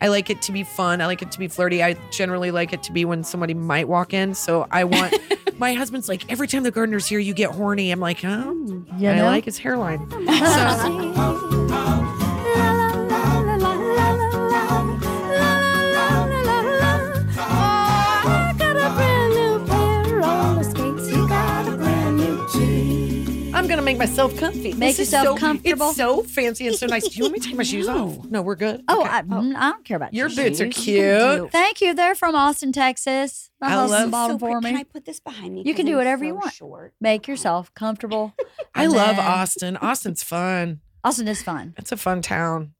I like it to be fun. I like it to be flirty. I generally like it to be when somebody might walk in. So I want my husband's like every time the gardener's here, you get horny. I'm like, oh, You I like his hairline. So make myself comfy. Make This is yourself so- comfortable. It's so fancy and so nice. Do you want me to take my shoes off? No, we're good. Oh, Okay. I, mm, I don't care about your shoes. boots are cute. Thank you. They're from Austin, Texas. My I husband love- bought So for me. Can I put this behind me? You can do I'm whatever you want. Short. Make yourself comfortable. I And love then- Austin. Austin's fun. Austin is fun. It's a fun town.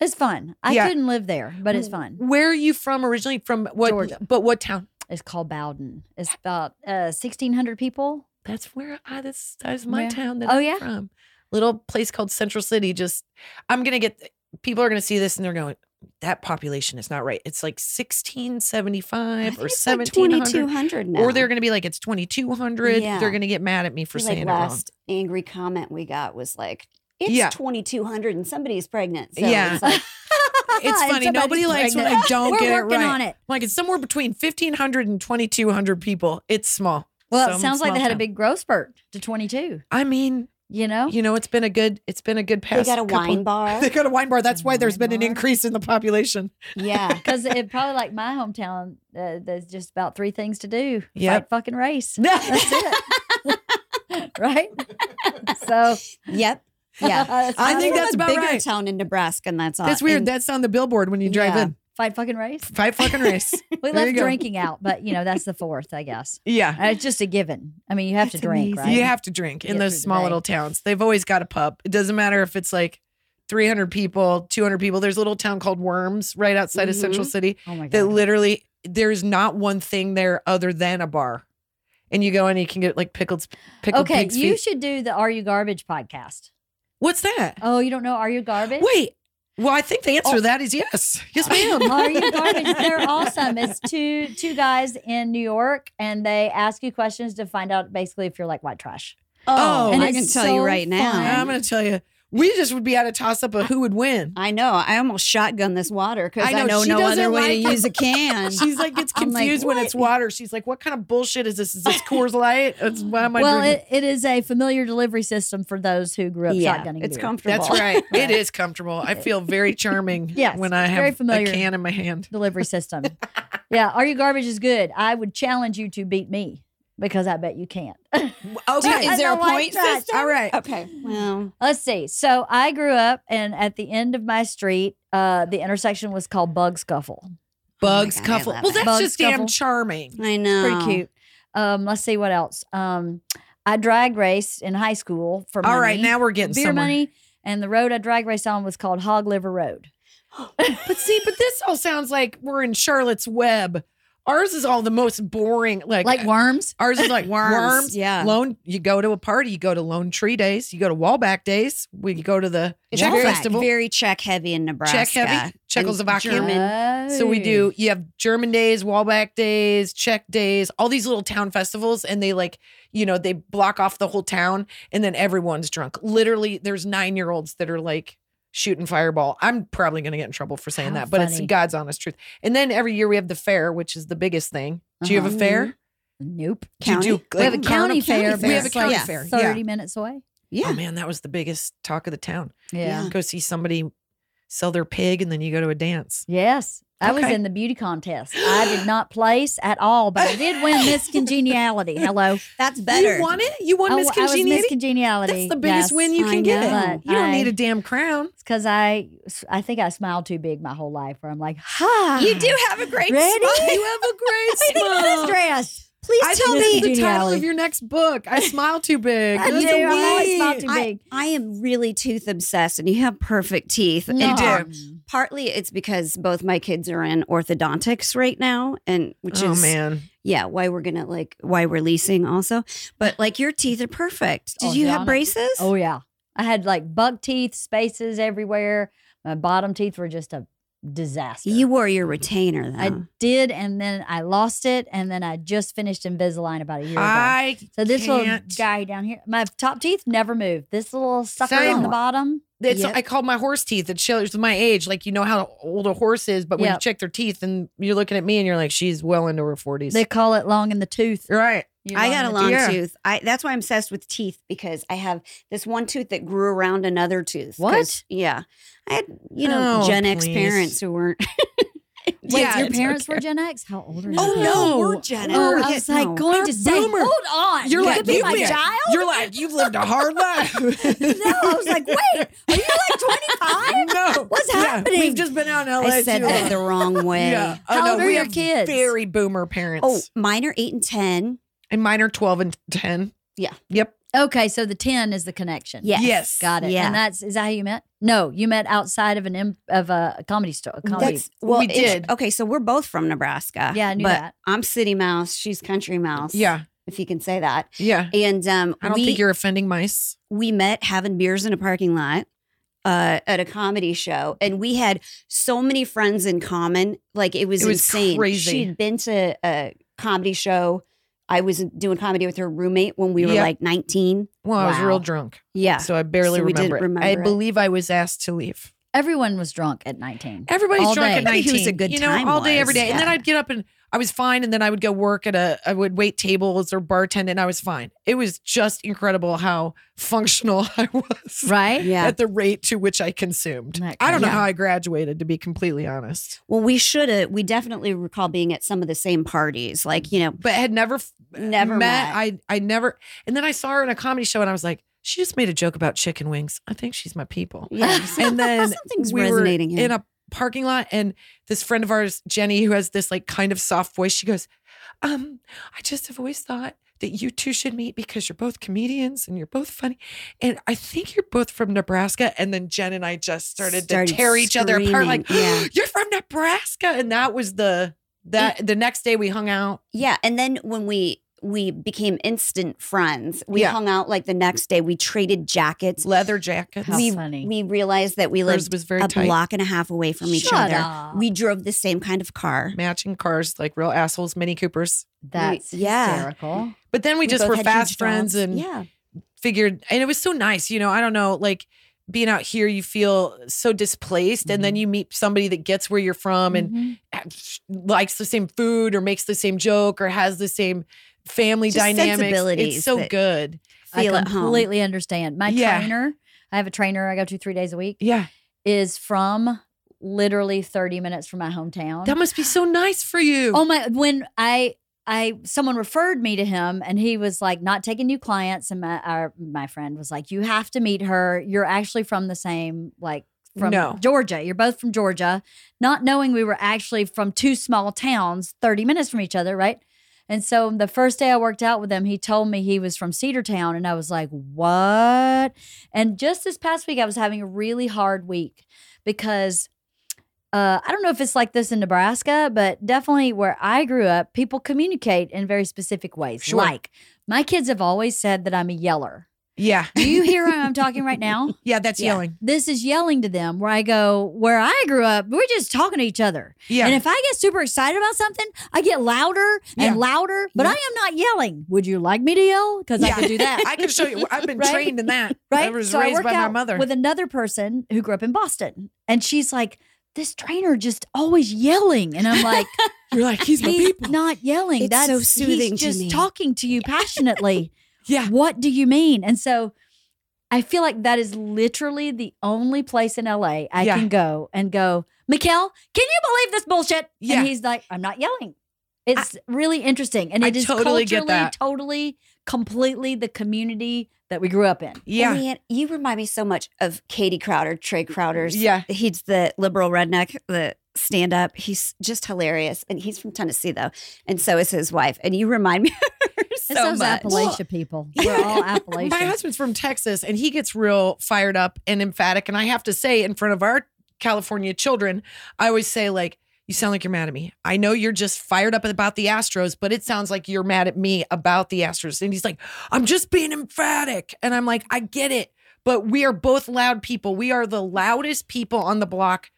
It's fun. I Yeah. couldn't live there, but it's fun. Where are you from originally? From what? Georgia. But what town? It's called Bowdon. It's about uh, 1,600 people. That's where I. That's that's my Where? town that Oh, I'm yeah? from. Little place called Central City. Just I'm gonna get. People are gonna see this and they're going. That population is not right. It's like 1675 or it's like 2200 now. or they're going to be like it's 2200 Yeah. they're going to get mad at me for saying like it wrong last angry comment we got was like, it's Yeah. 2200 and somebody's pregnant. So Yeah. It's like, it's funny nobody likes when i don't We're get it right on it. like it's somewhere between 1500 and 2200 people it's small Well, it Some sounds like small they had a town. big growth spurt to 22. i mean You know? you know it's been a good it's been a good they past got a couple- wine bar. they got a wine bar that's why there's been an bar. increase in the population yeah. Because it probably like my hometown, uh, there's just about three things to do. Yep. Fight fucking race. That's it. right? So Yep. Yeah. That's I think that's a about bigger right. town in Nebraska, and that's all. that's weird and- that's on the billboard when you drive Yeah. in fight fucking race. five fucking race We left drinking out, but you know that's the fourth, I guess. yeah Uh, It's just a given. I mean, you have to drink, amazing. right? You have to drink in those small little towns. They've always got a pub. It doesn't matter if it's like 300 people, 200 people. There's a little town called Worms right outside of Central City Oh my that literally there's not one thing there other than a bar. And you go and you can get like pickled pickled Okay, you feet. should do the Are You Garbage podcast. What's that? Oh, you don't know Are You Garbage? Wait. Well, I think the answer Oh. to that is yes. Yes, ma'am. Are You Garbage? They're awesome. It's two two guys in New York, and they ask you questions to find out basically if you're like white trash. Oh, oh and and I can it's tell you right now. fun. I'm going to tell you, we just would be at a toss up of who would win. I know. I almost shotgun this water because I I know, know, she no other way to use a can. She's like gets I'm like, confused when it's water. She's like, "What kind of bullshit is this? Is this Coors Light? It's, why am I well, drinking?" it, it is a familiar delivery system for those who grew up yeah, shotgunning. it's beer. comfortable. That's right. It is comfortable. I feel very charming Yes, when I have a can in my hand. delivery system. yeah, Are You Garbage is good. I would challenge you to beat me because I bet you can't. Okay. Is there I a don't point that. system? All right. Okay. Well, Let's see. So I grew up, and at the end of my street, uh, the intersection was called Bug Scuffle. Bug God, I cuffle. Well, that's Bug just damn charming. I know. Pretty cute. Um, let's see what else. Um, I drag raced in high school for money. All right, now we're getting beer somewhere. money, and the road I drag raced on was called Hog Liver Road. But see, but this all sounds like we're in Charlotte's Web. Ours is all the most boring. Like, Like worms. ours is like Worms, worms. yeah. Lone. You go to a party. You go to Lone Tree Days. You go to Wolbach Days. We go to the It's Czech very, Festival. very Czech heavy in Nebraska. Czech heavy? And Czechoslovakian? German. So we do. You have German days, Wolbach days, Czech days, all these little town festivals, and they like, you know, they block off the whole town, and then everyone's drunk. Literally, there's nine year olds that are like shooting fireball. I'm probably going to get in trouble for saying How that, but it's. God's honest truth. And then every year we have the fair, which is the biggest thing. Do you have a Uh-huh. fair? Nope. Do you County? do We have a county County fair. fair. We have a county like fair, yeah. Thirty minutes away. Yeah. Oh man, that was the biggest talk of the town. Yeah. Yeah. Go see somebody sell their pig, and then you go to a dance. Yes. I was in the beauty contest. I did not place at all, but I did win Miss Congeniality. Hello. That's better. You won it. You won Oh, Miss I was Miss Congeniality. Congeniality. That's the biggest yes. win you can get. You don't need I- a damn crown. It's because I, I think I smiled too big my whole life. Where I'm like, ha! You do have a great Ready? smile. You have a great Look at this smile. dress. Please I tell me. the title of your next book. I smile too big. I do. I always smile too big. I am really tooth obsessed, and you have perfect teeth. No. You And do. Um, partly it's because both my kids are in orthodontics right now, and which oh is man. yeah why we're gonna like why we're leasing also. But like your teeth are perfect. Did oh, you have braces? Oh yeah. I had like buck teeth, spaces everywhere. My bottom teeth were just a disaster. you wore your mm-hmm. retainer though. I did, and then I lost it, and then I just finished Invisalign about a year ago. I So this little can't- guy down here, my top teeth never moved. This little sucker on the bottom. It's, Yep. I call my horse teeth. It shows my age. Like you know how old a horse is, but when you Yep. check their teeth and you're looking at me and you're like, she's well into her forties. They call it long in the tooth. Right. You're I got a long tooth. Yeah. tooth. I that's why I'm obsessed with teeth because I have this one tooth that grew around another tooth. What? Yeah, I had you know Oh, Gen X parents who weren't. Wait, Yeah, your it's parents were. Gen X? How old are you? Oh no, we're No. Gen Oh, X. I was like No. going We're to say, boomer. hold on. You're you like could be you've my been- child. You're like you've lived a hard life. no, I was like, wait, are you like 25? no, What's Yeah, happening? We've just been out in LA. I said too that the wrong way. Yeah. Oh, How oh, no, old are we your have kids? Very boomer parents. Oh, mine are eight and ten. and mine are twelve and ten. Yeah. Yep. Okay, so the 10 is the connection. Yes. Yes. Got it. Yeah. And that's, is that how you met? No, you met outside of an, imp, of a comedy store. A comedy. That's well, We did. Okay, so we're both from Nebraska. Yeah, I knew but that. I'm city mouse. She's country mouse. Yeah. if you can say that. Yeah. And um, I don't we, think you're offending mice. we met having beers in a parking lot uh, at a comedy show, and we had so many friends in common. Like it was, It was insane. crazy. She'd been to a comedy show. I was doing comedy with her roommate when we were Yep. like 19. Well, I was Wow. real drunk, Yeah. so I barely So we remember, didn't it. remember I it. believe I was asked to leave. Everyone was drunk at 19. Everybody's All drunk day. at Maybe 19. it was a good you know, time all day, every was, day. And then yeah. I'd get up and I was fine. And then I would go work at a, I would wait tables or bartend and I was fine. It was just incredible how functional I was. Right? Yeah. At the rate to which I consumed. I don't know kind of- how I graduated, to be completely honest, Well, we should have. We definitely recall being at some of the same parties. Like, you know, but had never, Never met. I, I never, and then I saw her in a comedy show and I was like, she just made a joke about chicken wings. I think she's my people. yeah. and then something's we resonating were in a parking lot and this friend of ours jenny who has this like kind of soft voice she goes um i just have always thought that you two should meet because you're both comedians and you're both funny and i think you're both from nebraska. And then jen and i just started, Started to tear each other apart like yeah. you're from nebraska. And that was the that the next day we hung out. Yeah, and then when we we became instant friends, we Yeah. hung out like the next day. We traded jackets. leather jackets How we funny. we realized that we lived was very a tight block and a half away from each other. up. We drove the same kind of car. matching cars like real assholes mini coopers That's yeah. hysterical. but then we, just were fast friends dogs. and yeah, figured and it was so nice you know i don't know like being out here you feel so displaced and Mm-hmm. then you meet somebody that gets where you're from and Mhm. likes the same food or makes the same joke or has the same family Just dynamics. It's so good feel I at home. completely understand. My Yeah. trainer, I have a trainer I go to three days a week, yeah is from literally 30 minutes from my hometown. that must be so nice for you Oh my! When I I someone referred me to him, and he was like not taking new clients, and my our, my friend was like, "You have to meet her. You're actually from the same like." From No. Georgia. You're both from Georgia, not knowing we were actually from two small towns, 30 minutes from each other, right? And so the first day I worked out with him, he told me he was from Cedartown. And I was like, what? And just this past week, I was having a really hard week because uh, I don't know if it's like this in Nebraska, but definitely where I grew up, people communicate in very specific ways. Sure. Like my kids have always said that I'm a yeller. Yeah Do you hear how I'm talking right now? yeah that's Yeah. yelling This is yelling to them where I go, where I grew up, we're just talking to each other. yeah And if I get super excited about something, I get louder Yeah. and louder, but Yeah. I am not yelling. Would you like me to yell? Because I can do that. i can show you i've been Right? trained in that right? i was so I raised work by my mother with another person who grew up in Boston, and she's like, "This trainer just always yelling," and I'm like, you're like he's my "He's people not yelling. It's That's so soothing he's to just me." talking to you passionately. Yeah what do you mean?" And so. I feel like that is literally the only place in LA I Yeah. can go and go, Mikkel, can you believe this bullshit? Yeah. And he's like, I'm not yelling. It's really interesting. And I it is totally get culturally, that. totally, completely the community that we grew up in. yeah oh, Man, you remind me so much of Katie Crowder, Trae Crowder's. Yeah. He's the liberal redneck, the stand up. He's just hilarious. And he's from Tennessee, though. And so is his wife. And you remind me of her It's so those much. Appalachia people. We're all Appalachian. My husband's from Texas and he gets real fired up and emphatic. And I have to say, in front of our California children, I always say like, "You sound like you're mad at me. I know you're just fired up about the Astros, but it sounds like you're mad at me about the Astros." And he's like, "I'm just being emphatic," and I'm like, "I get it." But we are both loud people. We are the loudest people on the block.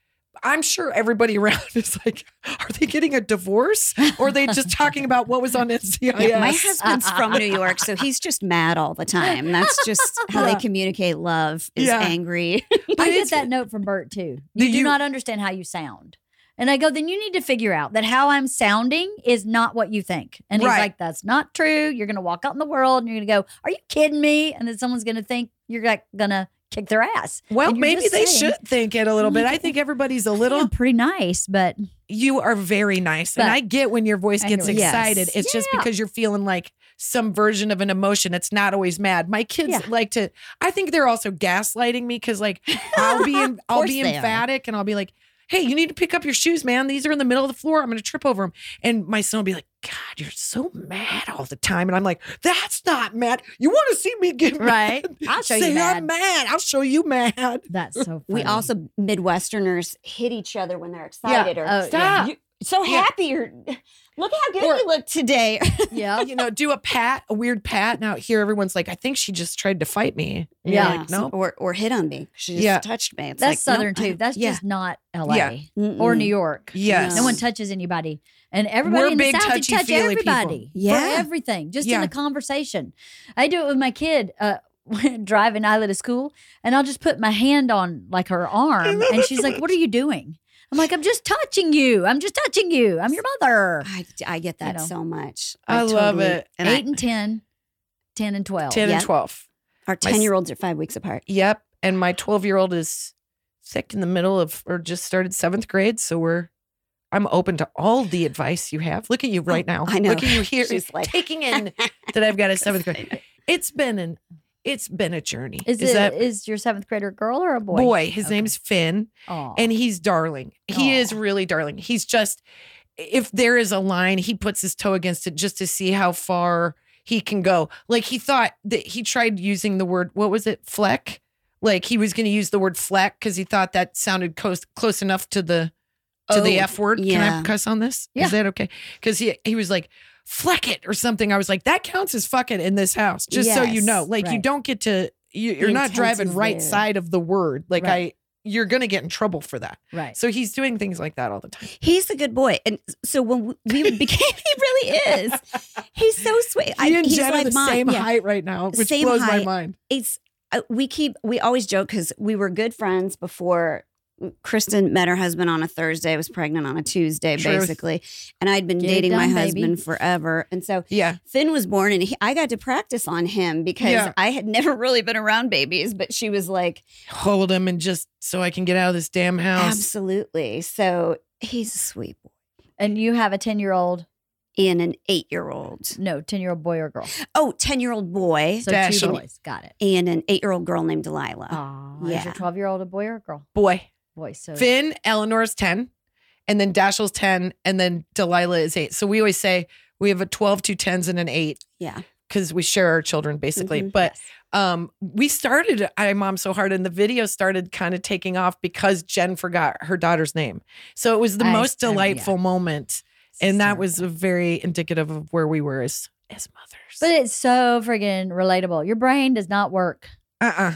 I'm sure everybody around is like, are they getting a divorce? Or are they just talking about what was on NCIS? Yeah, my husband's from New York, so he's just mad all the time. That's just how they communicate love is Yeah. angry. I get that note from Bert too. You do you- not understand how you sound. And I go, then you need to figure out that how I'm sounding is not what you think. And he's Right. like, that's not true. You're going to walk out in the world and you're going to go, are you kidding me? And then someone's going to think you're like going to kick their ass. Well, maybe they saying- should think it a little bit. I think everybody's a little. pretty nice, but You are very nice, and I get when your voice gets Anyway. Yes. excited. It's just because you're feeling like some version of an emotion. It's not always mad. My kids Yeah. like to. I think they're also gaslighting me because like I'll be in, I'll be emphatic and I'll be like, "Hey, you need to pick up your shoes, man. These are in the middle of the floor. I'm going to trip over them." And my son will be like, "God, you're so mad all the time." And I'm like, "That's not mad. You want to see me get Right. mad? I'll show you Say mad." I'm mad. I'll show you mad." that's so funny. We also Midwesterners hit each other when they're excited or Oh, yeah. Stop. "You- so Yeah. happy or look how good Or- you look today. yeah. you know, do a pat, a weird pat. Now here, everyone's like, I think she just tried to fight me. And Yeah. like, no. or or hit on me. She just Yeah. touched me. It's That's like, Southern no, too. That's yeah. just not LA Yeah. or New York. Yes. No one touches anybody. And everybody We're in the big South, you touch touchy-feely people. everybody. Yeah. For everything. Just Yeah. in a conversation. I do it with my kid, uh, driving Isla to school, and I'll just put my hand on like her arm, and she's like, What are you doing? I'm like, I'm just touching you. I'm just touching you. I'm your mother. I, I get that know. so much. I love totally- it. And I- Eight and 10, 10 and 12. 10 Yeah. and 12. our my ten year olds are five weeks apart. Yep. And my 12 year old is sick in the middle of, or just started seventh grade. So we're, I'm open to all the advice you have. Look at you oh, right now. Oh, I know. Look at you here, She's like- taking in that I've got a seventh grade. It's been an, it's been a journey. Is, it that is your seventh grader a girl or a boy? boy? His Okay. name's Finn. Aw. and he's darling. He is really darling. He's just if there is a line, he puts his toe against it just to see how far he can go. Like he thought that he tried using the word what was it, fleck? Like he was going to use the word fleck because he thought that sounded close close enough to the to the Oh, f word. Can. I cuss on this? Yeah. Is that okay? Because he he was like fleck it or something. I was like that counts as fucking in this house. Just so you know, like you don't get to you, you're not driving right side of the word. Like Right. I you're going to get in trouble for that. right. So he's doing things like that all the time. He's a good boy, and so when we became, he really is. He's so sweet. He and he's Jen are like the mine. same Yeah. height right now, which Same blows my height. mind. It's uh, we keep we always joke because we were good friends before. Kristin met her husband on a Thursday, was pregnant on a Tuesday, Truth. basically. And I'd been Get it dating my done, baby. husband forever. And so Yeah. Finn was born and he, I got to practice on him because Yeah. I had never really been around babies, but she was like, Hold him and just so I can get out of this damn house. absolutely. So he's a sweet boy. And you have a 10 year old, And an eight year old. no, 10 year old boy or girl. Oh, 10 year old boy So Dash two boys. Got it. and an eight year old girl named Delilah. Oh, Is yeah. your 12 year old a boy or a girl? Boy. Boy. So Finn, Eleanor's 10, and then Dashiell's 10, and then Delilah is 8. So we always say we have a 12, two 10s, and an 8 Yeah. because we share our children basically. Mhm. But um, we started I Mom So Hard, and the video started kind of taking off because Jen forgot her daughter's name. So it was the I- most yeah. delightful moment. And that So- was very indicative of where we were as, as mothers. But it's so friggin' relatable. Your brain does not work uh uh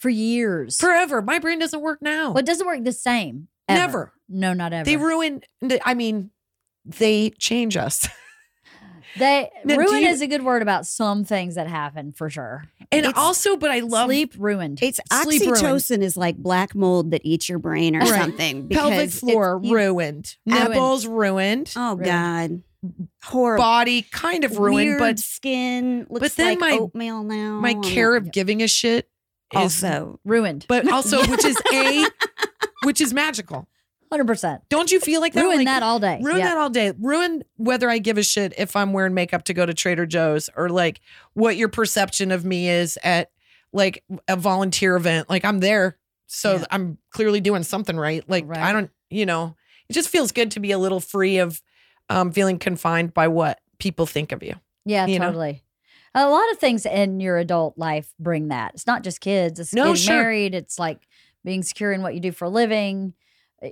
for years. Forever. My brain doesn't work now. well, it doesn't work the same. ever. Never. No, not ever. They ruin. I mean, they change us. They Now, ruin you- is a good word about some things that happen for sure. And It's- also, but I love Sleep ruined. It's Sleep ruined. oxytocin is like black mold that eats your brain or Right. something. pelvic because floor it's- you- ruined, Ruined. nipples ruined, Oh Ruined. God, horrible. body kind of ruined. Weird But skin looks but then like my- oatmeal now. my care of giving a shit is also ruined. but also which is a which is magical. 100%. Don't you feel like that? Ruin Like, that all day. Ruin Yeah. that all day. Ruin whether I give a shit if I'm wearing makeup to go to Trader Joe's or like what your perception of me is at like a volunteer event. Like I'm there, so Yeah. I'm clearly doing something right. Like I don't, you know, it just feels good to be a little free of um, feeling confined by what people think of you. Yeah, you know? A lot of things in your adult life bring that. It's not just kids. It's No, getting sure. married. It's like being secure in what you do for a living.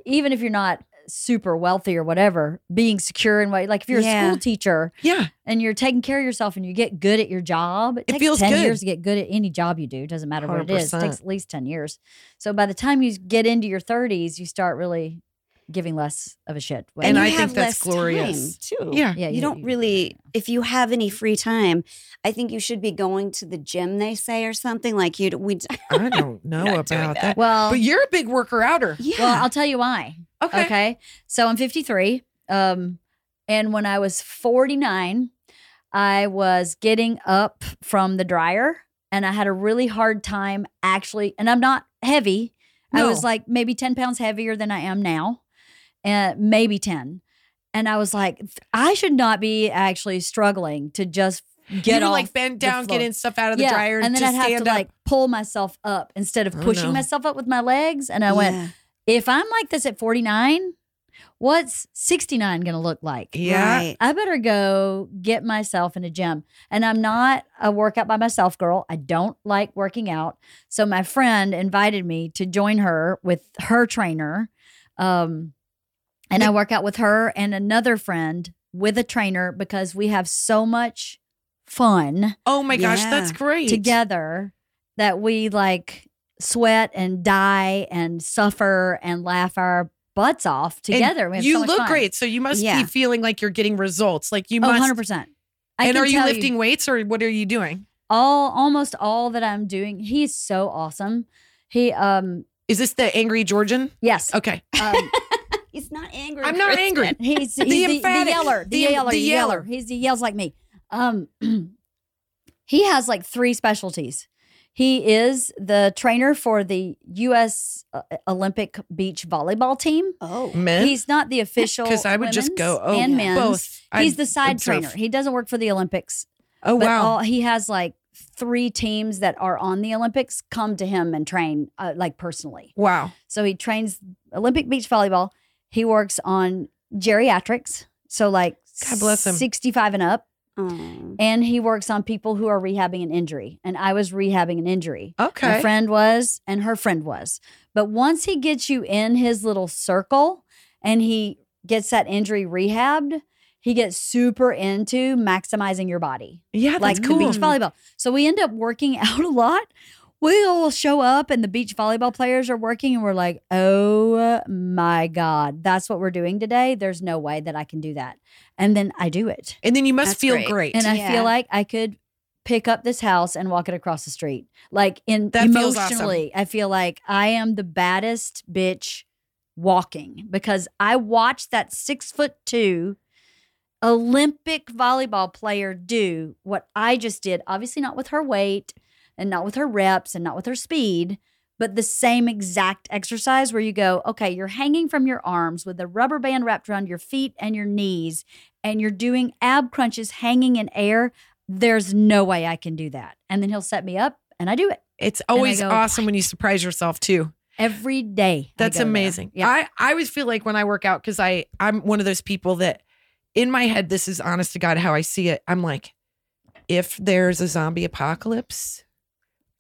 even if you're not super wealthy or whatever, being secure in what like if you're Yeah. a school teacher Yeah. and you're taking care of yourself and you get good at your job, it, It takes feels 10 good. years to get good at any job you do. Doesn't matter what it is. It takes at least 10 years. So by the time you get into your 30s, you start really giving less of a shit. And you I think that's less glorious. time, too. Yeah. yeah, you don't really if you have any free time i think you should be going to the gym they say or something like you we I don't know about that. that. Well, But you're a big worker outer. yeah well, I'll tell you why. Okay. Okay. So I'm 53. Um, and when I was 49, I was getting up from the dryer and I had a really hard time actually, and I'm not heavy. I was like maybe 10 pounds heavier than I am now, and maybe 10. And I was like, I should not be actually struggling to just get you off like bend down, getting stuff out of the yeah, dryer, and then I'd have to up. like pull myself up instead of Oh, pushing no. myself up with my legs. And I went, if I'm like this at 49, what's 69 going to look like? yeah. Right. I better go get myself in a gym. And I'm not a workout by myself girl. I don't like working out. So my friend invited me to join her with her trainer. Um, and I work out with her and another friend with a trainer because we have so much fun Oh my gosh, Yeah. that's great. together that we like sweat and die and suffer and laugh our butts off together. You so look fun. great, so you must Yeah. be feeling like you're getting results. Like you Oh, must. 100%. I and are you lifting weights or what are you doing? all almost all that I'm doing? He's so awesome. He um Is this the angry Georgian? yes. Okay. Um, he's not angry I'm not Kristin. angry. he's, he's The the, the, yeller, the, the- yeller, the the yeller. yeller. He's he yells like me. Um, he has like three specialties. He is the trainer for the U.S. uh, Olympic beach volleyball team. oh Men? He's not the official Because I would just go, oh, and yeah. men's. both. He's I'd the side observe. trainer. He doesn't work for the Olympics. Oh, But wow. all, he has like three teams that are on the Olympics come to him and train uh, like personally. wow. So he trains Olympic beach volleyball. He works on geriatrics, so like God bless him. 65 and up, Oh. and he works on people who are rehabbing an injury. And I was rehabbing an injury. Okay. My friend was, and her friend was. But once he gets you in his little circle and he gets that injury rehabbed, he gets super into maximizing your body Yeah, that's like cool. beach volleyball. So we end up working out a lot. We'll show up and the beach volleyball players are working, and we're like, oh my God, that's what we're doing today. There's no way that I can do that. And then I do it. And then you must That's feel great. great. And I feel like I could pick up this house and walk it across the street. Like in That feels awesome. emotionally, I feel like I am the baddest bitch walking because I watched that six foot two Olympic volleyball player do what I just did. Obviously, not with her weight and not with her reps and not with her speed, but the same exact exercise where you go, okay, you're hanging from your arms with a rubber band wrapped around your feet and your knees, and you're doing ab crunches hanging in air. There's no way I can do that. And then he'll set me up and I do it it's always go, awesome when you surprise yourself too. every day. That's there. amazing. Yeah. I, I always feel like when I work out, because I I'm one of those people that in my head, this is honest to God how I see it. I'm like, if there's a zombie apocalypse,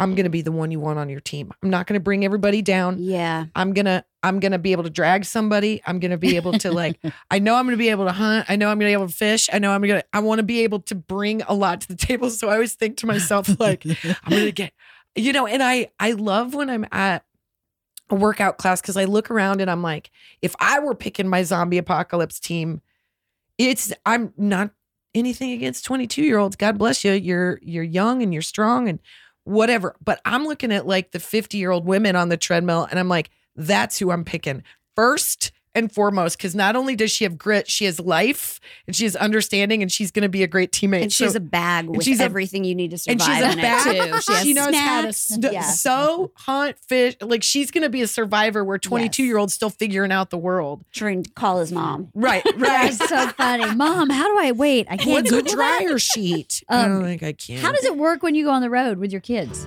I'm gonna be the one you want on your team. I'm not gonna bring everybody down. yeah I'm gonna I'm gonna be able to drag somebody. I'm gonna be able to like I know I'm gonna be able to hunt. I know I'm gonna be able to fish. I know I'm gonna I want to be able to bring a lot to the table. So I always think to myself like I'm gonna get you know, and I I love when I'm at a workout class because I look around and I'm like, if I were picking my zombie apocalypse team, it's I'm not anything against 22 year olds. God bless you. You're you're young and you're strong and whatever. But I'm looking at like the 50 year old women on the treadmill and I'm like, that's who I'm picking first and foremost. Cause not only does she have grit, she has life and she has understanding and she's gonna be a great teammate. and So- a bag with she's a- everything you need to survive. and she's a bag. too she, has she knows how to snacks. st- Yeah. sew, hunt, fish. Like she's gonna be a survivor where 22 year olds still figuring out the world. trying to call his mom Right, right. That's so funny. Mom, how do I wait? I can't What's a Google that. dryer sheet? Um, I don't think I can. How does it work when you go on the road with your kids?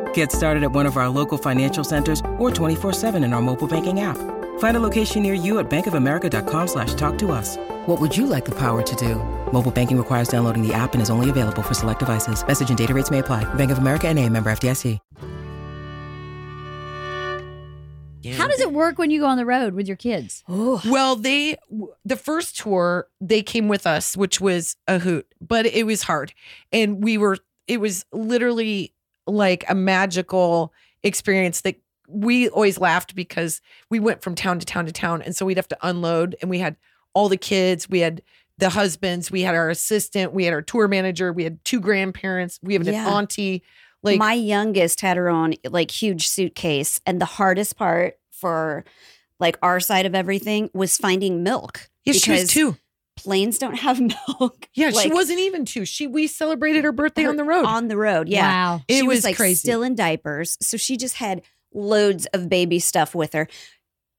Get started at one of our local financial centers or 24-7 in our mobile banking app. Find a location near you at bankofamerica.com slash talk to us. What would you like the power to do? Mobile banking requires downloading the app and is only available for select devices. Message and data rates may apply. Bank of America and a member FDIC. How does it work when you go on the road with your kids? Oh, well, they the first tour they came with us, which was a hoot, but it was hard, and we were. It was literally like a magical experience that we always laughed because we went from town to town to town, and so we'd have to unload, and we had all the kids, we had the husbands, we had our assistant, we had our tour manager, we had two grandparents, we have an auntie. Like my youngest had her own like huge suitcase and the hardest part for like our side of everything was finding milk yeah, she was two. Planes don't have milk Yeah, she wasn't even two. She we celebrated her birthday her- on the road. on the road yeah Wow. It she was, was like crazy. still in diapers so she just had loads of baby stuff with her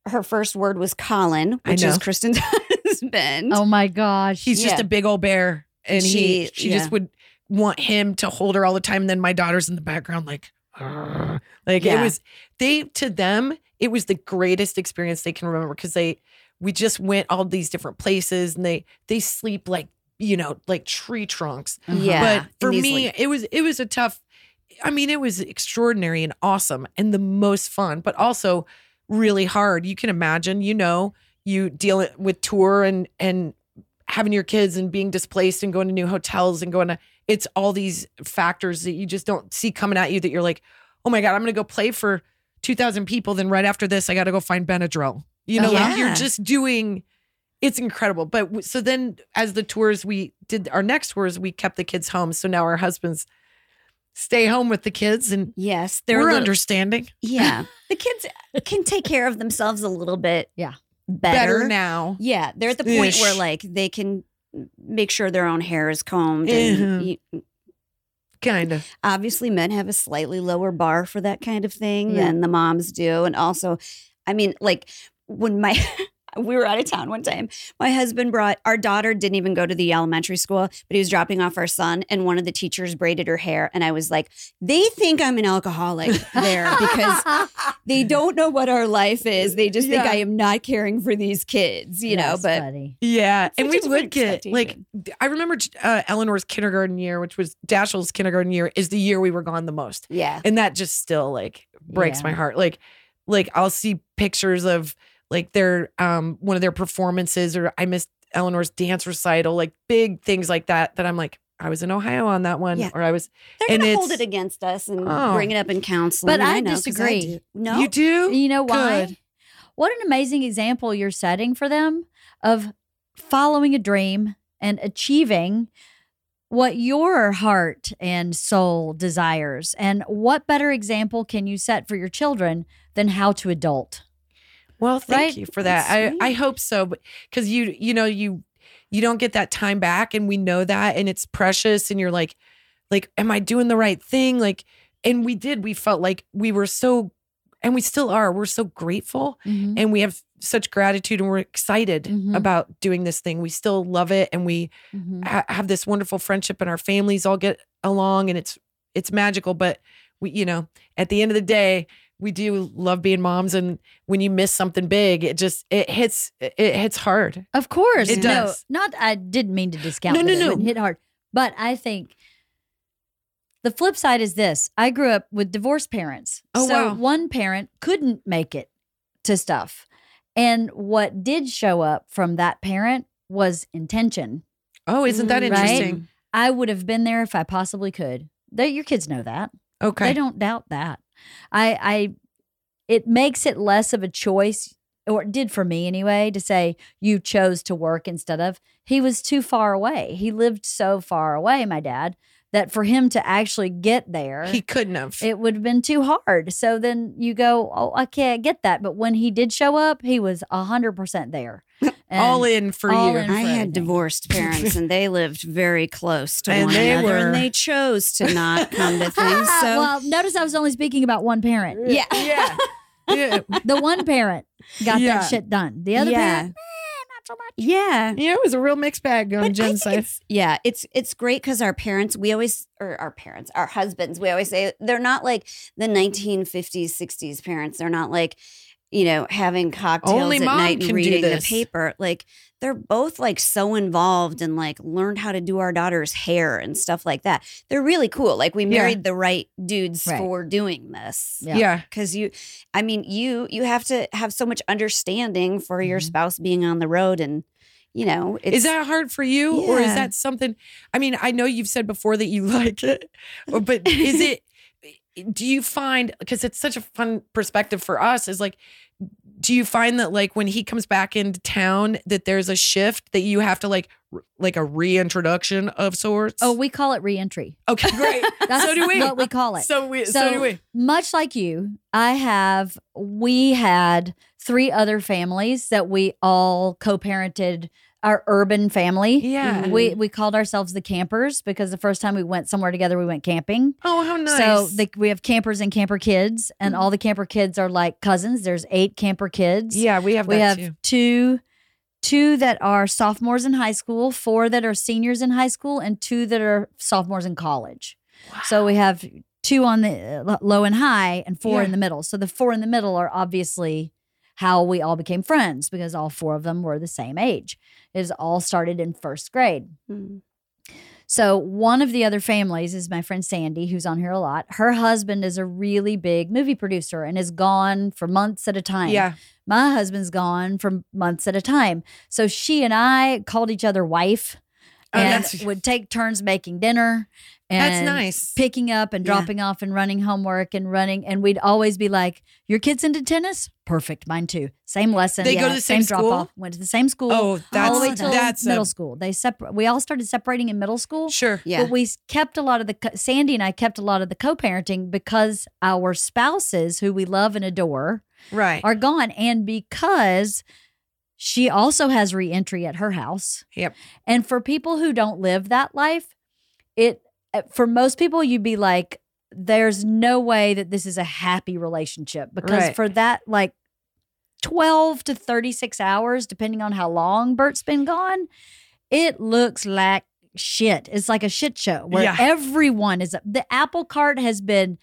her first word was colin which is kristin's husband Oh my gosh. He's just a big old bear, and he She- she yeah. just would want him to hold her all the time. And then my daughter's in the background, like, "Arr." like it was. They to them, it was the greatest experience they can remember because they we just went all these different places, and they they sleep like you know like tree trunks. Mm-hmm. yeah but for me, like, it was it was a tough. I mean, it was extraordinary and awesome and the most fun, but also really hard. You can imagine, you know, you deal with tour and and having your kids and being displaced and going to new hotels and going to it's all these factors that you just don't see coming at you that you're like, "Oh my god, I'm going to go play for 2000 people then right after this I got to go find Benadryl." You know, like you're just doing it's incredible. But so then as the tours we did our next tours, we kept the kids home. So now our husbands stay home with the kids and yes they're we're little- understanding yeah the kids can take care of themselves a little bit Yeah. better, better, now. Yeah, they're at the point where like they can make sure their own hair is combed. Mhm. And you, Kind of. obviously, men have a slightly lower bar for that kind of thing Yeah. than the moms do, and also, I mean, like when my we were out of town one time. My husband brought our daughter didn't even go to the elementary school, but he was dropping off our son, and one of the teachers braided her hair, and I was like, they think I'm an alcoholic there because they don't know what our life is. They just think I am not caring for these kids, you know. But funny. Yeah, It's and we would get like. I remember uh, Eleanor's kindergarten year, which was Dashiell's kindergarten year, is the year we were gone the most, yeah, and that just still like breaks Yeah. my heart. Like, like I'll see pictures of like their um one of their performances, or I missed Eleanor's dance recital, like big things like that. That I'm like, I was in Ohio on that one, Yeah. or I was. they're and going to hold it against us and Oh. bring it up in counseling. But I know, 'cause disagree. do. No, You do? You know why? Good. What an amazing example you're setting for them of following a dream and achieving what your heart and soul desires. And what better example can you set for your children than how to adult? Well, thank Right? you for that. I. I hope so, because you you know you you don't get that time back, and we know that, and it's precious, and you're like, like, am I doing the right thing? Like, and we did. We felt like we were so, and we still are. We're so grateful, Mhm. and we have such gratitude, and we're excited Mhm. about doing this thing. We still love it, and we Mhm. ha- have this wonderful friendship, and our families all get along, and it's it's magical. But we, you know, at the end of the day, we do love being moms, and when you miss something big, it just it hits it hits hard. Of course. It no, does. Not I didn't mean to discount No, no, it no. hit hard. But I think the flip side is this. I grew up with divorced parents. Oh, so wow. one parent couldn't make it to stuff. And what did show up from that parent was intention. Oh, isn't that Mm, right? interesting? I would have been there if I possibly could. They, your kids know that. Okay. They don't doubt that. I, I, it makes it less of a choice, or it did for me anyway, to say you chose to work instead of he was too far away. He lived so far away, my dad, that for him to actually get there, he couldn't have. it would have been too hard. So then you go, oh, okay, I get that. But when he did show up, he was a hundred percent there, all in for all you. in. I had everything. divorced parents, and they lived very close to And one they another, were- and they chose to not come to things. So well, notice I was only speaking about one parent. yeah, yeah. Yeah. The one parent got Yeah. that shit done. The other Yeah. parent, eh, not so much. Yeah. Yeah, it was a real mixed bag on But Jen's side. yeah, it's it's great because our parents, we always or our parents, our husbands, we always say they're not like the 1950s, 60s parents. They're not like, you know, having cocktails Only at night and reading the paper. Like they're both like so involved and like learned how to do our daughter's hair and stuff like that. They're really cool. Like we Yeah. married the right dudes Right. for doing this. Yeah. yeah. Cause you, I mean, you you have to have so much understanding for your Mhm. spouse being on the road, and you know, it's, Is that hard for you, or is that something? I mean, I know you've said before that you like it, but is it? Do you find because it's such a fun perspective for us? Is like, do you find that like when he comes back into town that there's a shift that you have to like, r- like a reintroduction of sorts? Oh, we call it reentry. okay, great. That's so do we. what we call it. So we. So, So- do we. Much like you, I have, we had three other families that we all co parented our urban family. Yeah. We, we called ourselves the campers because the first time we went somewhere together, we went camping. Oh, how nice. So the, we have campers and camper kids, and all the camper kids are like cousins. There's eight camper kids. yeah, we have we that have too. two two that are sophomores in high school, four that are seniors in high school, and two that are sophomores in college. Wow. So we have two on the uh, low and high, and four Yeah. in the middle. So the four in the middle are obviously how we all became friends because all four of them were the same age. It was all started in first grade. Mm. So one of the other families is my friend Sandy, who's on here a lot. Her husband is a really big movie producer and is gone for months at a time. Yeah. My husband's gone for months at a time. So she and I called each other wife Oh, and that's- would take turns making dinner. and That's nice. Picking up and Yeah. dropping off and running homework and running. And we'd always be like, Your kids into tennis? Perfect. Mine too. Same lesson. They go to the same drop school? off. Went to the same school. Oh, that's all the way till that's middle a, school. They separate. We all started separating in middle school. sure. Yeah. But we kept a lot of the co- Sandy and I kept a lot of the co-parenting because our spouses, who we love and adore, Right. are gone, and because she also has reentry at her house. Yep. And for people who don't live that life, it uh, for most people you'd be like, there's no way that this is a happy relationship because Right. for that like 12 to 36 hours, depending on how long Bert's been gone, it looks like shit. It's like a shit show where Yeah. everyone is the apple cart has been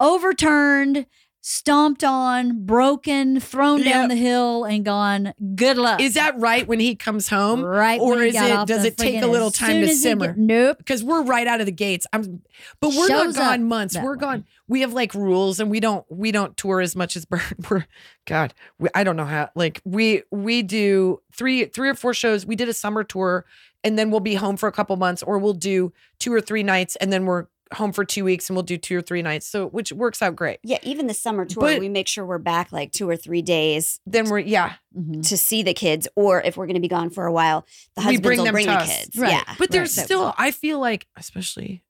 overturned, stomped on, broken, thrown down the hill, and gone. Good luck. Is that right when he comes home? right? or is it- does it take a little time to simmer? get- nope. Because we're right out of the gates. I'm, but we're not Shows up gone months. We're way. gone. We have like rules, and we don't we don't tour as much as. We're God. We, I don't know how. Like we we do three three or four shows. We did a summer tour, and then we'll be home for a couple months, or we'll do two or three nights, and then we're home for two weeks, and we'll do two or three nights. So which works out great. Yeah, even the summer tour, But- we make sure we're back like two or three days Then we're yeah. Mhm. to see the kids, or if we're going to be gone for a while, the We husbands bring will them bring the us. kids. Right. Yeah, But there's Right. still, I feel like, especially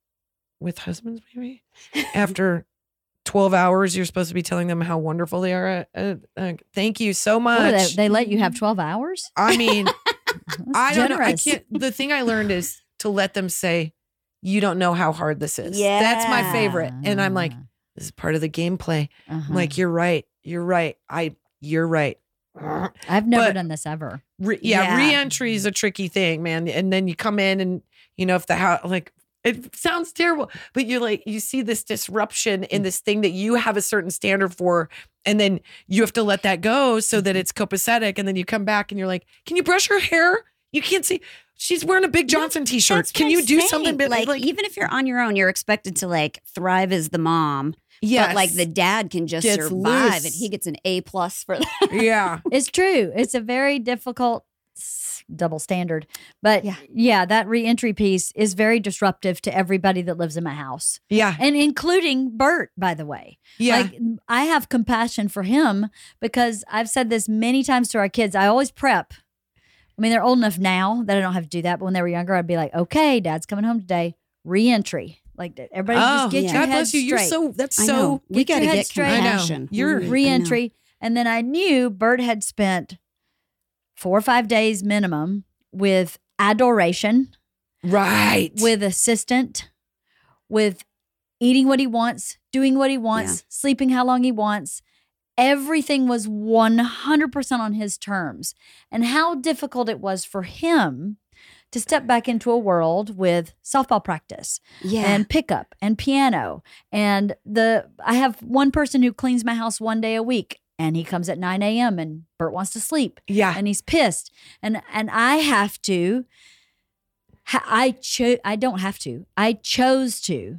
with husbands, maybe after 12 hours, you're supposed to be telling them how wonderful they are. Uh, uh, thank you so What, much. they, they let you have 12 hours? I mean, I don't know. I can't. The thing I learned is to let them say, you don't know how hard this is. Yeah. That's my favorite. And I'm like, this is part of the gameplay. Uh-huh. I'm like, you're right. You're right. I, you're right. I've never but- done this ever. Re- yeah, Yeah. re-entry is a tricky thing, man. And then you come in and you know if the house like it sounds terrible, but you're like you see this disruption in this thing that you have a certain standard for, and then you have to let that go so that it's copacetic. And then you come back and you're like, can you brush your hair? You can't see. She's wearing a Big Johnson t-shirt. Can you I'm do saying. something bit like, like, even if you're on your own, you're expected to like thrive as the mom. yes. But like the dad can just Gets survive, loose. and he gets an A plus for that. yeah. It's true. It's a very difficult s- double standard. But Yeah. yeah. that reentry piece is very disruptive to everybody that lives in my house, Yeah. and including Bert, by the way. Yeah. Like I have compassion for him because I've said this many times to our kids. I always prep. I mean, they're old enough now that I don't have to do that. But when they were younger, I'd be like, "Okay, Dad's coming home today. Reentry. Like everybody, just oh, get yeah. your Oh, God head bless you. You're straight. so that's so we got to head get straight. I compassion. You're- I know. reentry. And then I knew Bert had spent four or five days minimum with adoration, right. with assistant, with eating what he wants, doing what he wants, sleeping how long he wants. Everything was 100% on his terms and how difficult it was for him to step back into a world with softball practice Yeah. and pickup and piano and the i have one person who cleans my house one day a week and he comes at 9 a.m and bert wants to sleep Yeah. and he's pissed and and i have to i cho- i don't have to i chose to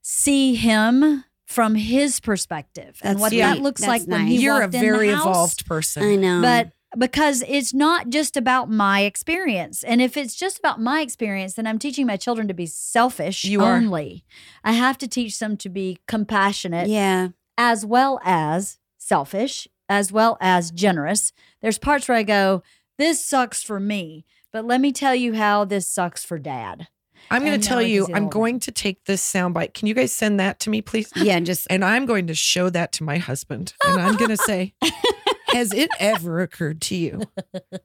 see him from his perspective and That's what sweet. that looks That's like when he You're a very evolved person. I know. But because it's not just about my experience. And if it's just about my experience, then I'm teaching my children to be selfish You are. I have to teach them to be compassionate yeah. as well as selfish, as well as generous. There's parts where I go, this sucks for me, but let me tell you how this sucks for dad. I'm going to tell you, I'm going to take this soundbite. Can you guys send that to me, please? Yeah. And just And I'm going to show that to my husband. And I'm going to say, Has it ever occurred to you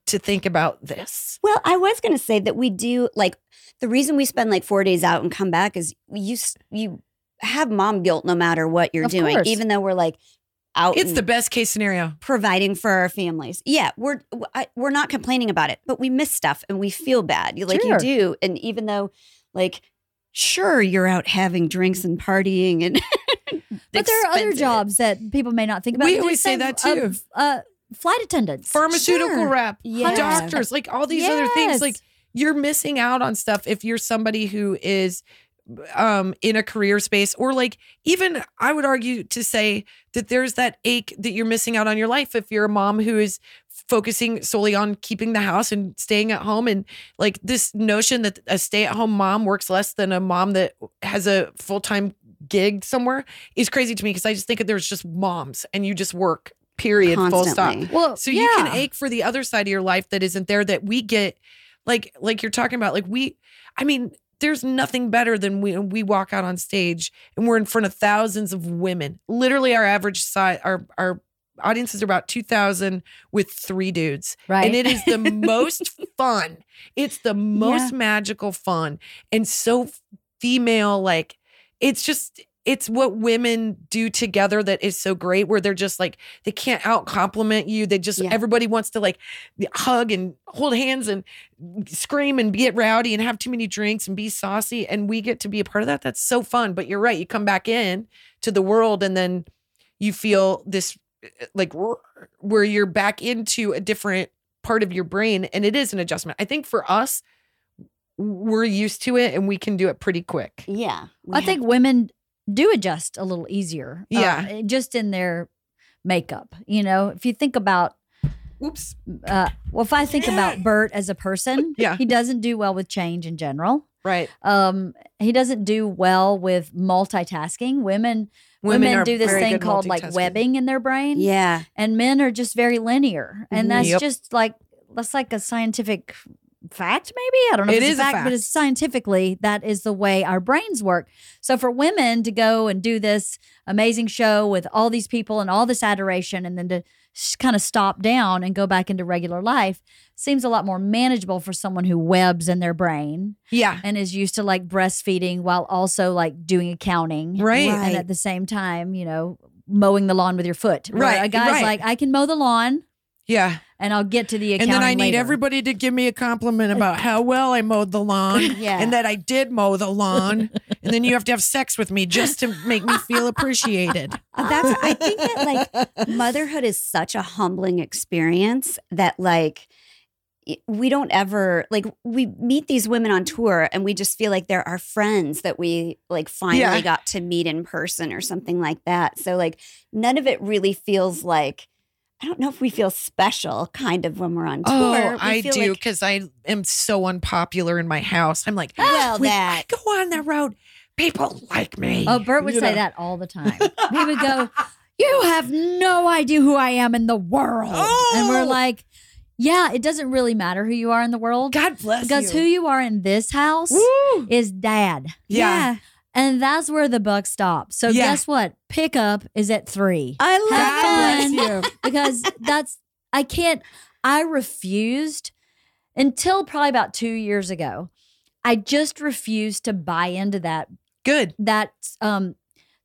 to think about this? Well, I was going to say that we do like the reason we spend like four days out and come back is you s- you have mom guilt no matter what you're Of doing, course. even though we're like out. It's the best case scenario. providing for our families. Yeah, we're we're not complaining about it, but we miss stuff and we feel bad. Like Sure. you do, and even though like sure you're out having drinks and partying and But there are other jobs that people may not think about. We always say that too. Uh, uh, flight attendants. Pharmaceutical Sure. rep, Yeah. doctors, like all these other things. Like you're missing out on stuff if you're somebody who is um in a career space or like even I would argue to say that there's that ache that you're missing out on your life if you're a mom who is focusing solely on keeping the house and staying at home. And like this notion that a stay-at-home mom works less than a mom that has a full-time gig somewhere is crazy to me because I just think that there's just moms and you just work period full stop. Well, so you can ache for the other side of your life that isn't there that we get like like you're talking about. Like we I mean, there's nothing better than we we walk out on stage and we're in front of thousands of women. Literally our average size our our audiences are about 2000 with three dudes. Right. And it is the most fun. It's the most magical fun and so female like it's just it's what women do together that is so great where they're just like they can't out compliment you. They just Yeah. everybody wants to like hug and hold hands and scream and get rowdy and have too many drinks and be saucy and we get to be a part of that. That's so fun. But you're right you come back in to the world and then you feel this eh, like where you're back into a different part of your brain and it is an adjustment. I think for us we're used to it and we can do it pretty quick. Yeah. I have- think women do adjust a little easier. uh, Yeah. just in their makeup. You know, if you think about, oops uh, well, if I think about Bert as a person, Yeah. he doesn't do well with change in general. right Um, he doesn't do well with multitasking. Women, Women women, do this thing called like webbing in their brain. yeah. and men are just very linear and Mhm. that's Yep. just like that's like a scientific fact maybe i don't know if it's is a a fact, but it's scientifically that is the way our brains work so for women to go and do this amazing show with all these people and all this adoration and then to kind of stop down and go back into regular life seems a lot more manageable for someone who webs in their brain yeah and is used to like breastfeeding while also like doing accounting right Right. and at the same time, you know, mowing the lawn with your foot. Where Right, A guy's right. like, I can mow the lawn yeah and I'll get to the and then I need later." everybody to give me a compliment about how well I mowed the lawn Yeah. and that I did mow the lawn. and then you have to have sex with me just to make me feel appreciated. Uh, That's I think that like motherhood is such a humbling experience that like we don't ever like we meet these women on tour and we just feel like they're our friends that we like finally Yeah. got to meet in person or something like that. So like none of it really feels like I don't know if we feel special kind of when we're on oh, tour. Oh, We I feel do like, because I am so unpopular in my house. I'm like, Well, when that- I go on the road, people like me. Oh, Bert would You say know? that all the time. he would go, You have no idea who I am in the world. And we're Oh. like, Yeah, it doesn't really matter who you are in the world. God bless because you. who you are in this house Woo! is dad. Yeah. And that's where the buck stops. So Yeah. guess what? Pickup is at three. I love Have God fun. bless you. because that's I can't I refused until probably about 2 years ago. I just refused to buy into that Good. that um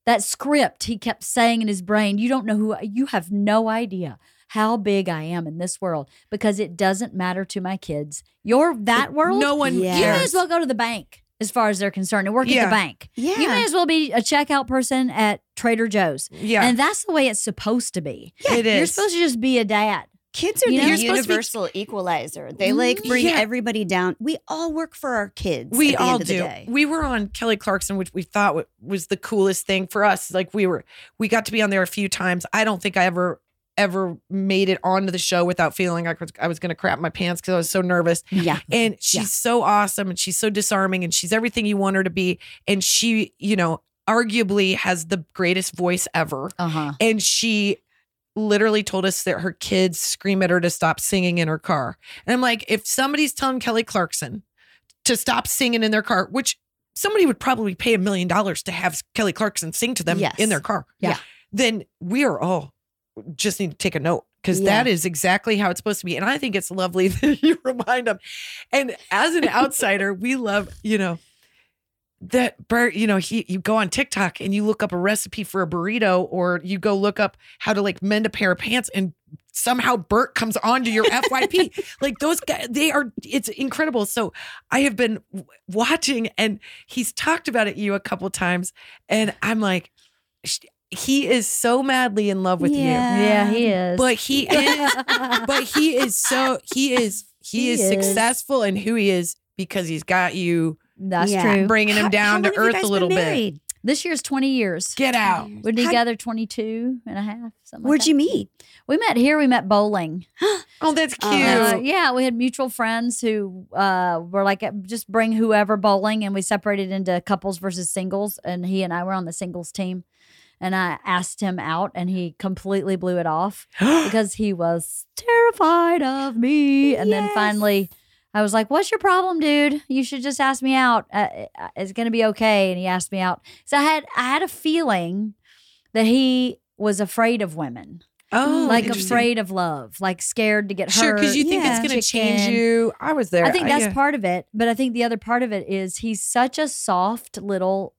that script he kept saying in his brain, you don't know who you have no idea how big I am in this world because it doesn't matter to my kids. You're that world. No one Yeah. you may as well go to the bank as far as they're concerned and work at the bank. Yeah. You may as well be a checkout person at Trader Joe's. Yeah, And that's the way it's supposed to be. it is. You're supposed to just be a dad. Kids are You know, the you're be- universal equalizer. They like bring Yeah. everybody down. We all work for our kids. we at the all end of the do. day. We were on Kelly Clarkson, which we thought was the coolest thing for us. Like we were, we got to be on there a few times. I don't think I ever ever made it onto the show without feeling like I was, going to crap my pants because I was so nervous. Yeah. And she's so awesome and she's so disarming and she's everything you want her to be. And she, you know, arguably has the greatest voice ever. Uh huh. And she literally told us that her kids scream at her to stop singing in her car. And I'm like, if somebody's telling Kelly Clarkson to stop singing in their car, which somebody would probably pay a million dollars to have Kelly Clarkson sing to them Yes. in their car. Yeah. Then we are all just need to take a note because Yeah. that is exactly how it's supposed to be. And I think it's lovely that you remind them. And as an outsider, we love, you know, that Bert, you know, he you go on TikTok and you look up a recipe for a burrito, or you go look up how to like mend a pair of pants, and somehow Bert comes onto your FYP. like those guys, they are. It's incredible. So I have been watching, and he's talked about it you a couple times, and I'm like, he is so madly in love with you, Yeah, he is. but he is, but he is so he is he, He is, is. successful in who he is because he's got you That's Yeah. true. bringing him down how long to earth a little bit. This year's 20 years. Get out. We're How- together 22 and a half. Something Where'd like you meet? We met here. We met bowling. Oh, that's Uh, cute. Uh, yeah, we had mutual friends who uh, were like, just bring whoever bowling, and we separated into couples versus singles. And he and I were on the singles team. And I asked him out, and he completely blew it off because he was terrified of me. And then finally, I was like, "What's your problem, dude? You should just ask me out. Uh, uh, it's gonna be okay." And he asked me out. So I had I had a feeling that he was afraid of women, oh, like afraid of love, like scared to get Sure, hurt. Sure, because you think Yeah. it's going to change you. I was there. I think that's yeah. part of it, but I think the other part of it is he's such a soft little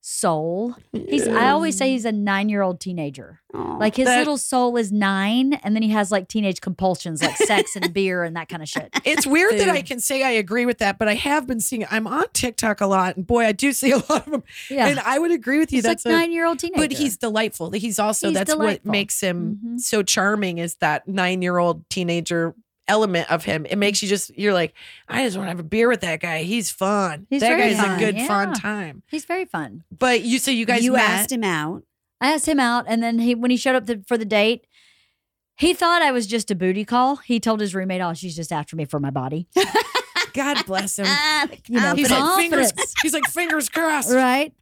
soul. He's I always say he's a 9-year-old teenager. Aw. Like his That- little soul is 9 and then he has like teenage compulsions like sex and beer and that kind of shit. It's weird that I can say I agree with that, but I have been seeing. I'm on TikTok a lot, and boy, I do see a lot of them. Yeah. And I would agree with you. he's like that's a, 9-year-old teenager. but he's delightful. He's also He's that's what makes him Mhm. so charming. Is that nine year old teenager element of him? It makes you just you're like, I just want to have a beer with that guy. He's fun. He's that guy's fun, a good fun time. He's very fun. But you so you guys you met. asked him out. I asked him out, and then he when he showed up the, for the date, he thought I was just a booty call. He told his roommate, "Oh, she's just after me for my body." God bless him. You know, He's like fingers. He's like fingers crossed. right?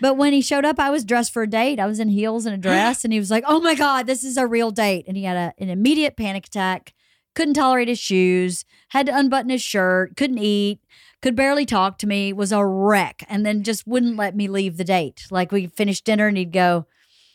But when he showed up, I was dressed for a date. I was in heels and a dress, and he was like, "Oh my god, this is a real date!" And he had a, an immediate panic attack. Couldn't tolerate his shoes. Had to unbutton his shirt. Couldn't eat. Could barely talk to me. Was a wreck, and then just wouldn't let me leave the date. Like we finished dinner, and he'd go,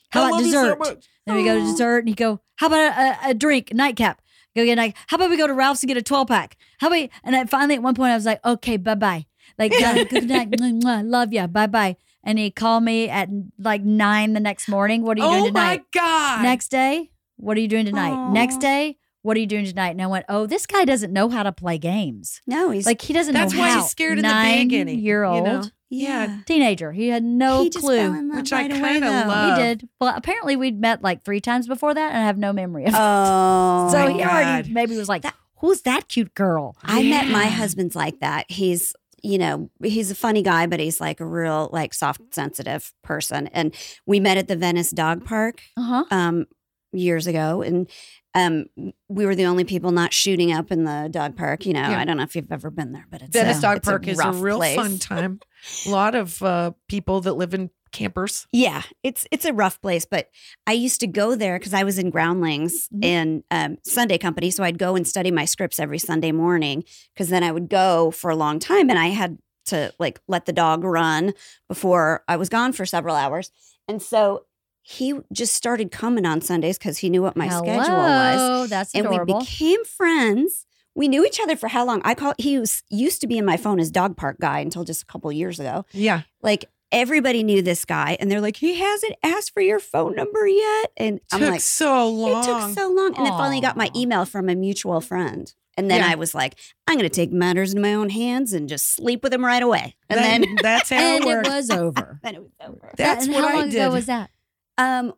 "How about so dessert?" Then we go to dessert, and he'd go, "How about a, a, a drink, nightcap?" Go get a night. How about we go to Ralph's and get a twelve pack? How about? And I finally at one point I was like, "Okay, bye bye." Like, "Uh, good night, mwah, mwah, love ya, bye bye. And he called me at like nine the next morning. What are you Oh doing tonight? Oh my god. Next day, what are you doing tonight? Aw. Next day, what are you doing tonight? And I went, "Oh, this guy doesn't know how to play games. No, he's Like he doesn't know. That's know why how." he's scared in the Nine beginning, Year you old know? yeah. teenager. He had no he just clue. fell in love Which I right away, kinda though. love. He did. Well, apparently we'd met like three times before that, and I have no memory of it. Oh, so my he already God. maybe was like, That- "Who's that cute girl?" I met my husband's like that. He's, you know, he's a funny guy, but he's like a real, like, soft, sensitive person. And we met at the Venice Dog Park Uh huh. um, years ago, and um, we were the only people not shooting up in the dog park. You know, Yeah. I don't know if you've ever been there, but it's Venice a, Dog it's Park is a real place. fun time. A lot of uh, people that live in campers. Yeah, it's it's a rough place, but I used to go there because I was in Groundlings Mhm. and um, Sunday Company, so I'd go and study my scripts every Sunday morning because then I would go for a long time, and I had to like let the dog run before I was gone for several hours, and so he just started coming on Sundays because he knew what my schedule was, Hello, That's and adorable. we became friends. We knew each other for how long? I call he was used to be in my phone as dog park guy until just a couple years ago Yeah. like everybody knew this guy, and they're like, he hasn't asked for your phone number yet. And I'm took like, so long. it took so long. And then finally got my email from a mutual friend. And then Yeah. I was like, I'm going to take matters in my own hands and just sleep with him right away. And That- then, that's how and it it was over. then it was over. That's and what how I long did. ago was that? Um,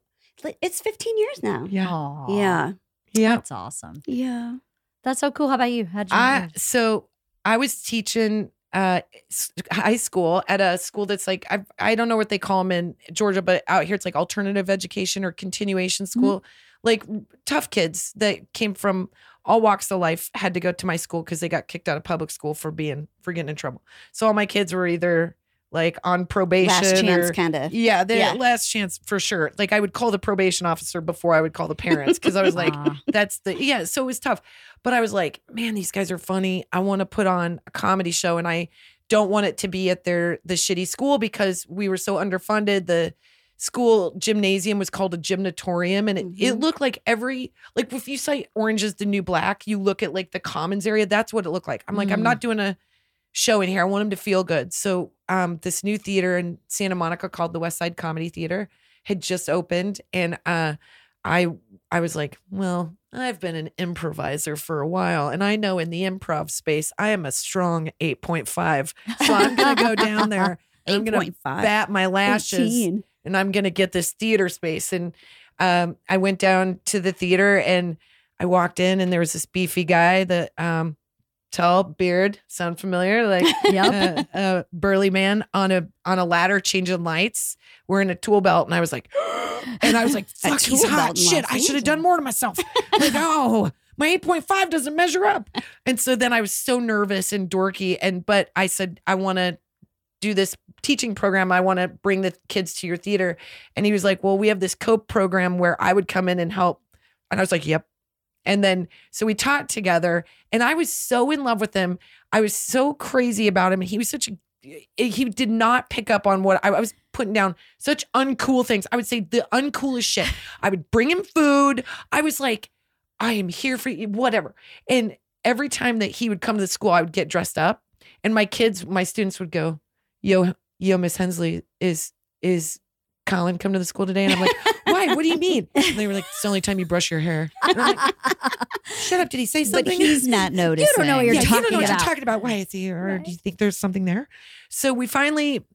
it's 15 years now. yeah, Aw, Yeah. yeah. That's awesome. Yeah. That's so cool. How about you? How'd you I so I was teaching uh high school at a school that's like I I don't know what they call them in Georgia, but out here it's like alternative education or continuation school. Like tough kids that came from all walks of life had to go to my school because they got kicked out of public school for being for getting in trouble. So all my kids were either like on probation Last chance, kind of. yeah, the Yeah. last chance for sure. Like I would call the probation officer before I would call the parents because I was like, that's the yeah. So it was tough, but I was like, man, these guys are funny. I want to put on a comedy show, and I don't want it to be at their the shitty school because we were so underfunded. The school gymnasium was called a gymnatorium, and it, it Mhm. looked like every like if you say Orange is the New Black, you look at like the Commons area. That's what it looked like. I'm like, I'm Mm. not doing a show in here. I want them to feel good. So um this new theater in Santa Monica called the West Side Comedy Theater had just opened and uh I I was like, well, I've been an improviser for a while and I know in the improv space I am a strong 8.5. So I'm to go down there and I'm to 8.5. bat my lashes 18. and I'm to get this theater space. And um, I went down to the theater and I walked in and there was this beefy guy that um, tall beard, sound familiar? Like Yep. a, uh, a burly man on a on a ladder changing lights, wearing a tool belt, and I was like, and I was like, fuck, he's hot. Shit, I should have done more to myself. like, oh, my 8.5 doesn't measure up. And so then I was so nervous and dorky. And but I said, I want to do this teaching program. I want to bring the kids to your theater. And he was like, Well, we have this COPE program where I would come in and help. And I was like, Yep. And then so we taught together, and I was so in love with him. I was so crazy about him. And he was such a eh, he did not pick up on what I, I was putting down such uncool things. I would say the uncoolest shit. I would bring him food. I was like, I am here for you, whatever. And every time that he would come to the school, I would get dressed up. And my kids, my students would go, Yo, yo, Miss Hensley, is is Colin come to the school today? And I'm like, Why? What do you mean? And they were like, It's the only time you brush your hair. And I'm like, Shut up. Did he say something? But he's not noticing. You don't know what you're yeah, talking you don't know what about. you're talking about. Why is he here? Or Right. do you think there's something there? So we finally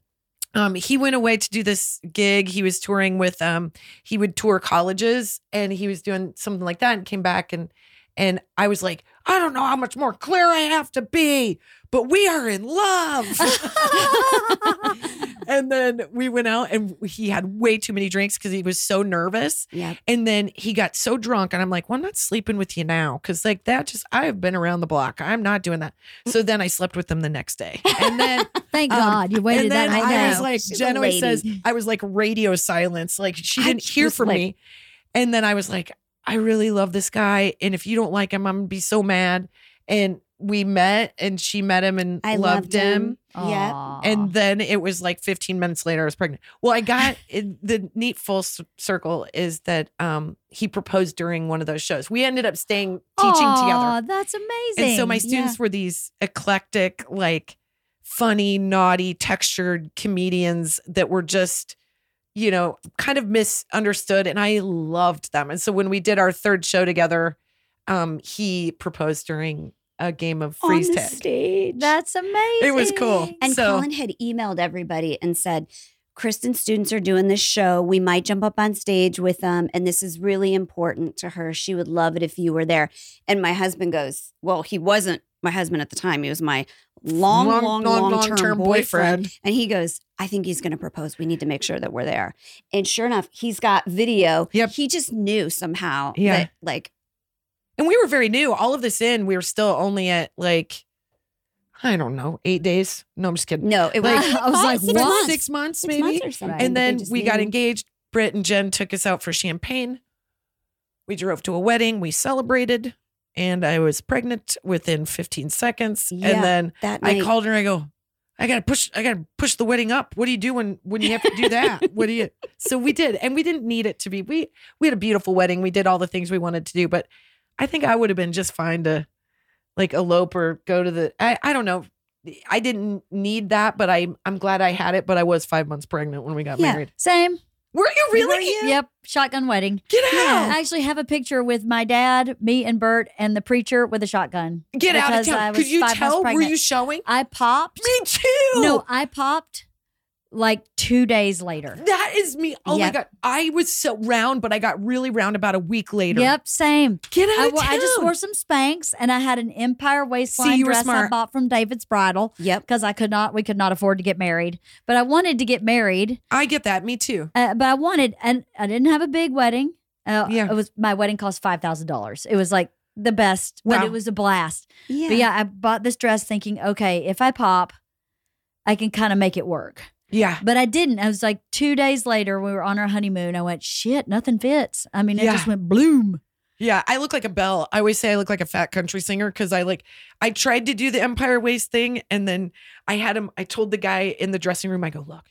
um he went away to do this gig. He was touring with um he would tour colleges and he was doing something like that and came back and and I was like, I don't know how much more clear I have to be, but we are in love. and then we went out and he had way too many drinks because he was so nervous. Yeah. And then he got so drunk, and I'm like, well, I'm not sleeping with you now. Cause like that just, I have been around the block. I'm not doing that. So then I slept with him the next day. And then, Thank um, God you waited and then that I long. was like, She's Jen always says. I was like radio silence. Like she didn't hear from like- me. And then I was like, I really love this guy. And if you don't like him, I'm going to be so mad. And we met and she met him and I loved, him. Yeah. And then it was like 15 minutes later, I was pregnant. Well, I got it, the neat full circle is that um, he proposed during one of those shows. We ended up staying teaching Aw, together. That's amazing. And so my students were these eclectic, like funny, naughty, textured comedians that were just, you know, kind of misunderstood. And I loved them. And so when we did our third show together, um, he proposed during a game of freeze on the tag. stage. That's amazing. It was cool. and so- Colin had emailed everybody and said, Kristin's students are doing this show. We might jump up on stage with them. And this is really important to her. She would love it if you were there. And my husband goes, Well, he wasn't my husband at the time. He was my long, long, long, long, term boyfriend. And he goes, I think he's going to propose. We need to make sure that we're there. And sure enough, he's got video. Yep. He just knew somehow Yeah. that, like, And we were very new. All of this in, we were still only at like, I don't know, eight days. No, I'm just kidding. no, it was, Like, I was like, six what? months. Six months, Six maybe. months or something. And then we got engaged. Britt and Jen took us out for champagne. We drove to a wedding. We celebrated, and I was pregnant within 15 seconds. Yeah, and then that I called her. I go, I gotta push. I gotta push the wedding up. What do you do when when you have to do that? what do you? So we did, and we didn't need it to be. We we had a beautiful wedding. We did all the things we wanted to do, but I think I would have been just fine to like elope or go to the. I I don't know. I didn't need that, but I I'm glad I had it. But I was five months pregnant when we got Yeah. married. Same. Were you really? Yep. Shotgun wedding. Get out! Yeah, I actually have a picture with my dad, me, and Bert, and the preacher with a shotgun. Get out of town! Could you tell? Were you showing? I popped. Me too. No, I popped like two days later. that is me. Oh my god, I was so round, but I got really round about a week later. Yep, same. Get out I, of wo- I just wore some Spanx and I had an Empire waistline were dress I bought from David's Bridal Yep. because I could not, we could not afford to get married. But I wanted to get married, I get that. Me too. uh, but I wanted, and I didn't have a big wedding. Uh, Yeah. It was, my wedding cost $5,000. It was like the best, but Wow. it was a blast. Yeah. But yeah, I bought this dress thinking, okay, if I pop, I can kind of make it work. Yeah. But I didn't. I was like two days later, we were on our honeymoon. I went, shit, nothing fits. I mean, it Yeah. just went bloom. Yeah, I look like a belle. I always say I look like a fat country singer because I like I tried to do the Empire waist thing and then I had him I told the guy in the dressing room, I go, look,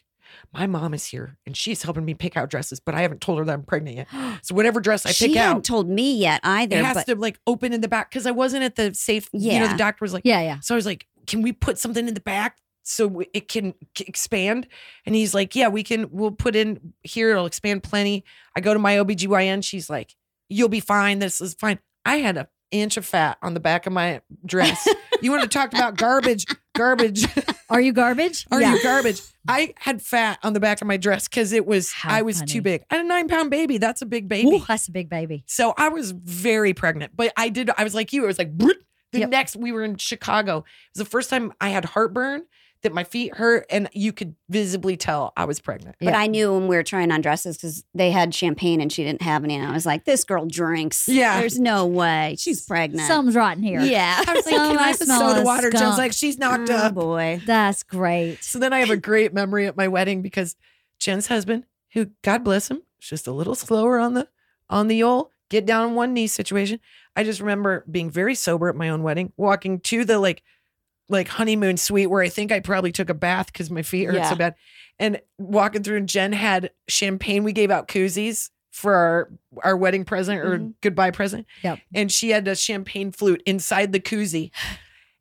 my mom is here and she's helping me pick out dresses, but I haven't told her that I'm pregnant yet. So whatever dress I she pick hadn't out, told me yet either. it has but to like open in the back because I wasn't at the safe. You know, Yeah. the doctor was like, Yeah, yeah. so I was like, can we put something in the back so it can expand? And he's like, yeah, we can, we'll put in here, it'll expand plenty. I go to my OBGYN, she's like, you'll be fine. This is fine. I had a inch of fat on the back of my dress. you want to talk about garbage, garbage. Are you garbage? Are yeah. you garbage? I had fat on the back of my dress because it was, How I was funny. too big. I had a nine pound baby. That's a big baby. Ooh, that's a big baby. So I was very pregnant, but I did. I was like you. It was like the Yep. next. We were in Chicago. It was the first time I had heartburn that my feet hurt, and you could visibly tell I was pregnant. But I knew when we were trying on dresses because they had champagne and she didn't have any. And I was like, this girl drinks. Yeah. There's no way. She's pregnant. Something's rotten here. Yeah. I was like, "Can I I have smell soda a water?" Jen's skunk. like, "She's knocked up. Oh, up." boy. That's great. So then I have a great memory at my wedding because Jen's husband, who God bless him, was just a little slower on the on the old get down on one knee situation. I just remember being very sober at my own wedding, walking to the like like honeymoon suite where I think I probably took a bath because my feet hurt Yeah. so bad. And walking through and Jen had champagne. We gave out koozies for our our wedding present or Mhm. goodbye present. Yep. And she had a champagne flute inside the koozie.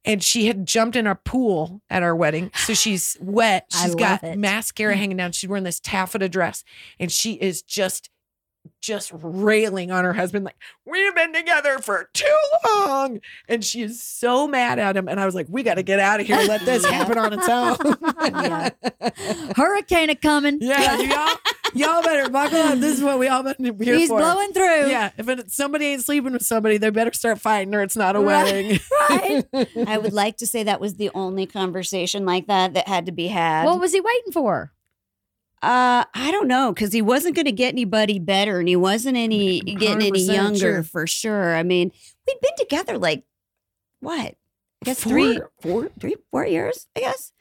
And she had jumped in our pool at our wedding. So she's wet. She's got it. mascara hanging down. She's wearing this taffeta dress. And she is just just railing on her husband, like, we've been together for too long. And she is so mad at him. And I was like, we got to get out of here. Let this Yeah. happen on its own. Yeah. Hurricane a coming. Yeah, y'all, y'all better buckle up. This is what we all been here for. He's for. blowing through. Yeah, if it, somebody ain't sleeping with somebody, they better start fighting, or it's not a Right, wedding. right. I would like to say that was the only conversation like that that had to be had. What was he waiting for? Uh, I don't know because he wasn't going to get anybody better, and he wasn't any getting any younger for sure. I mean, we'd been together like what? I guess three, four, three, four years. I guess,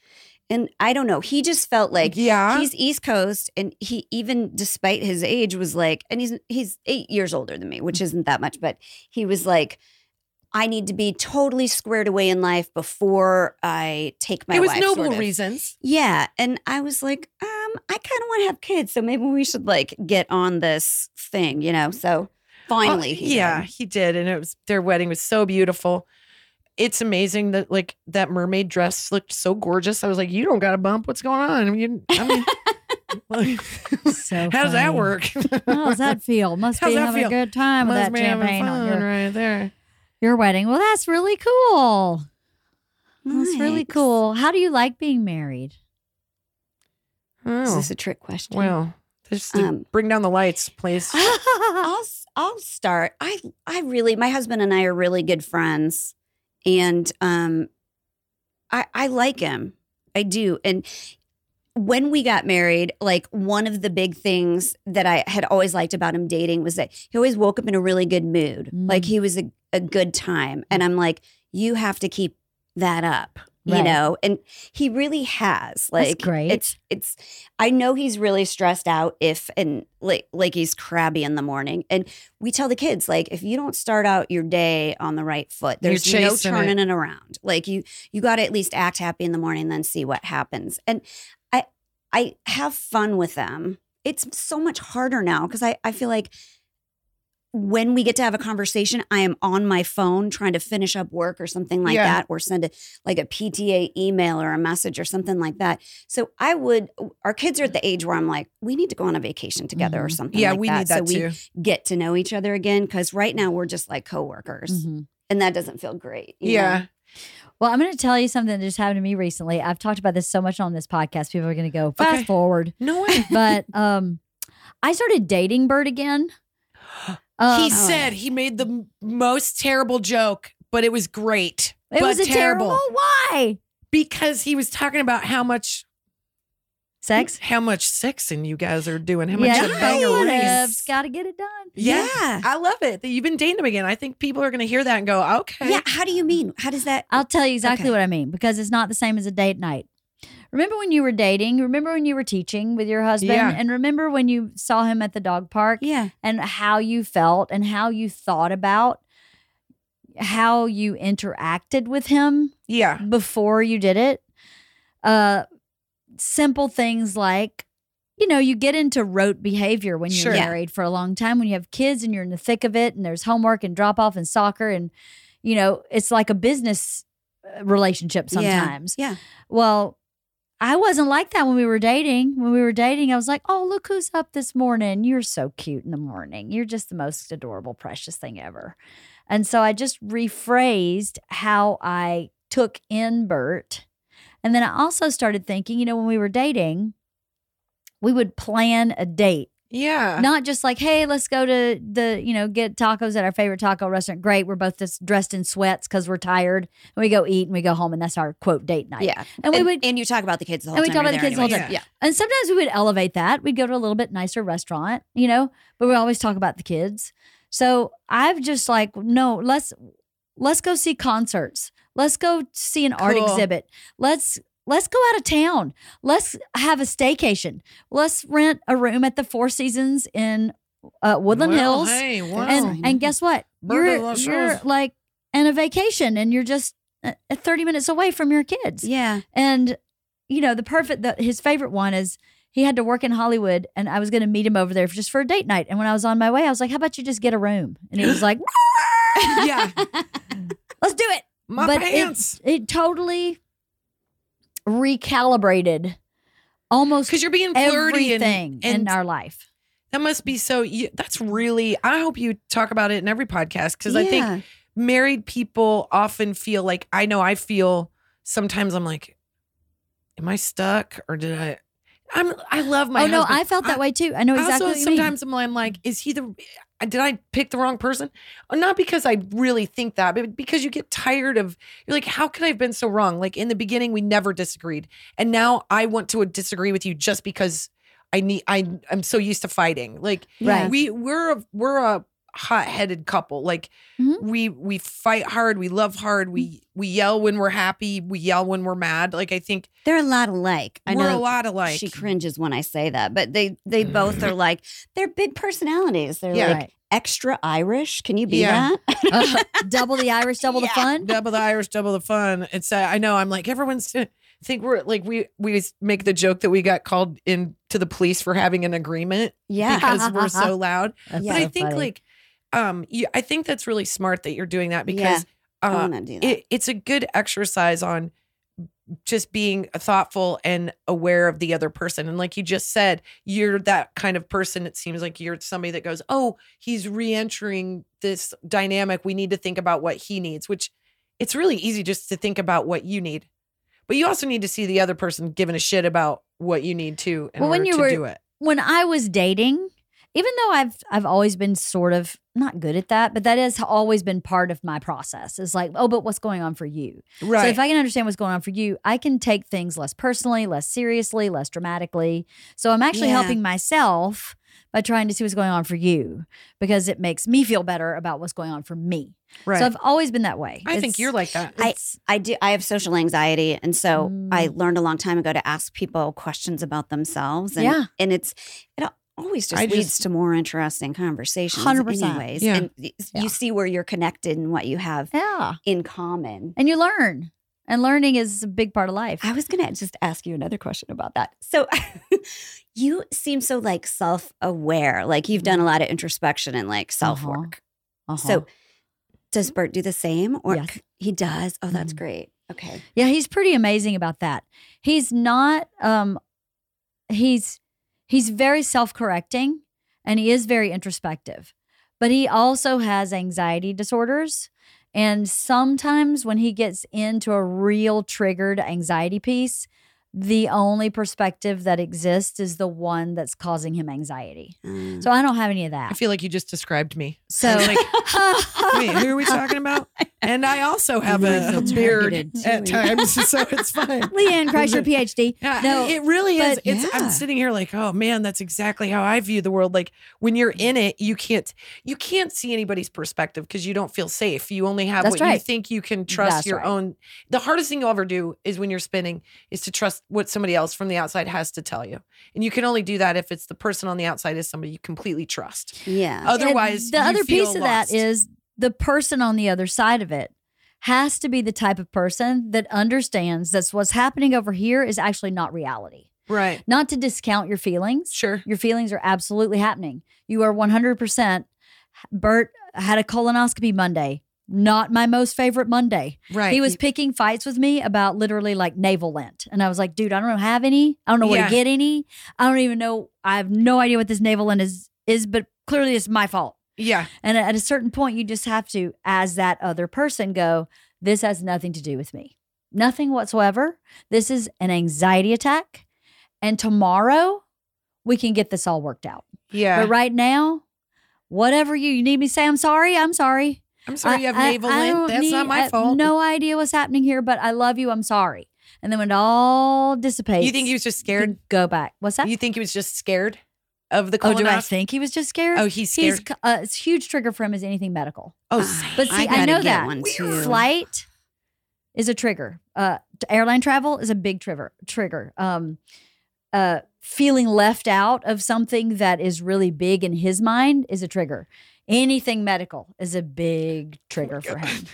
and I don't know. He just felt like yeah, he's East Coast, and he even despite his age was like, and he's he's eight years older than me, which isn't that much, but he was like. I need to be totally squared away in life before I take my it was wife, noble sort of. reasons. Yeah. And I was like, um, I kind of want to have kids. So maybe we should like get on this thing, you know? So finally. Uh, he yeah, did. he did, and it was their wedding was so beautiful. It's amazing that like that mermaid dress looked so gorgeous. I was like, you don't got a bump. What's going on? I mean, I mean, like, So how does that work? How does that feel? Must How's be having feel? a good time with Must that champagne on fun your, right there. your wedding. Well, that's really cool. That's really cool. How do you like being married? Is Oh, this a trick question? well, just Um, bring down the lights, please. I'll I'll start. I I really my husband and I are really good friends, and um, I I like him. I do, and when we got married, like one of the big things that I had always liked about him dating was that he always woke up in a really good mood. Mm. Like he was a, a good time. And I'm like, you have to keep that up. You know, and he really has. Like great. it's it's I know he's really stressed out if and like like he's crabby in the morning. And we tell the kids, like, if you don't start out your day on the right foot, there's no chasing it. turning it around. Like you you gotta at least act happy in the morning, then see what happens. And I I have fun with them. It's so much harder now because I, I feel like when we get to have a conversation, I am on my phone trying to finish up work or something like Yeah. that, or send a like a PTA email or a message or something like that. So I would. Our kids are at the age where I'm like, we need to go on a vacation together or Mhm. something. Yeah, like we that, need that so too. we get to know each other again. Because right now we're just like coworkers, Mhm. and that doesn't feel great. you know? Yeah. Well, I'm going to tell you something that just happened to me recently. I've talked about this so much on this podcast. People are going to go fast Okay. forward. No way. But um, I started dating Bert again. Um, he said he made the m- most terrible joke, but it was great. it was a terrible. Why? because he was talking about how much Sex. how much sexing you guys are doing, how much Yeah, you bang a ring. got to get it done. Yeah. Yeah. I love it that you've been dating him again. I think people are going to hear that and go, okay. Yeah. How do you mean? How does that? I'll tell you exactly Okay. what I mean because it's not the same as a date night. Remember when you were dating? Remember when you were teaching with your husband? Yeah. And remember when you saw him at the dog park Yeah. and how you felt and how you thought about how you interacted with him Yeah. before you did it? Uh simple things like you know, you get into rote behavior when you're Sure. Married for a long time, when you have kids and you're in the thick of it, and there's homework and drop off and soccer, and you know, it's like a business uh, relationship Yeah. sometimes. Yeah. Well, I wasn't like that when we were dating. When we were dating, I was like, oh, look who's up this morning. You're so cute in the morning. You're just the most adorable, precious thing ever. And so I just rephrased how I took in Bert. And then I also started thinking, you know, when we were dating, we would plan a date Yeah. not just like, hey, let's go to the, you know, get tacos at our favorite taco restaurant. Great. We're both just dressed in sweats because we're tired. And we go eat and we go home. And that's our quote date night. Yeah. And we would, and you talk about the kids the whole and we time. talk you're about the kids the whole time. Yeah. and sometimes we would elevate that. We'd go to a little bit nicer restaurant, you know, but we always talk about the kids. So I've just like, no, let's, let's go see concerts. Let's go see an art Cool. exhibit. Let's, let's go out of town. Let's have a staycation. Let's rent a room at the Four Seasons in uh, Woodland Well, Hills. Hey, wow. And and guess what? You're you're like in a vacation and you're just uh, 30 minutes away from your kids. Yeah. And you know, the perfect the, his favorite one is he had to work in Hollywood and I was going to meet him over there just for a date night. And when I was on my way, I was like, "How about you just get a room?" And he was like, yeah. "Let's do it." My but pants. It, it totally recalibrated almost Because you're being flirty and, everything and in our life. that must be so. You, that's really. I hope you talk about it in every podcast because I think married people often feel like I know I feel sometimes I'm like, am I stuck or did I? I'm. I love my. oh no. I felt that way too. I know exactly also, what you sometimes I'm, I'm like, is he the? Did I pick the wrong person? Uh, Not because I really think that, but because you get tired of. You're like, how could I have been so wrong? Like in the beginning, we never disagreed, and now I want to disagree with you just because I need. I I'm so used to fighting. Like Right. we we're a, we're a hot headed couple. Like Mhm. we we fight hard, we love hard, we we yell when we're happy, we yell when we're mad. Like I think They're a lot alike. I we're know a lot alike. she cringes when I say that, but they they both are like they're big personalities. They're Yeah. like Right. extra Irish. Can you be Yeah. that? Uh, double the Irish, double the fun. double the Irish, double the fun. It's uh, I know. I'm like everyone's gonna think we're like we we make the joke that we got called in to the police for having an agreement yeah. because we're so loud. That's but so I think funny. like um you, I think that's really smart that you're doing that because I uh, do that. it, it's a good exercise on just being thoughtful and aware of the other person. And like you just said, you're that kind of person. It seems like you're somebody that goes, Oh, he's re entering this dynamic. We need to think about what he needs, which it's really easy just to think about what you need. But you also need to see the other person giving a shit about what you need to in Well, when order you to were- do it. when I was dating, even though I've I've always been sort of not good at that, but that has always been part of my process. Is like, oh, but what's going on for you? Right. So if I can understand what's going on for you, I can take things less personally, less seriously, less dramatically. So I'm actually Yeah. helping myself by trying to see what's going on for you because it makes me feel better about what's going on for me. right. So I've always been that way. I think you're like that. I- I do. I have social anxiety, and so I Mm. learned a long time ago to ask people questions about themselves. And, Yeah. and it's it always just I leads just- to more interesting conversations. 100%. anyways. Yeah. and Yeah. you see where you're connected and what you have yeah. in common. And you learn. And learning is a big part of life. I was gonna just ask you another question about that. So you seem so like self-aware, like you've done a lot of introspection and like self-work. Uh-huh. So does Bert do the same? Or Yes. he does? Oh, that's Mhm. great. Okay. Yeah, he's pretty amazing about that. He's not um he's he's very self-correcting and he is very introspective. But he also has anxiety disorders and sometimes when he gets into a real triggered anxiety piece, the only perspective that exists is the one that's causing him anxiety. Mm. So I don't have any of that. I feel like you just described me. So like, wait, who are we talking about? And I also have a, a beard at times, so it's fine. Leanne Kreischer, PhD. Yeah, No, it really is. It's Yeah. I'm sitting here like, oh man, that's exactly how I view the world. Like when you're in it, you can't you can't see anybody's perspective because you don't feel safe. You only have That's what you right. think you can trust That's your right. own. The hardest thing you'll ever do is when you're spinning is to trust what somebody else from the outside has to tell you. And you can only do that if it's the person on the outside is somebody you completely trust. yeah. And Otherwise, the you other feel piece of lost. that is the person on the other side of it has to be the type of person that understands that what's happening over here is actually not reality. right. Not to discount your feelings. Sure. Your feelings are absolutely happening. You are 100%. Bert had a colonoscopy Monday. Not my most favorite Monday. Right. He was picking fights with me about literally like navel lint. And I was like, dude, I don't have any. I don't know where Yeah. to get any. I don't even know. I have no idea what this navel lint is, is but clearly it's my fault. yeah. And at a certain point, you just have to, as that other person, go, this has nothing to do with me. Nothing whatsoever. This is an anxiety attack. And tomorrow, we can get this all worked out. Yeah. But right now, whatever you, you need me to say, I'm sorry, I'm sorry. I'm sorry you have navel I lint. That's not my I fault. No idea what's happening here, but I love you. I'm sorry. And then when it all dissipates, You think he was just scared? go back. What's that? You think he was just scared of the oh, do I think he was just scared? Oh, he's scared. He's uh, it's a huge trigger for him is anything medical. oh, Ah, But see, I, know that one too. flight is a trigger. Uh, airline travel is a big trigger. Trigger. Um, uh, feeling left out of something that is really big in his mind is a trigger. Anything medical is a big trigger for him.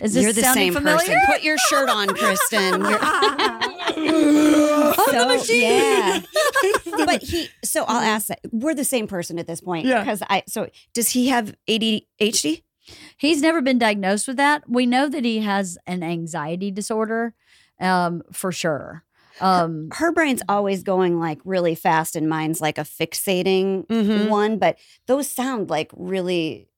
Is this You're the sounding same familiar? person. Put your shirt on, Kristin. You're- the So, machine. yeah. but he so I'll ask that. We're the same person at this point. Yeah. Because I so does he have ADHD? He's never been diagnosed with that. We know that he has an anxiety disorder, um, for sure. Um, Her brain's always going like really fast and mine's like a fixating Mhm. one, but those sound like really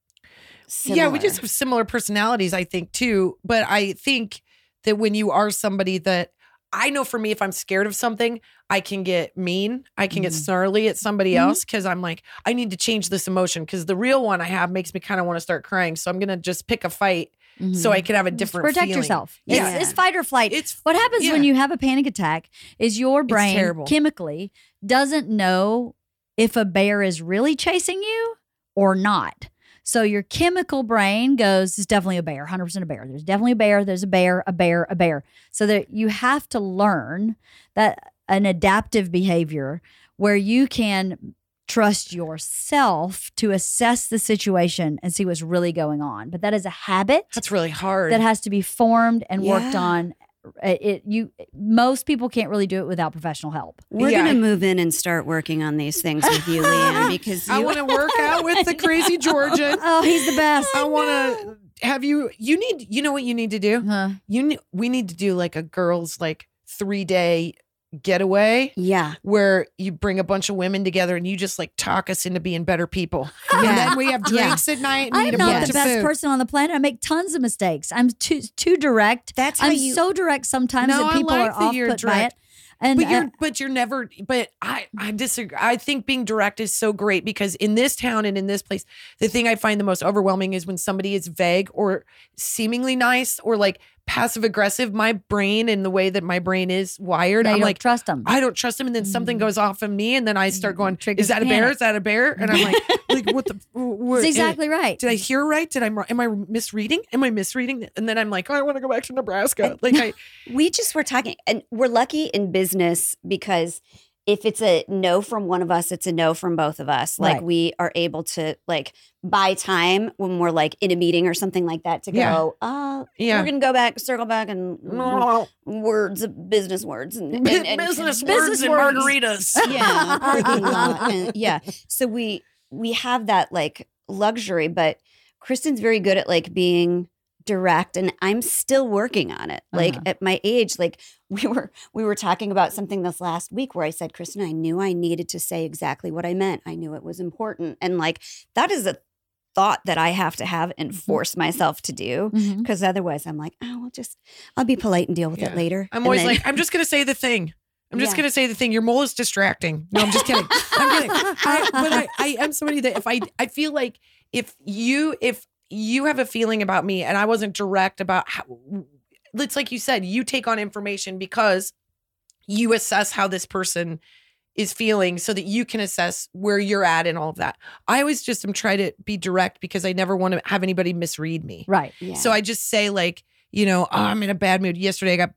similar. Yeah, we just have similar personalities, I think, too. But I think that when you are somebody that I know for me, if I'm scared of something, I can get mean. I can get Mhm. snarly at somebody Mhm. else because I'm like, I need to change this emotion because the real one I have makes me kind of want to start crying. So I'm gonna just pick a fight Mm-hmm. so I can have a Just different protect feeling. yourself. Yeah. It's, it's fight or flight. It's What happens when you have a panic attack is your brain chemically doesn't know if a bear is really chasing you or not. So your chemical brain goes, it's definitely a bear, 100% a bear. There's definitely a bear, there's a bear, a bear, a bear. So that you have to learn that an adaptive behavior where you can trust yourself to assess the situation and see what's really going on. But that is a habit that's really hard. that has to be formed and worked on. It, it- you most people can't really do it without professional help. We're Yeah. gonna move in and start working on these things with you, Leanne, because I want to work out with the crazy Georgian. Oh, he's the best. I want to have you. You need. You know what you need to do. Huh. You. We need to do like a girls like three day getaway Yeah. where you bring a bunch of women together and you just like talk us into being better people. And Yeah. then we have Yeah. drinks at night and I'm not the best food. person on the planet. I make tons of mistakes. I'm too too direct. That's how I'm you so direct sometimes No, that people like are off you're put by it. And But uh, you're but you're never but I I disagree. I think being direct is so great because in this town and in this place, the thing I find the most overwhelming is when somebody is vague or seemingly nice or like passive aggressive. My brain and the way that my brain is wired, no, you I'm like trust them. I don't trust him, and then something Mhm. goes off of me, and then I start going, Triggers "Is that a bear? Is that a bear?" And I'm like, "Like what the? What, That's exactly right. Did I hear right? Did I? Am I misreading? Am I misreading? And then I'm like, oh, I want to go back to Nebraska. Like I, we just were talking and we're lucky in business because if it's a no from one of us, it's a no from both of us. Like Right. we are able to like buy time when we're like in a meeting or something like that to Yeah. go, uh, Yeah. we're gonna go back, circle back and words, business words and, and, and business, business words and margaritas. yeah, parking lot. And, yeah. So we we have that like luxury, but Kristin's very good at like being direct and I'm still working on it. Like Uh-huh. at my age, like we were we were talking about something this last week where I said, Kristin, I knew I needed to say exactly what I meant. I knew it was important. And like that is a thought that I have to have and Mm-hmm. force myself to do. Because otherwise I'm like, oh, I'll just I'll be polite and deal with Yeah. it later. I'm always then- like, I'm just gonna say the thing. I'm just Yeah. gonna say the thing. Your mole is distracting. No, I'm just kidding. I'm kidding. I, but I, I am somebody that if I, I feel like if you, if you have a feeling about me and I wasn't direct about how, it's like you said, you take on information because you assess how this person is feeling so that you can assess where you're at and all of that. I always just am try to be direct because I never want to have anybody misread me. Right. yeah. So I just say like, you know, oh, I'm in a bad mood. Yesterday I got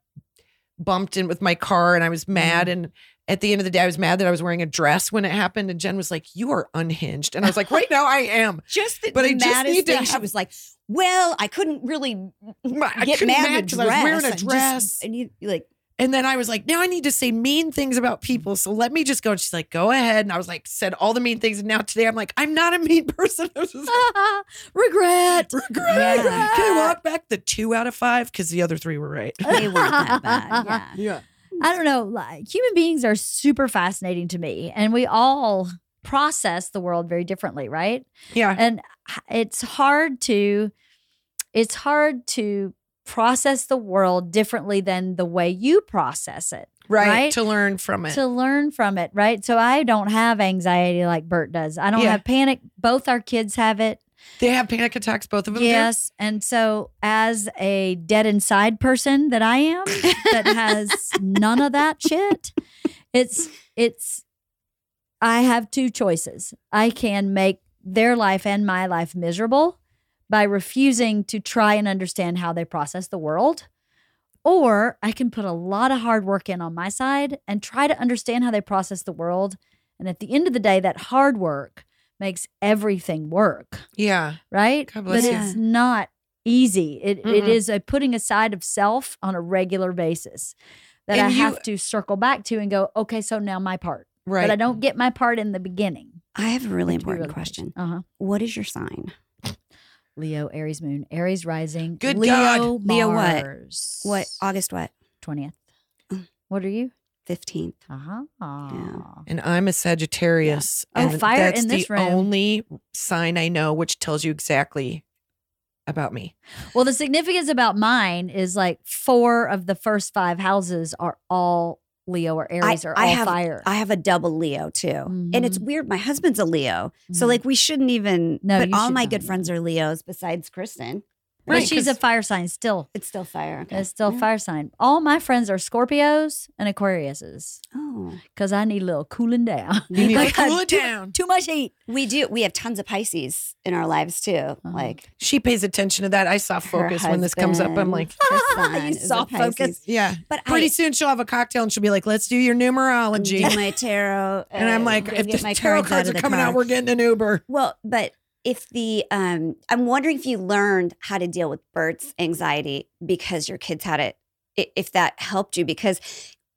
bumped in with my car and I was mad. Mm. And at the end of the day, I was mad that I was wearing a dress when it happened. And Jen was like, You are unhinged. And I was like, Right now I am. just the, But the I just need to she have- was like, "Well, I couldn't really I get couldn't mad mad in a because I was wearing a dress. Just-. I need like And then I was like, now I need to say mean things about people. So let me just go. And she's like, go ahead. And I was like, said all the mean things. And now today I'm like, I'm not a mean person. I was just Regret. regret. Yeah. Can I walk back the two out of five? Because the other three were right. they weren't that bad. Yeah. Yeah. I don't know. Like, human beings are super fascinating to me, and we all process the world very differently, right? Yeah. And it's hard to, it's hard to process the world differently than the way you process it Right. Right? To learn from it. to learn from it, right? So I don't have anxiety like Bert does. I don't Yeah. have panic. Both our kids have it. They have panic attacks, both of them. do? Yes. And so, as a dead inside person that I am, that has none of that shit, it's, it's, I have two choices. I can make their life and my life miserable by refusing to try and understand how they process the world. Or I can put a lot of hard work in on my side and try to understand how they process the world. And at the end of the day, that hard work makes everything work Yeah. right? God bless but you. it's not easy. It, it is a putting aside of self on a regular basis that And I you- have to circle back to and go, okay, so now my part. Right. But I don't get my part in the beginning. I have a really important really question. Uh huh. What is your sign? Leo, Aries moon, Aries rising. Good Leo, God. Leo what? What August what? 20th. Mm. What are you? Fifteenth. Uh huh. and I'm a Sagittarius. Yeah. Oh, and fire that's in this the room. only sign I know which tells you exactly about me. Well, the significance about mine is like four of the first five houses are all Leo or Aries or all have fire. I have a double Leo too, and it's Mhm. weird. My husband's a Leo, so Mhm. like we shouldn't even. No, but all my good friends are Leos besides Kristin. But Right, she's a fire sign still. It's still fire. Okay. It's still Yeah. fire sign. All my friends are Scorpios and Aquariuses Oh, because I need a little cooling down. You need to cool it too- down. Too much heat. we do. We have tons of Pisces in our lives too. Uh-huh. Like She pays attention to that. I saw her focus when this comes up. I'm like, You son is a soft focus. yeah. But Pretty I soon she'll have a cocktail and she'll be like, let's do your numerology. do my tarot, and I'm like, if the my tarot cards cards are the coming car. out, we're getting an Uber. Well, but if the um I'm wondering if you learned how to deal with Bert's anxiety because your kids had it if that helped you because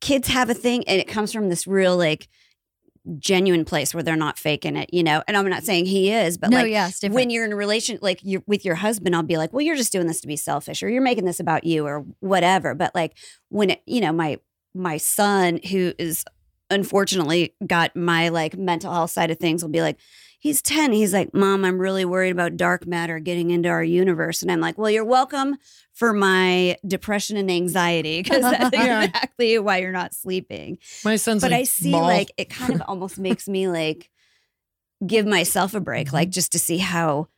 kids have a thing and it comes from this real like genuine place where they're not faking it, you know. And I'm not saying he is, but no, like yeah, when you're in a relation like you're with your husband, I'll be like, well, you're just doing this to be selfish or you're making this about you or whatever. But like when it, you know, my my son who is unfortunately got my like mental health side of things will be like, he's 10. He's like, Mom, I'm really worried about dark matter getting into our universe. And I'm like, Well, you're welcome for my depression and anxiety because that's Yeah. exactly why you're not sleeping My son's but like, I see "Ball." like it kind of almost makes me like give myself a break, Mm-hmm. like just to see how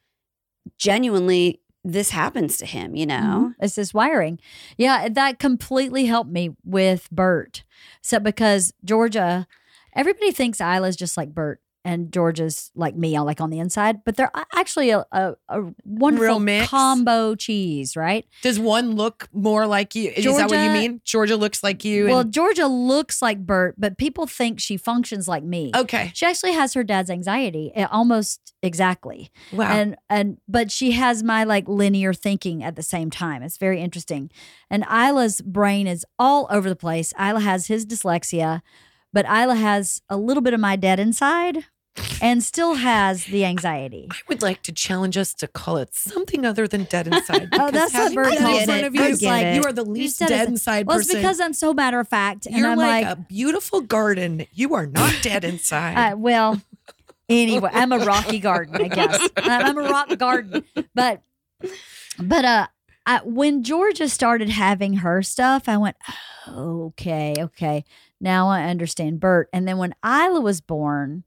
genuinely this happens to him, you know? Mhm. It's this wiring. Yeah, that completely helped me with Bert. So because Georgia, everybody thinks Ila's just like Bert. And Georgia's like me, like on the inside. But they're actually a, a, a wonderful combo cheese, right? Does one look more like you? Is that what you mean? Georgia looks like you. Well, and- Georgia looks like Bert, but people think she functions like me. okay. She actually has her dad's anxiety, eh, almost exactly. Wow. and and but she has my like linear thinking at the same time it's very interesting and ila's brain is all over the place ila has his dyslexia but ila has a little bit of my dead inside and still has the anxiety I would like to challenge us to call it something other than dead inside. Oh, that's what Bert calls front of you Bert is get like it. you are the least dead it's- inside well it's because i'm so matter of fact and You're i'm like, like, a beautiful garden. You are not dead inside. uh, well anyway i'm a rocky garden i guess i'm a rock garden but but uh I, when georgia started having her stuff i went okay okay now i understand bert and then when ila was born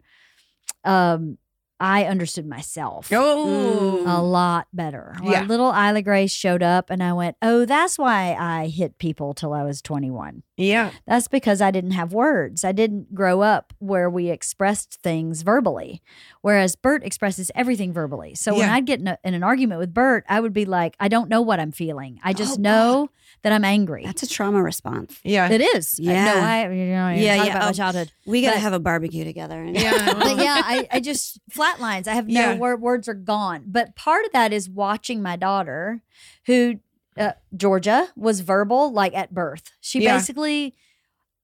um i understood myself oh, a lot better. When Yeah. little Ila Grace showed up, and I went, "Oh, that's why I hit people till I was 21. yeah. That's because I didn't have words. I didn't grow up where we expressed things verbally, whereas Bert expresses everything verbally. So when I'd get in, a, in an argument with Bert, I would be like, "I don't know what I'm feeling. I just Oh, know that I'm angry." That's a trauma response. Yeah. it is. Yeah. No, I. You know, Yeah, yeah. Talk yeah. about my Oh, childhood. We got to But- have a barbecue together. And Yeah. but yeah, I, I just flatlines. I have no Yeah. word, words are gone. But part of that is watching my daughter, who uh, Georgia was verbal like at birth. She Yeah. basically,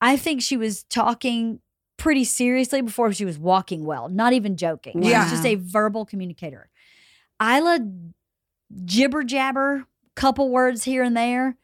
I think she was talking pretty seriously before she was walking well. Not even joking. She Yeah. was just a verbal communicator. Ila jibber jabber, couple words here and there.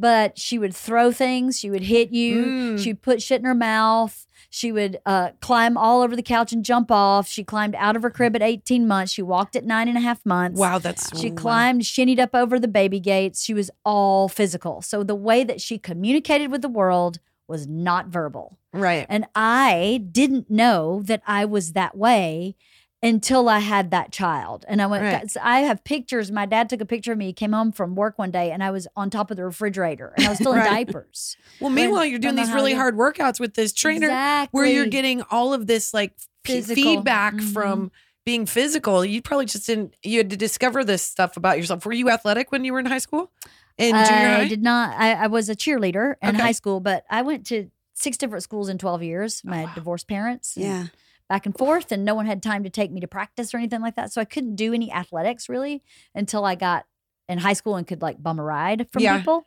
But she would throw things. She would hit you. Mm. She'd put shit in her mouth. She would uh, climb all over the couch and jump off. She climbed out of her crib at 18 months. She walked at nine and a half months. Wow, that's She wow. climbed, shinnied up over the baby gates. She was all physical. So the way that she communicated with the world was not verbal. Right. And I didn't know that I was that way until I had that child. And I went, Right. I have pictures. My dad took a picture of me. He came home from work one day and I was on top of the refrigerator and I was still in diapers. Well, meanwhile, you're doing these really hard workouts with this trainer exactly. where you're getting all of this like p- feedback Mhm. from being physical. You probably just didn't, you had to discover this stuff about yourself. Were you athletic when you were in high school? In junior I high? did not. I, I was a cheerleader in Okay. high school, but I went to six different schools in 12 years. My divorced parents. and yeah. Back and forth, and no one had time to take me to practice or anything like that. So I couldn't do any athletics really until I got in high school and could like bum a ride from Yeah. people.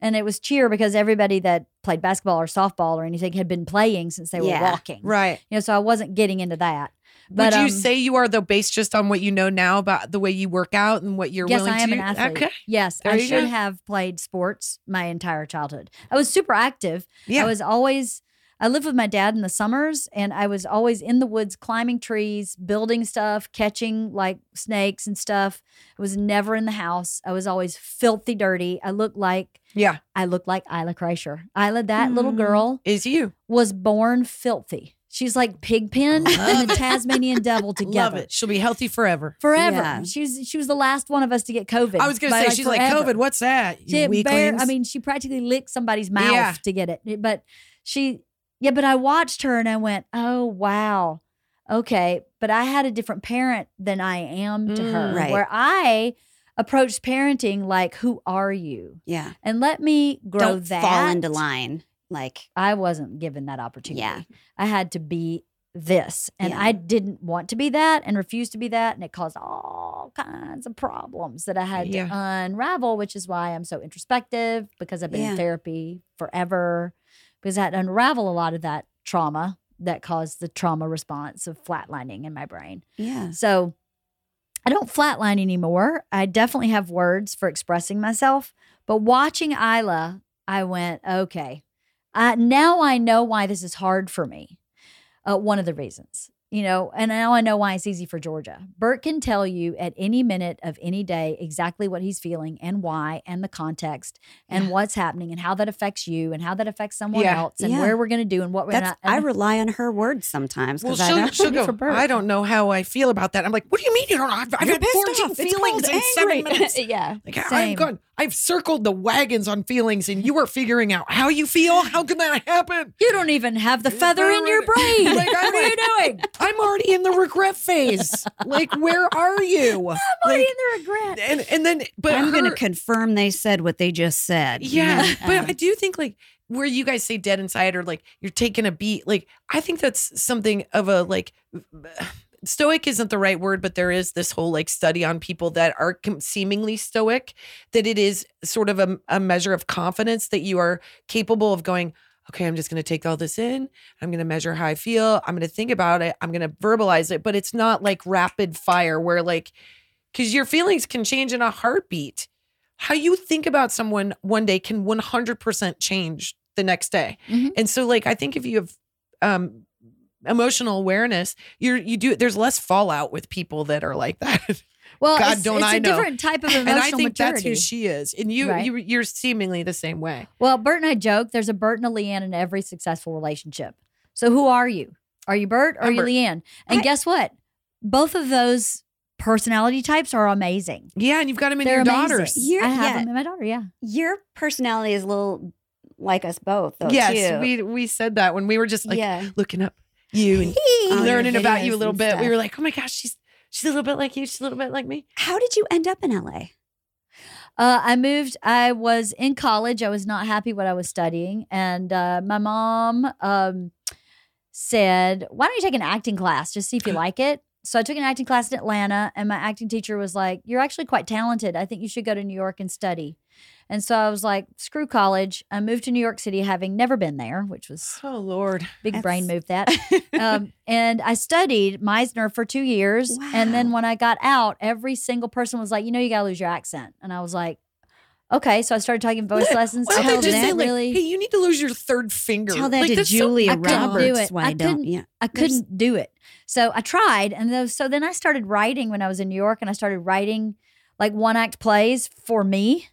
And it was cheer because everybody that played basketball or softball or anything had been playing since they were walking. Right. You know, so I wasn't getting into that. But Would you um, say you are though based just on what you know now about the way you work out and what you're yes, willing I am to an athlete. Okay. Yes, There I should go. have played sports my entire childhood. I was super active. Yeah. I was always I lived with my dad in the summers and I was always in the woods climbing trees, building stuff, catching like snakes and stuff. I was never in the house. I was always filthy dirty. I looked like yeah. I looked like Ila Kreischer. Ila, that little Mm. girl Is you. was born filthy. She's like Pigpen and the Tasmanian devil together. Love it. She'll be healthy forever. Forever. Yeah. She was she was the last one of us to get COVID. I was going to say, she's like. COVID, what's that? You She bare. I mean, she practically licked somebody's mouth Yeah. to get it. But she, yeah, but I watched her and I went, oh, wow. Okay. But I had a different parent than I am to her, Mm. Right. where I approached parenting like, who are you? Yeah. And let me grow Don't that. fall into line. Like, I wasn't given that opportunity. Yeah. I had to be this. And Yeah. I didn't want to be that and refused to be that. And it caused all kinds of problems that I had Yeah. to unravel, which is why I'm so introspective because I've been Yeah. in therapy forever, because I had to unravel a lot of that trauma that caused the trauma response of flatlining in my brain. yeah. So I don't flatline anymore. I definitely have words for expressing myself. But watching Ila, I went, okay, uh, now I know why this is hard for me. Uh, one of the reasons, you know, and now I know why it's easy for Georgia. Bert can tell you at any minute of any day exactly what he's feeling and why and the context and Yeah. what's happening and how that affects you and how that affects someone Yeah. else and Yeah. where we're going to do and what we're That's, not. I rely on her words sometimes Well, because I she'll, don't. she'll for go, Bert. I don't know how I feel about that. I'm like, what do you mean you don't? I've, I've You're had 14 off. Feelings called in seven minutes. yeah. Like, I'm Same. Going, I've circled the wagons on feelings and you are figuring out how you feel. How can that happen? You don't even have the feather in your brain. Like, I'm what are you doing? I'm already in the regret phase. Like, where are you? I'm already Like, in the regret. and and then but I'm going to confirm they said what they just said. Yeah, You know, but um, I do think like where you guys say dead inside or like you're taking a beat, like I think that's something of a like stoic isn't the right word, but there is this whole like study on people that are seemingly stoic that it is sort of a, a measure of confidence that you are capable of going. Okay, I'm just going to take all this in. I'm going to measure how I feel. I'm going to think about it. I'm going to verbalize it, but it's not like rapid fire where like because your feelings can change in a heartbeat. How you think about someone one day can 100% change the next day. Mhm. And so like I think if you have um emotional awareness, you're you do there's less fallout with people that are like that. Well, God, it's, don't it's I a know. different type of emotional and I think maturity. that's who she is. And you Right. you you're seemingly the same way. Well, Bert and I joke there's a Bert and a LeeAnn in every successful relationship. So who are you? Are you Bert or are I'm you Bert. LeeAnn? And I- guess what? Both of those personality types are amazing. Yeah, and you've got them in They're your amazing. daughters. You're- I have yeah. them in my daughter, yeah. your personality is a little like us both, though. yes, too. we we said that when we were just like yeah. looking up you and All learning about you a little and bit. We were like, oh my gosh, she's she's a little bit like you. She's a little bit like me. How did you end up in LA? Uh, I moved. I was in college. I was not happy what I was studying, and uh, my mom um, said, "Why don't you take an acting class? Just see if you like it." So I took an acting class in Atlanta, and my acting teacher was like, "You're actually quite talented. I think you should go to New York and study." And so I was like, "Screw college." I moved to New York City, having never been there, which was Oh Lord. big brain move that. um, and I studied Meisner for two years. And then when I got out, every single person was like, you know, you got to lose your accent. And I was like, okay. So I started taking voice lessons. Why I don't they just like, really, hey, you need to lose your third finger? Tell that Like, to that's so Julia I couldn't do Roberts. it. Why I don't couldn't- yeah? I couldn't do it. So I tried. And then, so then I started writing when I was in New York and I started writing like one act plays for me.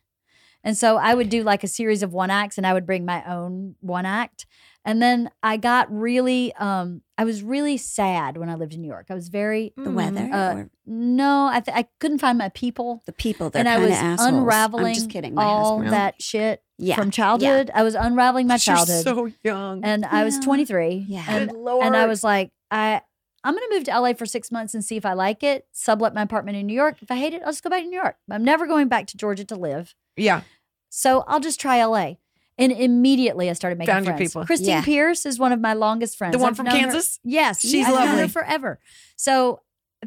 And so I would do like a series of one acts and I would bring my own one act. And then I got really, um, I was really sad when I lived in New York. I was very, the weather Uh, or no, I, th- I couldn't find my people. the people. They're and I was assholes. unraveling I'm just kidding. My all husband. that shit Yeah. from childhood. I was unraveling my You're childhood. so young. and I was 23. Yeah. And, Good Lord. and I was like, I, I'm going to move to LA for six months and see if I like it, sublet my apartment in New York. If I hate it, I'll just go back to New York. I'm never going back to Georgia to live. yeah. So I'll just try LA. And immediately I started making Found your friends. people. Christine Yeah. Pierce is one of my longest friends. The one I've from known her- Kansas? yes, She's I've known her lovely. forever. So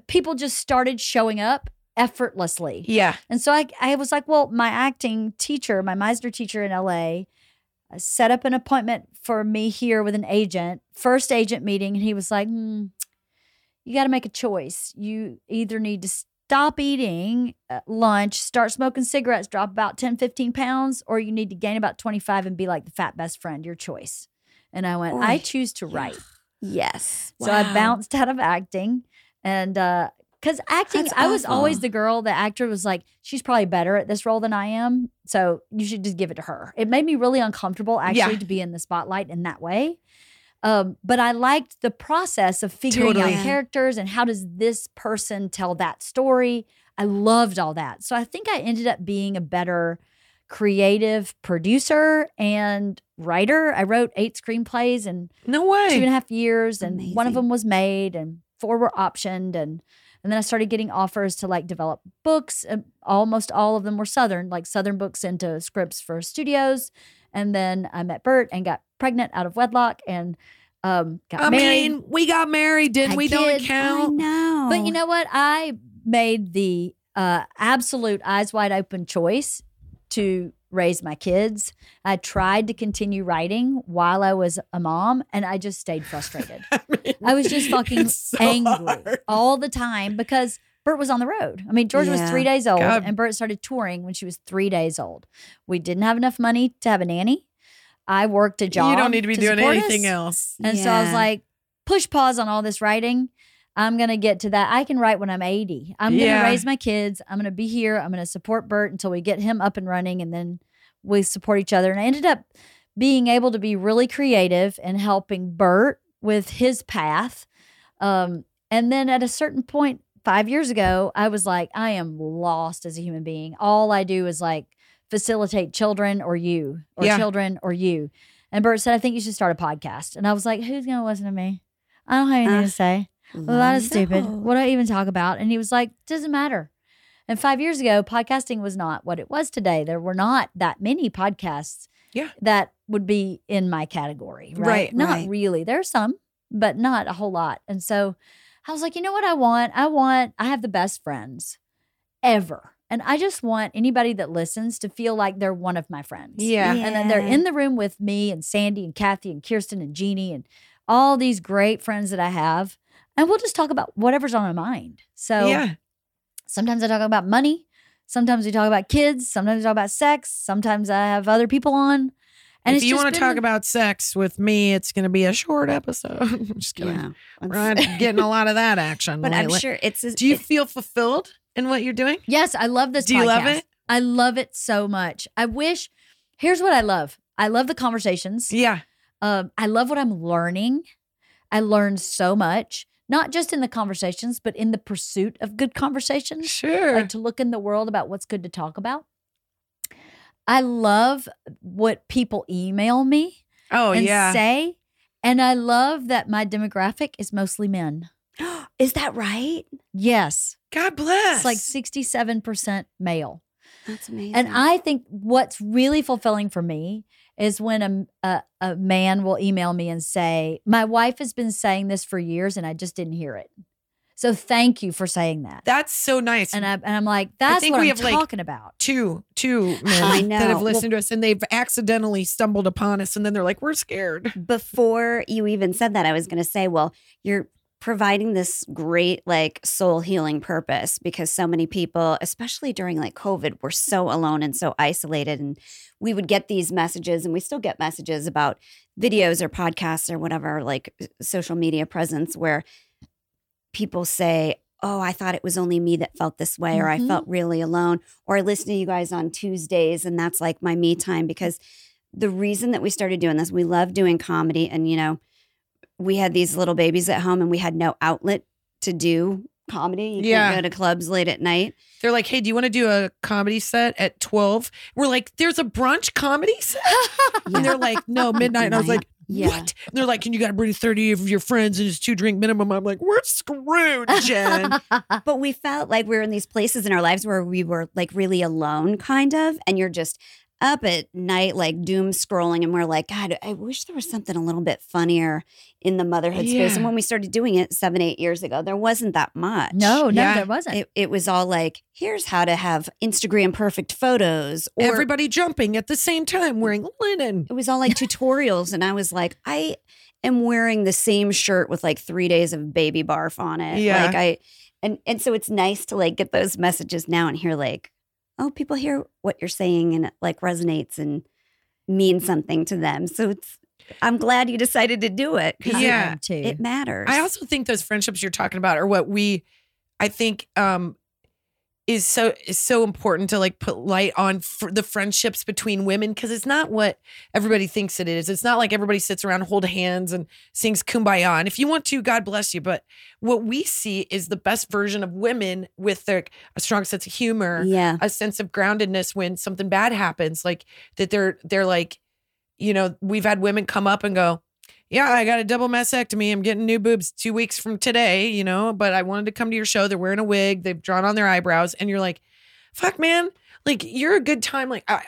people just started showing up effortlessly. Yeah. And so I, I was like, well, my acting teacher, my Meisner teacher in LA, uh, set up an appointment for me here with an agent, first agent meeting. And he was like, hmm, you got to make a choice. You either need to stop eating uh, lunch, start smoking cigarettes, drop about 10, 15 pounds, or you need to gain about 25 and be like the fat best friend, your choice. And I went, I choose to write. Yes. So I bounced out of acting and uh because acting, That's I was always the girl. The actor was like, she's probably better at this role than I am, so you should just give it to her. It made me really uncomfortable actually Yeah. to be in the spotlight in that way. Um, but I liked the process of figuring Totally. out characters and how does this person tell that story. I loved all that, so I think I ended up being a better creative producer and writer. I wrote eight screenplays and No way. a half years, and one of them was made, and four were optioned, and and then I started getting offers to like develop books. Almost all of them were Southern, like Southern books into scripts for studios. And then I met Bert and got pregnant out of wedlock, and um, got I married. mean, we got married, didn't we? Don't count. know. But you know what? I made the uh, absolute eyes wide open choice to raise my kids. I tried to continue writing while I was a mom, and I just stayed frustrated. I, mean, I was just fucking so angry hard. all the time because Bert was on the road. I mean, Georgia was three days old, God. and Bert started touring when she was three days old. We didn't have enough money to have a nanny. I worked a job. You don't need to be doing anything us. else. And so I was like, push pause on all this writing. I'm going to get to that. I can write when I'm 80. I'm going Yeah. to raise my kids. I'm going to be here. I'm going to support Bert until we get him up and running and then we support each other. And I ended up being able to be really creative and helping Bert with his path. Um, and then at a certain point, five years ago, I was like, I am lost as a human being. All I do is like facilitate children or you or Yeah. children or you. And Bert said, I think you should start a podcast. And I was like, who's going to listen to me? I don't have anything Uh, to say. Well, that is stupid. What do I even talk about? And he was like, doesn't matter. And five years ago, podcasting was not what it was today. There were not that many podcasts Yeah. that would be in my category, right? Right, not right. really. There's some, but not a whole lot. And so I was like, you know what I want? I want, I have the best friends ever. And I just want anybody that listens to feel like they're one of my friends. Yeah. And then they're in the room with me and Sandy and Kathy and Kirsten and Jeannie and all these great friends that I have. And we'll just talk about whatever's on my mind. So yeah. sometimes I talk about money. Sometimes we talk about kids. Sometimes we talk about sex. Sometimes I have other people on. And if it's you want to talk about sex with me, it's going to be a short episode. I'm just kidding. Yeah. We're not getting a lot of that action. but I'm sure it's. Do you it- feel fulfilled in what you're doing? Yes, I love this. Do you love it? I love it so much. I wish. Here's what I love. I love the conversations. Yeah. Um, I love what I'm learning. I learned so much, not just in the conversations, but in the pursuit of good conversations. Sure. Like to look in the world about what's good to talk about. I love what people email me oh, and yeah. say. And I love that my demographic is mostly men. Is that right? Yes. God bless. It's like 67% male. That's amazing. And I think what's really fulfilling for me is when a, a, a man will email me and say, My wife has been saying this for years and I just didn't hear it. So thank you for saying that. That's so nice. and, I, and I'm like, That's think what we I'm have, like, talking about. two, two men that know. have Well- listened to us and they've accidentally stumbled upon us and then they're like, we're scared. before you even said that, I was going to say, well, you're providing this great like soul healing purpose because so many people, especially during like COVID, were so alone and so isolated. And we would get these messages, and we still get messages about videos or podcasts or whatever, like social media presence, where people say, Oh, I thought it was only me that felt this way, or I Mhm. felt really alone, or I listen to you guys on Tuesdays, and that's like my me time because the reason that we started doing this, we love doing comedy. And, you know, we had these little babies at home and we had no outlet to do comedy. You Yeah. can't go to clubs late at night. They're like, hey, do you want to do a comedy set at 12? We're like, there's a brunch comedy set? And they're like, no, midnight. And I was like, Yeah. what? And they're like, "Can you got to bring 30 of your friends and it's two drink minimum. I'm like, we're screwed, Jen. But we felt like we were in these places in our lives where we were like really alone, kind of. And you're just up at night, like doom scrolling. And we're like, God, I wish there was something a little bit funnier in the motherhood space. And when we started doing it seven, eight years ago, there wasn't that much. no, no, Yeah. there wasn't. It, it was all like, here's how to have Instagram perfect photos. Or Everybody jumping at the same time wearing linen. it was all like tutorials. And I was like, I am wearing the same shirt with like three days of baby barf on it. Yeah. Like I and and so it's nice to like get those messages now and hear like, oh, people hear what you're saying and it like resonates and means something to them. So it's I'm glad you decided to do it because I Yeah. am too. it matters. I also think those friendships you're talking about are what we, I think, um, is so is so important to like put light on for the friendships between women because it's not what everybody thinks it is. It's not like everybody sits around, hold hands, and sings "Kumbaya." And if you want to, God bless you. But what we see is the best version of women with their a strong sense of humor, yeah. a sense of groundedness when something bad happens like that they're they're like you know we've had women come up and go yeah i got a double mastectomy. I'm getting new boobs two weeks from today you know but i wanted to come to your show. They're wearing a wig. They've drawn on their eyebrows. And you're like fuck man. Like you're a good time. Like I,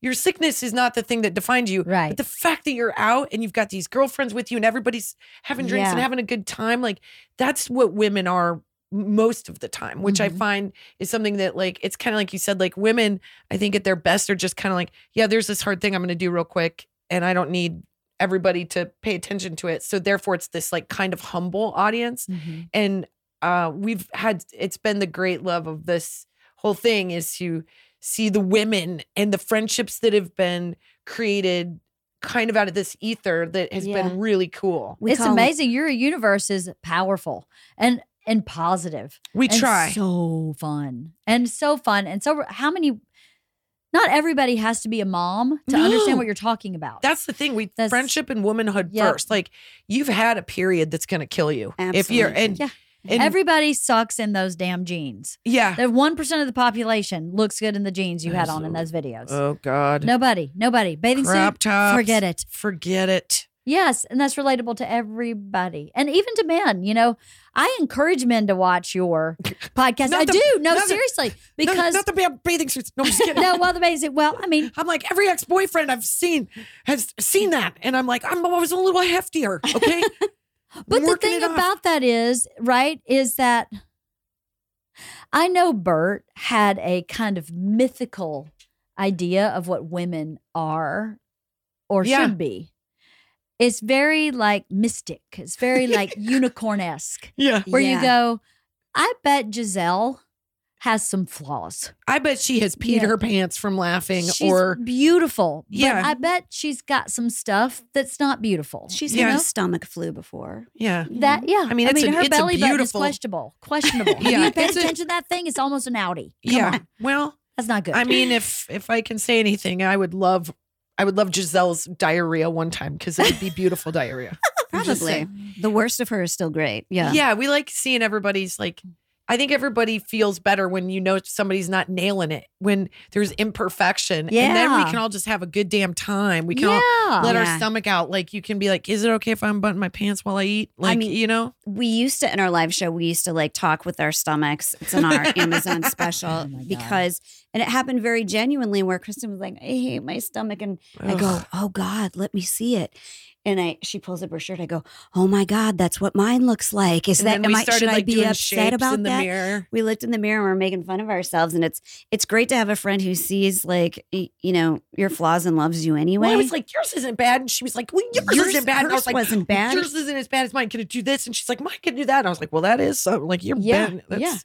your sickness is not the thing that defines you Right. but the fact that you're out and you've got these girlfriends with you and everybody's having drinks and having a good time like that's what women are most of the time which i Mhm. find is something that like it's kind of like you said like women i think at their best are just kind of like yeah there's this hard thing i'm going to do real quick and i don't need everybody to pay attention to it so therefore it's this like kind of humble audience Mhm. and uh we've had it's been the great love of this whole thing is to see the women and the friendships that have been created kind of out of this ether that has Yeah. been really cool We it's call- amazing. Your universe is powerful and and positive. we and try So fun and so fun and so. How many? Not everybody has to be a mom to understand what you're talking about. That's the thing. We That's- friendship and womanhood Yep. first. Like you've had a period that's going to kill you if you're and Yeah. And- Everybody sucks in those damn jeans. yeah. The one percent of the population looks good in the jeans you had on in those videos. Oh God. nobody, nobody. Bathing Crop suit, tops. forget it. Forget it. Yes, and that's relatable to everybody, and even to men. You know, I encourage men to watch your podcast. I the- do. No, the- seriously, No, because not the bathing suits. No, I'm just kidding. no, well, the basic. Well, I mean, I'm like every ex boyfriend I've seen has seen that, and I'm like I'm always a little heftier. Okay, But the thing about that is, right, is that I know Bert had a kind of mythical idea of what women are or Yeah. should be. It's very like mystic. It's very like unicorn esque, yeah, where you go, I bet Gisele has some flaws. I bet she has peed Yeah. her pants from laughing, She's or beautiful. Yeah. I bet she's got some stuff that's not beautiful. She's Yeah. had a stomach flu before. yeah, That yeah, I mean, it's a- her it's a belly button is beautiful- questionable. Questionable. Yeah, Have you paid it's a- attention to that thing? It's almost an Audi. Come yeah. on. Well, That's not good. I mean, if if I can say anything, I would love, I would love Gisele's diarrhea one time because it would be beautiful diarrhea. Probably. The worst of her is still great. Yeah. Yeah, we like seeing everybody's like. I think everybody feels better when you know somebody's not nailing it, when there's imperfection. Yeah. And then we can all just have a good damn time. We can yeah. all let our stomach out. Like you can be like, is it okay if I'm unbutton my pants while I eat? Like, mean, you know? we used to in our live show we used to like talk with our stomachs it's in our amazon special Oh because and it happened very genuinely where kristin was like i hate my stomach and i go oh god let me see it and I, she pulls up her shirt. I go, "Oh my God, that's what mine looks like." Is And that? Am I, should I be upset about in the that? mirror. We looked in the mirror and we're making fun of ourselves, and it's it's great to have a friend who sees like you know your flaws and loves you anyway. Well, I was like, yours isn't bad. And she was like, well, yours, Yours- isn't bad. And I was like, wasn't bad. Yours isn't as bad as mine. Can it do this? And she's like, mine can do that. And I was like, well, that is something. Like, you're Yeah, bad. That's, yeah.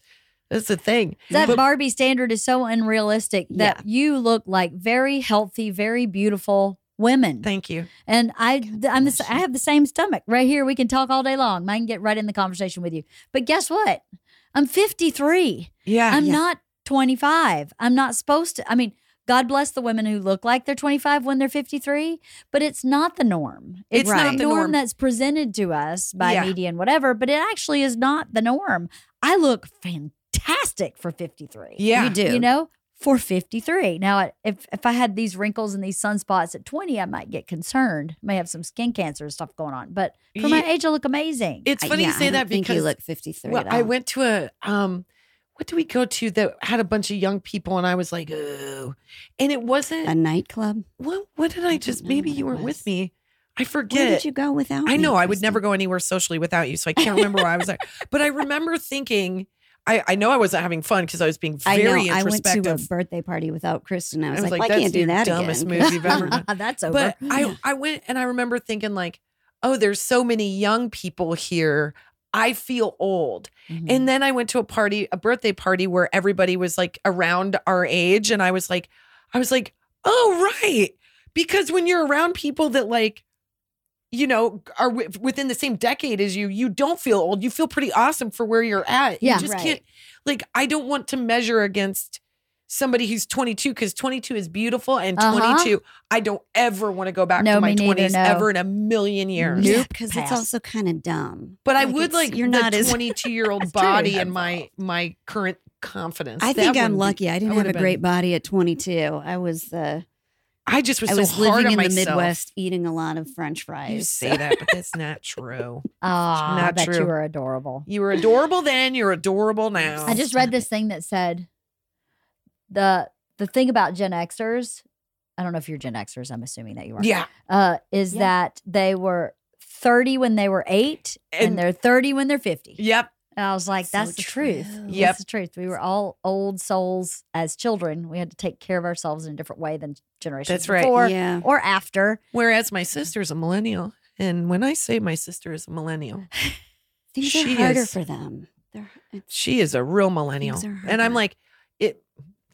That's the thing. that But- Barbie standard is so unrealistic that Yeah. you look like very healthy, very beautiful women. Thank you. And I, I'm the, I have the same stomach right here. We can talk all day long. I can get right in the conversation with you. But guess what? I'm 53. Yeah. I'm yeah. not 25. I'm not supposed to. I mean, God bless the women who look like they're 25 when they're 53, but it's not the norm. It's not the the norm. that's presented to us by Yeah. media and whatever, but it actually is not the norm. I look fantastic for 53. yeah. you do. You know, for 53. Now, if if I had these wrinkles and these sunspots at 20, I might get concerned. May have some skin cancer and stuff going on. But for my age, I look amazing. It's I- funny yeah, you say I don't that think because you look 53 well, at I went to a um what do we go to that had a bunch of young people and I was like, oh. And it wasn't a nightclub. what what did I don't just maybe you weren't with me. I Where forget. did you go without? I me, know I would never go anywhere socially without you, so I can't remember where I was at. But I remember thinking, I, I know I wasn't having fun because I was being I know. very I went to a birthday party without Kristin. I was, I was like, like, I can't do that dumbest again. move you've ever done. That's over. But I I went and I remember thinking like, oh, there's so many young people here. I feel old. Mhm. And then I went to a party, a birthday party where everybody was like around our age. And I was like, I was like, oh, right. Because when you're around people that like, you know, are wi- within the same decade as you, you don't feel old. You feel pretty awesome for where you're at. Yeah. you just Right. can't, like, I don't want to measure against somebody who's 22 because 22 is beautiful and Uh-huh. 22, I don't ever want to go back No, to my me neither, 20s no. ever in a million years. Nope. Yeah, because it's also kind of dumb. But I would like you're the not as 22 year old That's true. body and my my current confidence. I That think I'm wouldn't be- lucky. I didn't I have a would've great body at 22. I was uh, I just was I so was hard living on in the. Midwest, eating a lot of French fries. You fries. say that, but that's not true. Ah, I Not bet true. you were adorable. You were adorable then. You're adorable now. I just read this thing that said the the thing about Gen Xers. I don't know if you're Gen Xers. I'm assuming that you are. yeah. Uh, is Yeah. that they were 30 when they were eight, and, And- they're 30 when they're 50. Yep. And I was like, So that's the truth. true. Yep. That's the truth. We were all old souls as children. We had to take care of ourselves in a different way than generations That's right. before yeah. or after. Whereas my sister's a millennial, and when I say my sister is a millennial, Things She are harder is- for them. They're, she is a real millennial, and I'm like, it.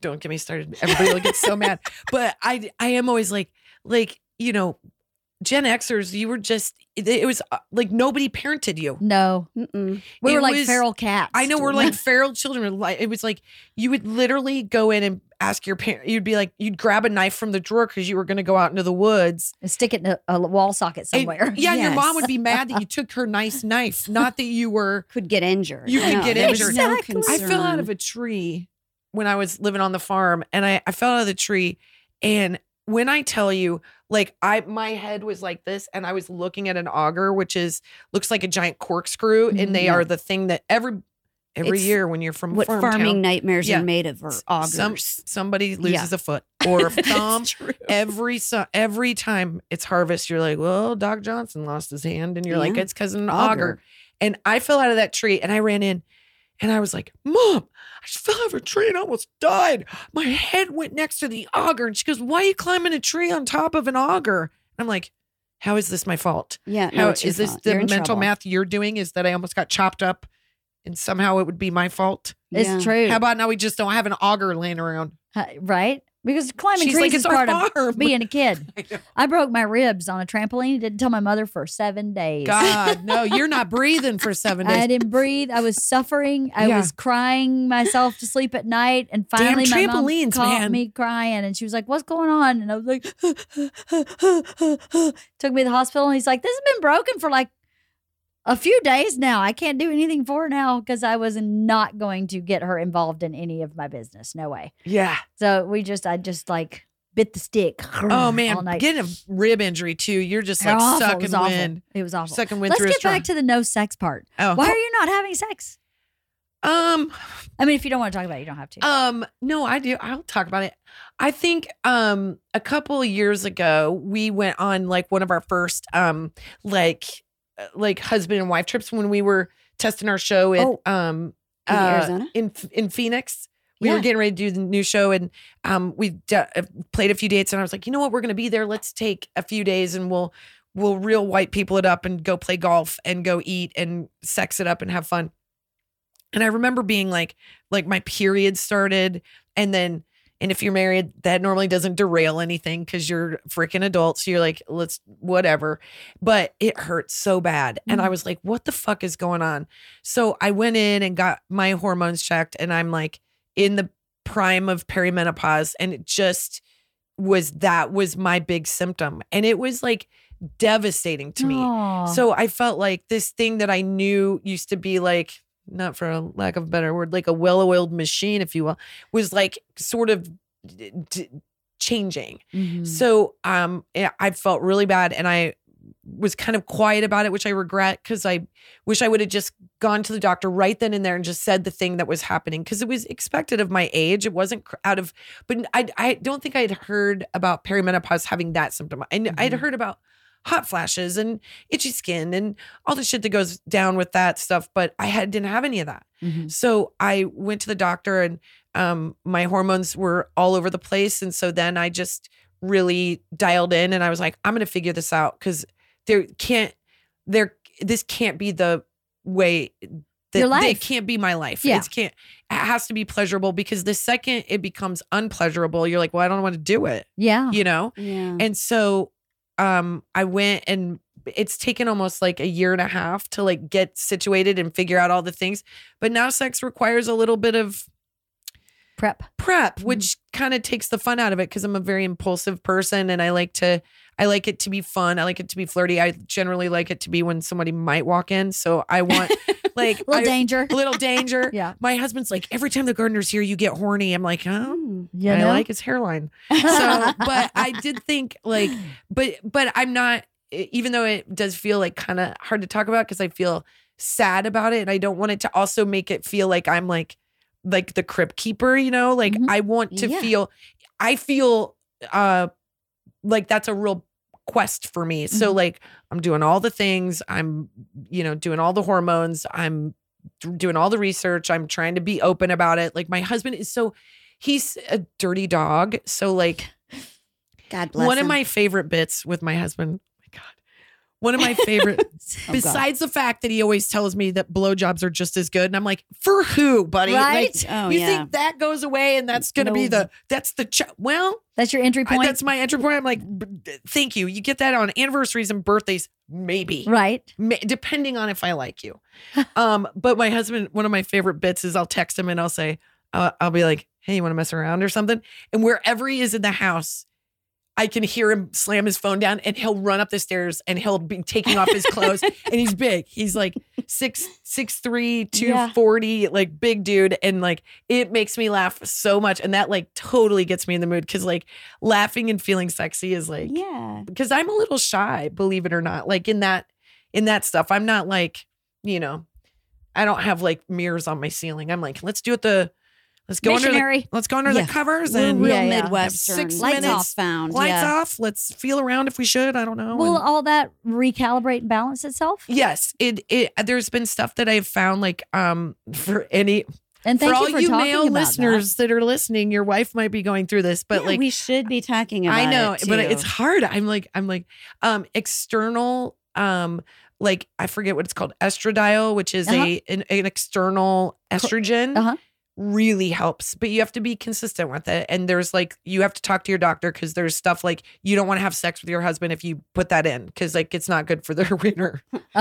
Don't get me started. Everybody will get so mad, but I I am always like like you know. Gen Xers, you were just, it, it was uh, like nobody parented you. No, mm-mm. we It were like was- feral cats. I know we're like feral children. It was like you would literally go in and ask your parent. You'd be like, you'd grab a knife from the drawer because you were going to go out into the woods. And stick it in a, a wall socket And- somewhere. yeah, and your mom would be mad that you took her nice knife, not that you were. Could get injured. You could No, get there was injured. no Exactly. I fell out of a tree when I was living on the farm, and I I fell out of the tree, and when I tell you, like I my head was like this, and I was looking at an auger, which is looks like a giant corkscrew, and mm-hmm. they Yeah. are the thing that every every It's year when you're from what farm farming town, nightmares Yeah. are made of, or augers. some somebody loses a foot or a thumb. Every every time it's harvest, you're like, well, Doc Johnson lost his hand, and you're like, it's because of an Auger. auger. And I fell out of that tree, and I ran in, and I was like, Mom, just fell out of a tree and almost died. My head went next to the auger, and she goes, Why are you climbing a tree on top of an auger? And I'm like, How is this my fault? Yeah, no, How it's is this fault. the You're mental trouble. math you're doing? Is that I almost got chopped up, and somehow it would be my fault? It's Yeah. true. How about now we just don't have an auger laying around? Uh, right? Because climbing She's trees like, is part of being a kid. I. I broke my ribs on a trampoline. Didn't tell my mother for seven days. God, no, you're not breathing for seven days. I didn't breathe. I was suffering. I Yeah. was crying myself to sleep at night. And finally, my mom caught man. me crying, and she was like, "What's going on?" And I was like, "Took me to the hospital." And he's like, "This has been broken for like a few days now. I can't do anything for her now because I was not going to get her involved in any of my business. No way." yeah. So we just, I just like bit the stick. Oh man, getting a rib injury too. You're just like awful. It sucking was awful. wind, It was awful. sucking wind Let's get back to the no sex part. oh, Why are you not having sex? um, I mean, if you don't want to talk about it, you don't have to. um, no, I do. I'll talk about it. I think um a couple of years ago we went on like one of our first um like like husband and wife trips when we were testing our show in Oh. um In uh, Arizona? in in Phoenix. We Yeah. were getting ready to do the new show, and um, we d- uh, played a few dates. And I was like, you know what, we're going to be there. Let's take a few days, and we'll we'll real white people it up, and go play golf, and go eat, and sex it up, and have fun. And I remember being like, like my period started, and then, and if you're married, that normally doesn't derail anything because you're freaking adults. So you're like, let's whatever. But it hurts so bad, and I mm-hmm. was like, what the fuck is going on? So I went in and got my hormones checked, and I'm like in the prime of perimenopause, and it just was that was my big symptom, and it was like devastating to me. Aw. So I felt like this thing that I knew used to be like, not for a lack of a better word, like a well-oiled machine, if you will, was like sort of d- d- changing. Mhm. So um I felt really bad and I was kind of quiet about it, which I regret because I wish I would have just gone to the doctor right then and there and just said the thing that was happening because it was expected of my age. It wasn't out of, but I I don't think I'd heard about perimenopause having that symptom. I, kn- I'd heard about hot flashes and itchy skin and all the shit that goes down with that stuff, but I had didn't have any of that. Mhm. So I went to the doctor and um, my hormones were all over the place. And so then I just really dialed in and I was like, I'm going to figure this out because there can't, there, this can't be the way that Your life. it can't be my life. Yeah. It can't, it has to be pleasurable because the second it becomes unpleasurable, you're like, well, I don't want to do it, Yeah. you know? Yeah. And so um I went and it's taken almost like a year and a half to like get situated and figure out all the things. But now sex requires a little bit of Prep. prep, Mm-hmm. which kind of takes the fun out of it because I'm a very impulsive person and I like to I like it to be fun. I like it to be flirty. I generally like it to be when somebody might walk in. So I want like a little I- danger. a little danger. Yeah. My husband's like, every time the gardener's here, you get horny. I'm like, oh, yeah. You I like his hairline. So, but I did think like, but but I'm not. Even though it does feel like kind of hard to talk about because I feel sad about it, and I don't want it to also make it feel like I'm like like the crypt keeper. You know, like Mhm. I want to Yeah. feel. I feel uh like that's a real quest for me. So Mhm. like I'm doing all the things. I'm you know doing all the hormones. I'm doing all the research. I'm trying to be open about it. Like my husband is so he's a dirty dog. So like God bless one of my favorite bits with my husband. One of my favorite Oh, God. besides the fact that he always tells me that blowjobs are just as good. And I'm like, for who, buddy? Right? Like, Oh, you yeah. think that goes away and that's going to be the, that's the, ch- well, That's your entry I- point. that's my entry point. I'm like, thank you. You get that on anniversaries and birthdays, maybe. right. Depending on if I like you. um, but my husband, one of my favorite bits is I'll text him and I'll say, I'll, I'll be like, "Hey, you want to mess around or something?" And wherever he is in the house, I can hear him slam his phone down, and he'll run up the stairs, and he'll be taking off his clothes. and he's big. He's like six six three, two forty, like big dude, and like it makes me laugh so much, and that like totally gets me in the mood because like laughing and feeling sexy is like Yeah. because I'm a little shy, believe it or not. Like in that in that stuff, I'm not like you know, I don't have like mirrors on my ceiling. I'm like, let's do it the let's go under the, let's go under Yeah. the covers We're and real Yeah. Midwestern. Six Lights minutes, off found. lights yeah. off. Let's feel around if we should. I don't know. Will And- all that recalibrate and balance itself? yes, it it. There's been stuff that I've found like um for any And thank for all you for you talking male listeners that. are listening, your wife might be going through this, but like we should be talking about I know, it, but it's hard. I'm like, I'm like, um, external, um, like I forget what it's called, estradiol, which is Uh-huh. a an, an external estrogen. uh-huh. Really helps, but you have to be consistent with it. And there's like you have to talk to your doctor because there's stuff like you don't want to have sex with your husband if you put that in because like it's not good for their wiener.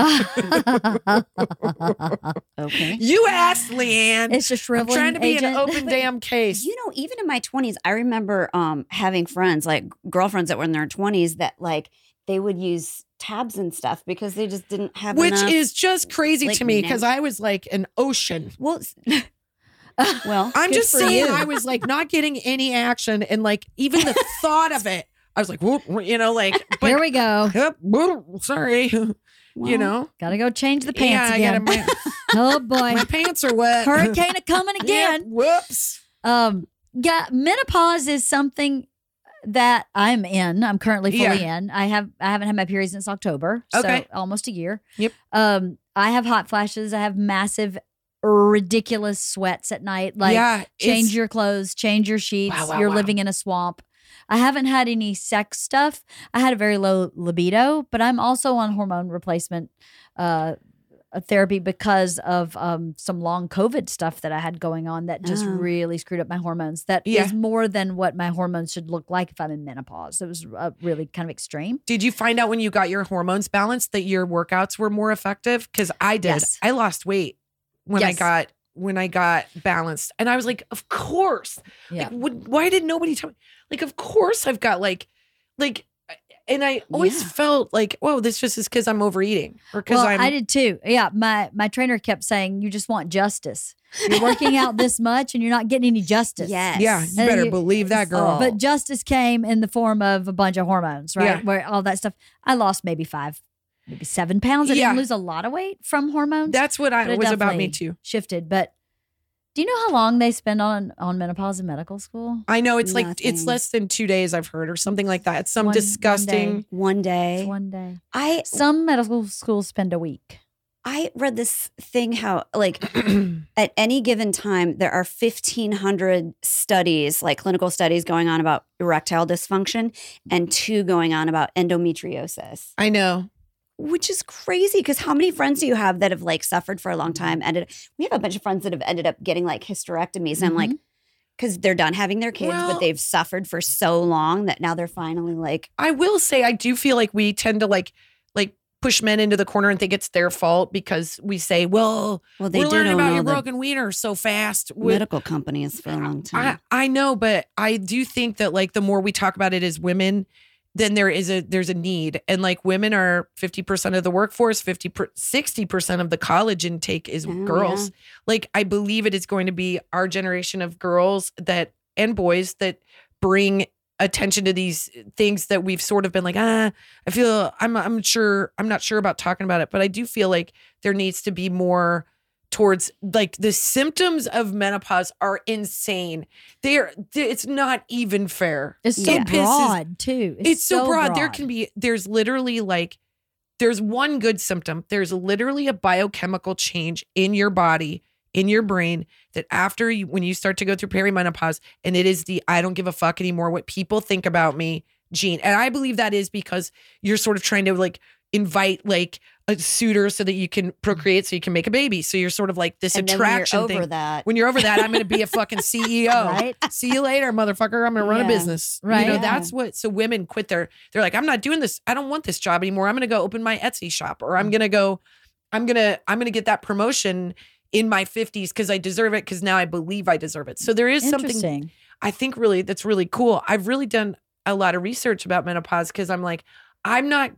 okay. You asked LeeAnn. it's a I'm trying to be agent. an open damn case. You know, even in my 20s, I remember um, having friends, like girlfriends that were in their 20s, that like they would use tabs and stuff because they just didn't have which enough. is just crazy like, to me because I was like an ocean. well, well, I'm just saying, you. I was like not getting any action, and like even the thought of it, I was like, whoop, you know, like, but, Here we go. Yep, whoop, sorry, you know, Gotta go change the pants yeah, I again. gotta, oh boy. my pants are wet. Hurricane coming again. whoops. Um, yeah, menopause is something that I'm in. I'm currently fully in. I have I haven't had my period since October, Okay. so almost a year. Yep. Um, I have hot flashes. I have massive, ridiculous sweats at night. Like yeah, change your clothes, change your sheets. Wow, wow, You're wow. living in a swamp. I haven't had any sex stuff. I had a very low libido, but I'm also on hormone replacement uh, uh, therapy because of um, some long COVID stuff that I had going on that just Oh. really screwed up my hormones. That is Yeah. more than what my hormones should look like if I'm in menopause. It was uh, really kind of extreme. Did you find out when you got your hormones balanced that your workouts were more effective? Because I did. Yes. I lost weight when I got when I got balanced, and I was like, of course. Yeah. Like, would, why did nobody tell me? Like, of course I've got like, like, and I always Yeah. felt like, whoa, this just is because I'm overeating or because Well, I'm. I did too. Yeah, my my trainer kept saying, "You just want justice. You're working out this much, and you're not getting any justice." Yes. yeah, you And better you- believe that, girl. But justice came in the form of a bunch of hormones, right? Yeah. Where all that stuff. I lost maybe five, maybe seven pounds. I Yeah. didn't lose a lot of weight from hormones. That's what I it was about me too. Shifted, but do you know how long they spend on on menopause in medical school? I know it's like it's less than two days. I've heard or something like that. It's some One- one day. disgusting. One It's day, one day. I Some medical schools spend a week. I read this thing how like at any given time there are 1500 studies like clinical studies going on about erectile dysfunction and two going on about endometriosis I know. Which is crazy because how many friends do you have that have like suffered for a long time ended we have a bunch of friends that have ended up getting like hysterectomies and I'm like mm-hmm. because they're done having their kids Well- but they've suffered for so long that now they're finally like I will say I do feel like we tend to like like push men into the corner and think it's their fault because we say, well, well they we're learning about your broken wiener so fast. Medical companies for a long time I, I know, but I do think that like the more we talk about it as women, then there is a there's a need. And like women are 50% of the workforce, 50 per, 60% of the college intake is Oh, girls. Like I believe it is going to be our generation of girls that and boys that bring attention to these things that we've sort of been like, ah, I feel I'm I'm sure I'm not sure about talking about it, but I do feel like there needs to be more towards like the symptoms of menopause are insane. They're it's not even fair. It's so It pisses- broad too. It's, so, broad. There can be there's literally like there's one good symptom. There's literally a biochemical change in your body, in your brain that after you when you start to go through perimenopause and it is the I don't give a fuck anymore what people think about me gene. And I believe that is because you're sort of trying to like invite like a suitor so that you can mm-hmm. procreate so you can make a baby. So you're sort of like this and then when you're attraction over thing. that When you're over that, I'm going to be a fucking CEO. Right? See you later, motherfucker. I'm going to run a Yeah. business. You Right. know, Yeah. that's what, so women quit their, they're like, I'm not doing this. I don't want this job anymore. I'm going to go open my Etsy shop or I'm mm. going to go, I'm going to, I'm going to get that promotion in my 50s because I deserve it because now I believe I deserve it. So there is something I think really that's really cool. I've really done a lot of research about menopause because I'm like, I'm not,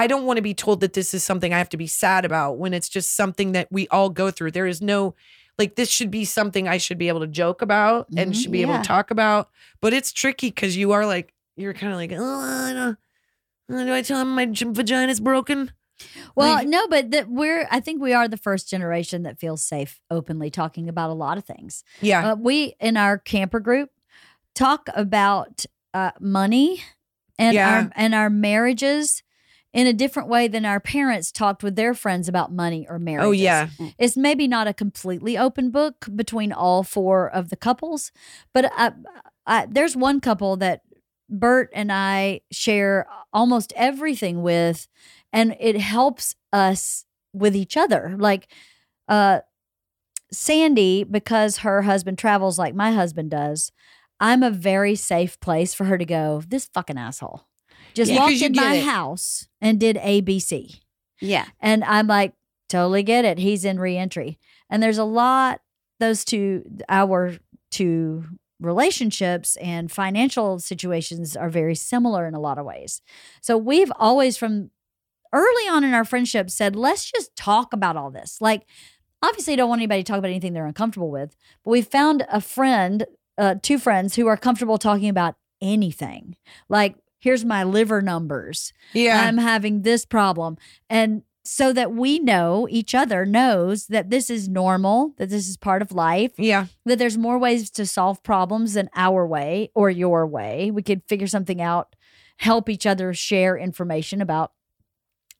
I don't want to be told that this is something I have to be sad about when it's just something that we all go through. There is no, like, this should be something I should be able to joke about and Mhm, should be able to talk about. But it's tricky because you are like, you're kind of like, oh, I don't, do I tell him my j- vagina's broken? Well, Like- no, but that we're I think we are the first generation that feels safe openly talking about a lot of things. Yeah. Uh, we in our camper group talk about uh, money and Yeah. our and our marriages in a different way than our parents talked with their friends about money or marriage. oh, yeah. It's maybe not a completely open book between all four of the couples, but I, I, there's one couple that Bert and I share almost everything with, and it helps us with each other. Like, uh, Sandy, because her husband travels like my husband does, I'm a very safe place for her to go. This fucking asshole just Yeah, 'cause walked you in my it. house and did ABC. Yeah. And I'm like, totally get it. He's in reentry. And there's a lot, those two, our two relationships and financial situations are very similar in a lot of ways. So we've always, from early on in our friendship, said, let's just talk about all this. Like, obviously, don't want anybody to talk about anything they're uncomfortable with, but we found a friend, uh, two friends who are comfortable talking about anything. Like, here's my liver numbers. Yeah. I'm having this problem. And so that we know each other knows that this is normal, that this is part of life, yeah. that there's more ways to solve problems than our way or your way. We could figure something out, help each other share information about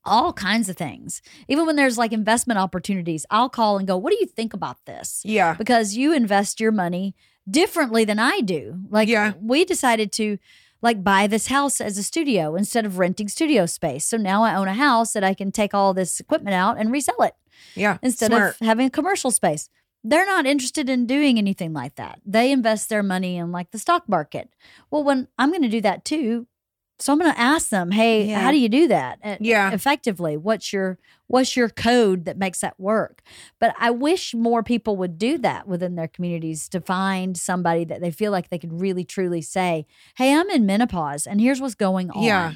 all kinds of things. Even when there's like investment opportunities, I'll call and go, What do you think about this? Yeah. because you invest your money differently than I do. Like Yeah. we decided to like buy this house as a studio instead of renting studio space. So now I own a house that I can take all this equipment out and resell it Yeah. instead Smart. of having a commercial space. They're not interested in doing anything like that. They invest their money in like the stock market. Well, when I'm going to do that too, so I'm going to ask them, "Hey, Yeah. how do you do that? Yeah. effectively? What's your what's your code that makes that work?" But I wish more people would do that within their communities to find somebody that they feel like they could really truly say, "Hey, I'm in menopause, and here's what's going on. Yeah.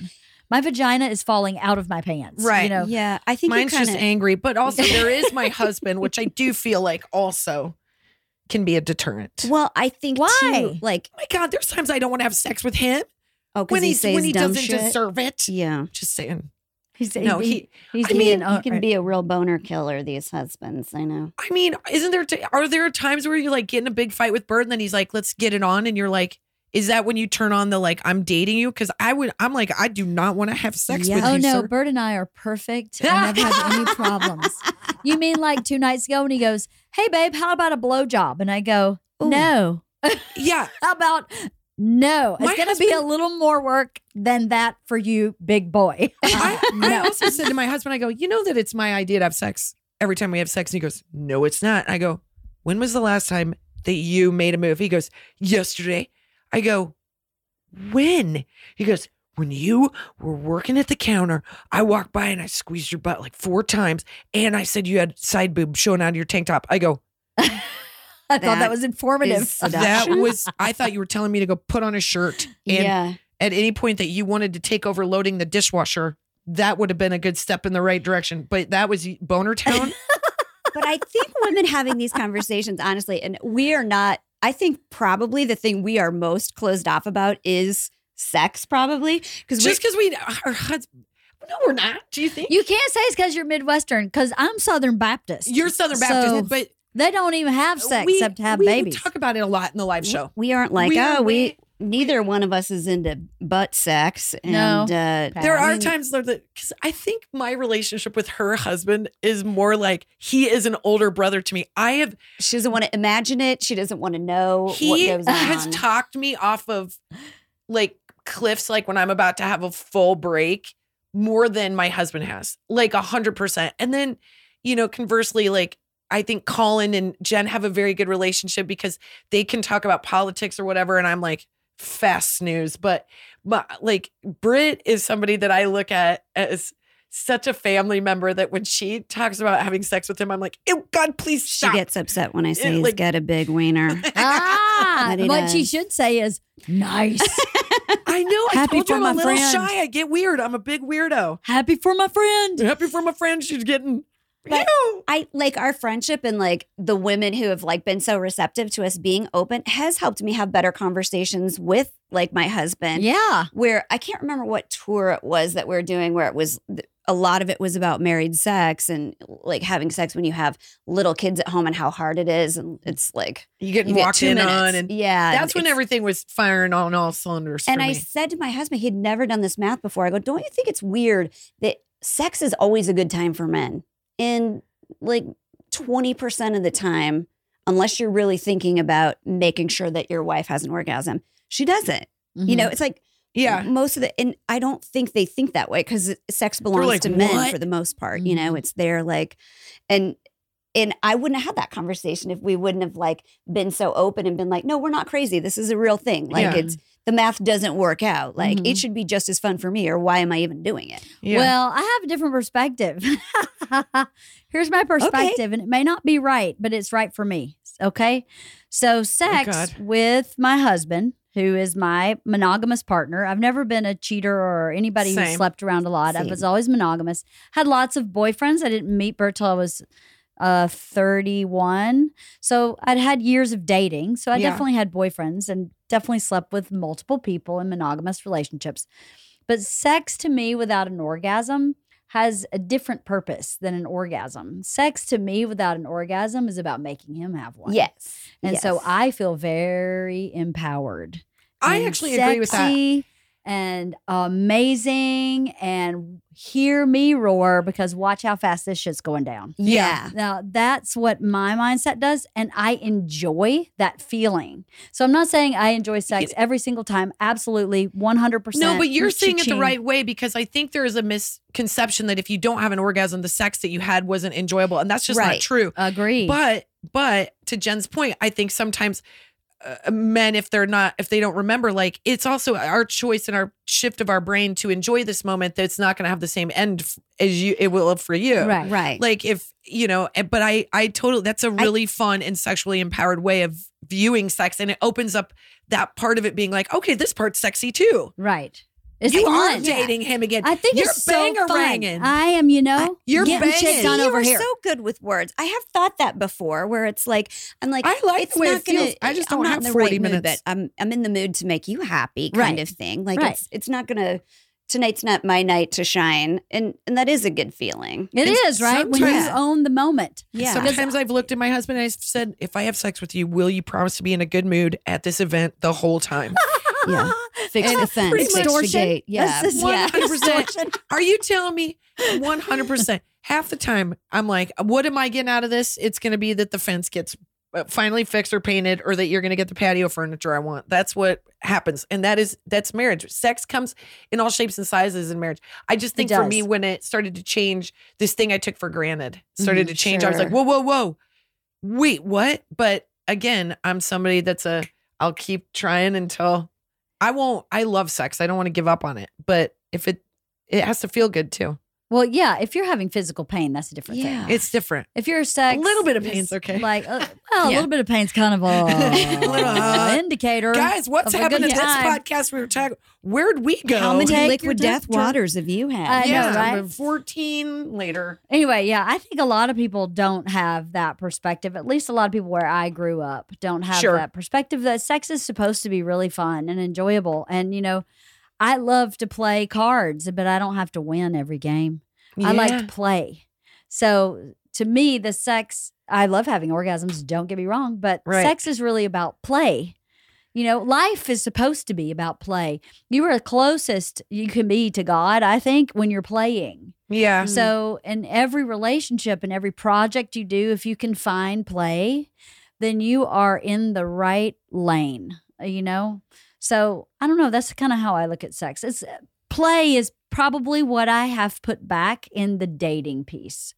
My vagina is falling out of my pants. Right. You know, Yeah. I think Mine's just kinda, angry, but also there is my husband, which I do feel like also can be a deterrent. Well, I think Why? too, like Oh my God, there's times I don't want to have sex with him oh, when because he says when he dumb doesn't shit. deserve it. Yeah. Just saying. he's No, he. he's I being mean, uh, He can be a real boner killer. These husbands, I know. I mean, isn't there? T- are there times where you like get in a big fight with Bert, and then he's like, "Let's get it on," and you're like, "Is that when you turn on the like I'm dating you?" Because I would. I'm like, I do not want to have sex Yeah. with Oh you. Oh no, sir. Bert and I are perfect. I never have any problems. You mean like two nights ago when he goes, "Hey babe, how about a blowjob?" And I go, Ooh. "No." Yeah, How about no? It's gonna be a little more work than that for you, big boy. I, I also said to my husband, I go, you know that it's my idea to have sex every time we have sex. And he goes, no, it's not. I go, when was the last time that you made a move? He goes, yesterday. I go, when? He goes, when you were working at the counter, I walked by and I squeezed your butt like four times. And I said you had side boob showing out of your tank top. I go, I thought that That was informative. that was, I thought you were telling me to go put on a shirt. And yeah. at any point that you wanted to take over loading the dishwasher, that would have been a good step in the right direction. But that was Boner Town. but I think women having these conversations, honestly, and we are not, I think probably the thing we are most closed off about is sex, probably. Because Just because we, our husband, no, we're not. Do you think? You can't say it's because you're Midwestern, because I'm Southern Baptist. You're Southern Baptist, So but they don't even have sex we, except to have we babies. We talk about it a lot in the live show. we aren't like, We oh, are- we, neither one of us is into butt sex. And, No. uh, There are times though that because I think my relationship with her husband is more like he is an older brother to me. I have She doesn't want to imagine it. She doesn't want to know what he goes on. has talked me off of like cliffs like when I'm about to have a full break more than my husband has. Like a hundred percent. And then, you know, conversely, like I think Colin and Jen have a very good relationship because they can talk about politics or whatever. And I'm like, fast snooze. But but like Britt is somebody that I look at as such a family member that when she talks about having sex with him, I'm like, oh God, please She gets upset when I say Yeah, he's like- got a big wiener. Ah, That he what she should say is nice. I know. I Happy told you for I'm my a little friend. shy. I get weird. I'm a big weirdo. Happy for my friend. Happy for my friend. She's getting. But- Ew. I like our friendship and like the women who have like been so receptive to us being open has helped me have better conversations with like my husband. Yeah. Where I can't remember what tour it was that we are doing where it was a lot of it was about married sex and like having sex when you have little kids at home and how hard it is and it's like You get you get walked two in minutes. on, and yeah, that's when everything was firing on all cylinders. And I me. said to my husband, he'd never done this math before. I go, don't you think it's weird that sex is always a good time for men? And like 20% of the time, unless you're really thinking about making sure that your wife has an orgasm, she doesn't. You know, it's like yeah. most of the, and I don't think they think that way because sex belongs like, to men "What?" for the most part. You know, Mhm. it's there like, and, and I wouldn't have had that conversation if we wouldn't have like been so open and been like, no, we're not crazy. This is a real thing. Like Yeah. it's the math doesn't work out. Like Mhm. it should be just as fun for me, or why am I even doing it? yeah. Well, I have a different perspective. Here's my perspective, and it may not be right, but it's right for me. Okay. So, sex God. with my husband, who is my monogamous partner. I've never been a cheater or anybody who slept around a lot. I was always monogamous. Had lots of boyfriends. I didn't meet Bert till I was uh 31 so i'd had years of dating so i Yeah. definitely had boyfriends and definitely slept with multiple people in monogamous relationships but sex to me without an orgasm has a different purpose than an orgasm. Sex to me without an orgasm is about making him have one. Yes. And so I feel very empowered. I actually agree with that. And amazing, and hear me roar because watch how fast this shit's going down. yeah. Now, that's what my mindset does. And I enjoy that feeling. So I'm not saying I enjoy sex every single time. Absolutely, 100%. No, but you're saying it the right way because I think there is a misconception that if you don't have an orgasm, the sex that you had wasn't enjoyable, and that's just not true. Agree. But but to Jen's point, I think sometimes uh, men, if they're not, if they don't remember, like it's also our choice and our shift of our brain to enjoy this moment that's not going to have the same end f- as you it will for you. Right. Right. Like if you know, but I I totally that's a really fun and sexually empowered way of viewing sex, and it opens up that part of it being like, okay, this part's sexy too. right. It's you fun. are dating him again. I think you're it's so banger fun. ranging. I am, you know, You're getting banging. shit done you over are here. so good with words. I have thought that before, where it's like I'm like I like it's the way not it feels. gonna. I just I'm don't not have in the 40 right minutes. Mood, but I'm I'm in the mood to make you happy, kind Right. of thing. Like Right. it's it's not gonna. Tonight's not my night to shine, and and that is a good feeling. It And is, right? When you sometimes- own the moment. Yeah. Sometimes I've looked at my husband and I said, if I have sex with you, will you promise to be in a good mood at this event the whole time? Yeah. Fix And the fence, pretty fix the Extortion? gate. Yeah, This is- yeah. 100%. Are you telling me 100%? Half the time, I'm like, what am I getting out of this? It's going to be that the fence gets uh, finally fixed or painted or that you're going to get the patio furniture I want. That's what happens. And that is, that's marriage. Sex comes in all shapes and sizes in marriage. I just think for me, when it started to change, this thing I took for granted started Mhm, to change. I was like, whoa, whoa, whoa. Wait, what? But again, I'm somebody that's a, I'll keep trying until I won't. I love sex. I don't want to give up on it. But if it, it has to feel good too. Well, yeah, if you're having physical pain, that's a different Yeah. thing. It's different. If you're sex, A little bit of is pain's okay. Like, uh, well, a little bit of pain's kind of a little, uh, indicator. Guys, what's of a happening good to this time. podcast? We were talking. Where'd we go? How many Take liquid death temperature. waters have you had? I know, yeah, right? 14 later. Anyway, yeah, I think a lot of people don't have that perspective. At least a lot of people where I grew up don't have Sure. that perspective that sex is supposed to be really fun and enjoyable. And, you know, I love to play cards, but I don't have to win every game. I like to play. So to me, the sex, I love having orgasms, don't get me wrong, but Right. sex is really about play. You know, life is supposed to be about play. You are the closest you can be to God, I think, when you're playing. Yeah. So, in every relationship and every project you do, if you can find play, then you are in the right lane, you know? So, I don't know. That's kind of how I look at sex. It's uh, play is probably what I have put back in the dating piece.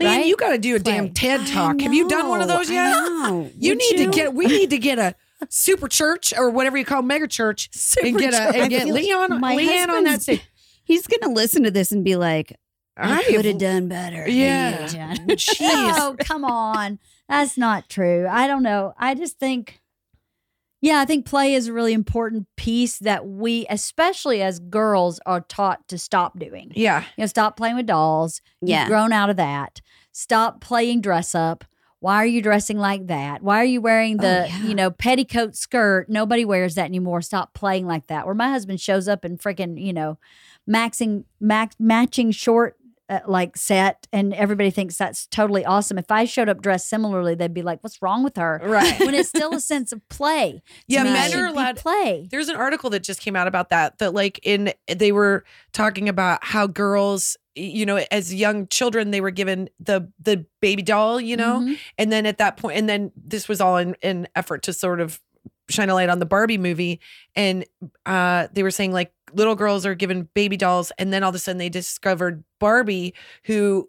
Man, right? you got to do a Play. damn TED talk. Have you done one of those yet? You Would need to get. We need to get a super church or whatever you call mega church and get a and get Leon my LeeAnn on that stage. He's gonna listen to this and be like, I could have done better. Yeah. you, Jeez. Oh, come on. That's not true. I don't know. I just think, yeah, I think play is a really important piece that we, especially as girls, are taught to stop doing. Yeah. You know, stop playing with dolls. Yeah. You've grown out of that. Stop playing dress up. Why are you dressing like that? Why are you wearing the, Oh, yeah. you know, petticoat skirt? Nobody wears that anymore. Stop playing like that. Where my husband shows up in freaking, you know, maxing, max, matching short uh, like set, and everybody thinks that's totally awesome. If I showed up dressed similarly, they'd be like, "What's wrong with her?" Right. when it's still a sense of play. Yeah, me, men are allowed- play. There's an article that just came out about that. That like in they were talking about how girls, you know, as young children, they were given the the baby doll, you know, Mhm. and then at that point, and then this was all in in effort to sort of shine a light on the Barbie movie, and uh, they were saying like little girls are given baby dolls, and then all of a sudden they discovered Barbie, who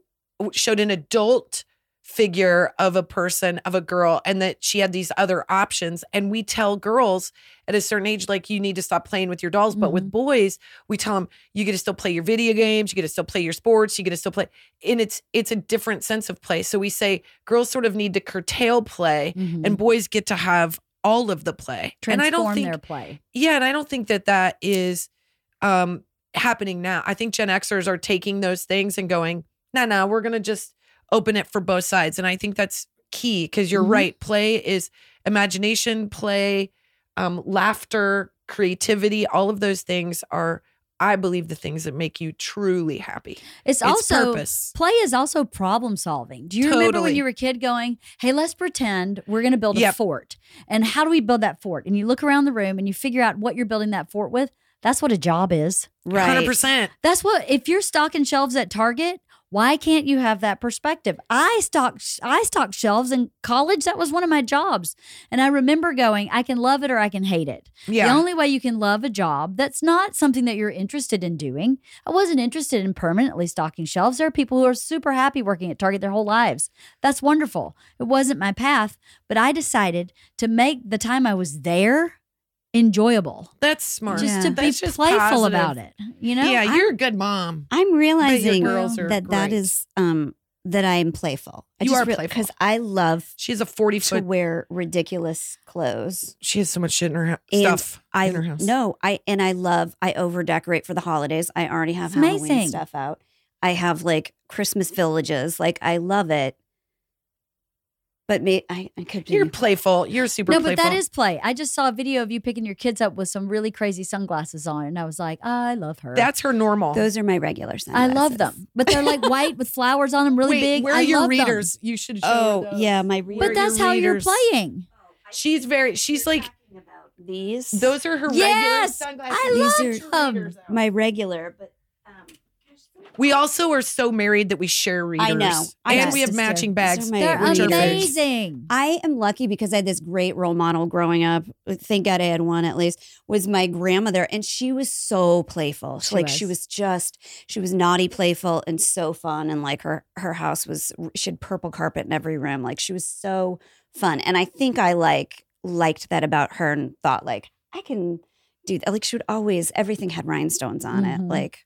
showed an adult figure of a person of a girl and that she had these other options. And we tell girls at a certain age like you need to stop playing with your dolls. But with boys we tell them you get to still play your video games you get to still play your sports you get to still play and it's it's a different sense of play. So we say girls sort of need to curtail play Mhm. and boys get to have all of the play. And i don't Transform think their play. yeah, and I don't think that that is um happening now. I think Gen Xers are taking those things and going, "No, no, we're going to just open it for both sides." And I think that's key because you're Mhm. right. Play is imagination, play, um laughter, creativity, all of those things are I believe the things that make you truly happy. It's, It's also purpose. play is also problem solving. Do you remember when you were a kid going, "Hey, let's pretend we're going to build a fort." And how do we build that fort? And you look around the room and you figure out what you're building that fort with. That's what a job is. Right. 100%. That's what if you're stocking shelves at Target, why can't you have that perspective? I stocked I stocked shelves in college. That was one of my jobs. And I remember going, I can love it or I can hate it. Yeah. The only way you can love a job that's not something that you're interested in doing. I wasn't interested in permanently stocking shelves. There are people who are super happy working at Target their whole lives. That's wonderful. It wasn't my path, but I decided to make the time I was there enjoyable. that's smart. Just Yeah. to be just playful positive. about it. You know? yeah, you're a good mom. I'm realizing girls are that that great. is um that I am playful. I You just are playful. because I love She has a 40 to foot wear ridiculous clothes. she has so much shit in her house. And Stuff I in her house. no, I and I love I over decorate for the holidays. I already have It's Halloween amazing. stuff out. I have like Christmas villages. Like I love it. But me, I, I could be You're playful. You're super no, playful. but that is play. I just saw a video of you picking your kids up with some really crazy sunglasses on, and I was like, I love her. That's her normal. those are my regular sunglasses. I love them, but they're like white with flowers on them, really Wait, big. Where are I your love them. readers? You should show Oh those. yeah, my Where But that's your how you're playing. She's very she's like about these. those are her Yes, regular sunglasses. I These love are her them. my regular, but We also are so married that we share readers. I know. I and know. we have Sister. matching bags. are They're which are readers. fake. amazing. I am lucky because I had this great role model growing up. Thank God I had one at least. Was my grandmother, and she was so playful. She like she was. was just she was naughty, playful, and so fun. And like her her house was she had purple carpet in every room. Like she was so fun. And I think I like liked that about her and thought like I can do that. Like she would always everything had rhinestones on it. Mhm. Like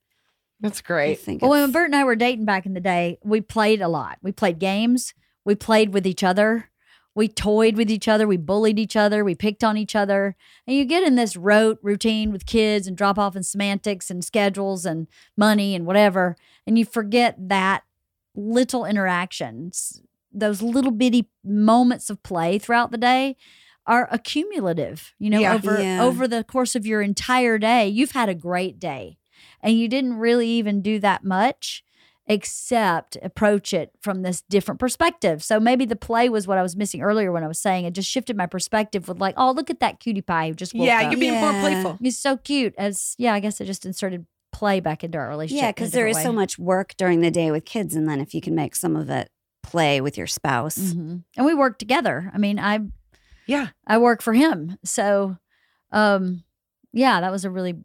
That's I great. think Well, when Bert and I were dating back in the day, we played a lot. We played games. We played with each other. We toyed with each other. We bullied each other. We picked on each other. And you get in this rote routine with kids and drop off and semantics and schedules and money and whatever. And you forget that little interactions, those little bitty moments of play throughout the day are accumulative, you know, Yeah. over Yeah. over the course of your entire day. You've had a great day and you didn't really even do that much except approach it from this different perspective. So maybe the play was what I was missing earlier when I was saying it just shifted my perspective with like, oh, look at that cutie pie who just woke Yeah, up. you're being more playful. He's so cute. As yeah, I guess I just inserted play back into our relationship. yeah, because there is different so much work during the day with kids, and then if you can make some of it play with your spouse. Mhm. And we work together. I mean, I Yeah. I work for him. So um yeah, that was a really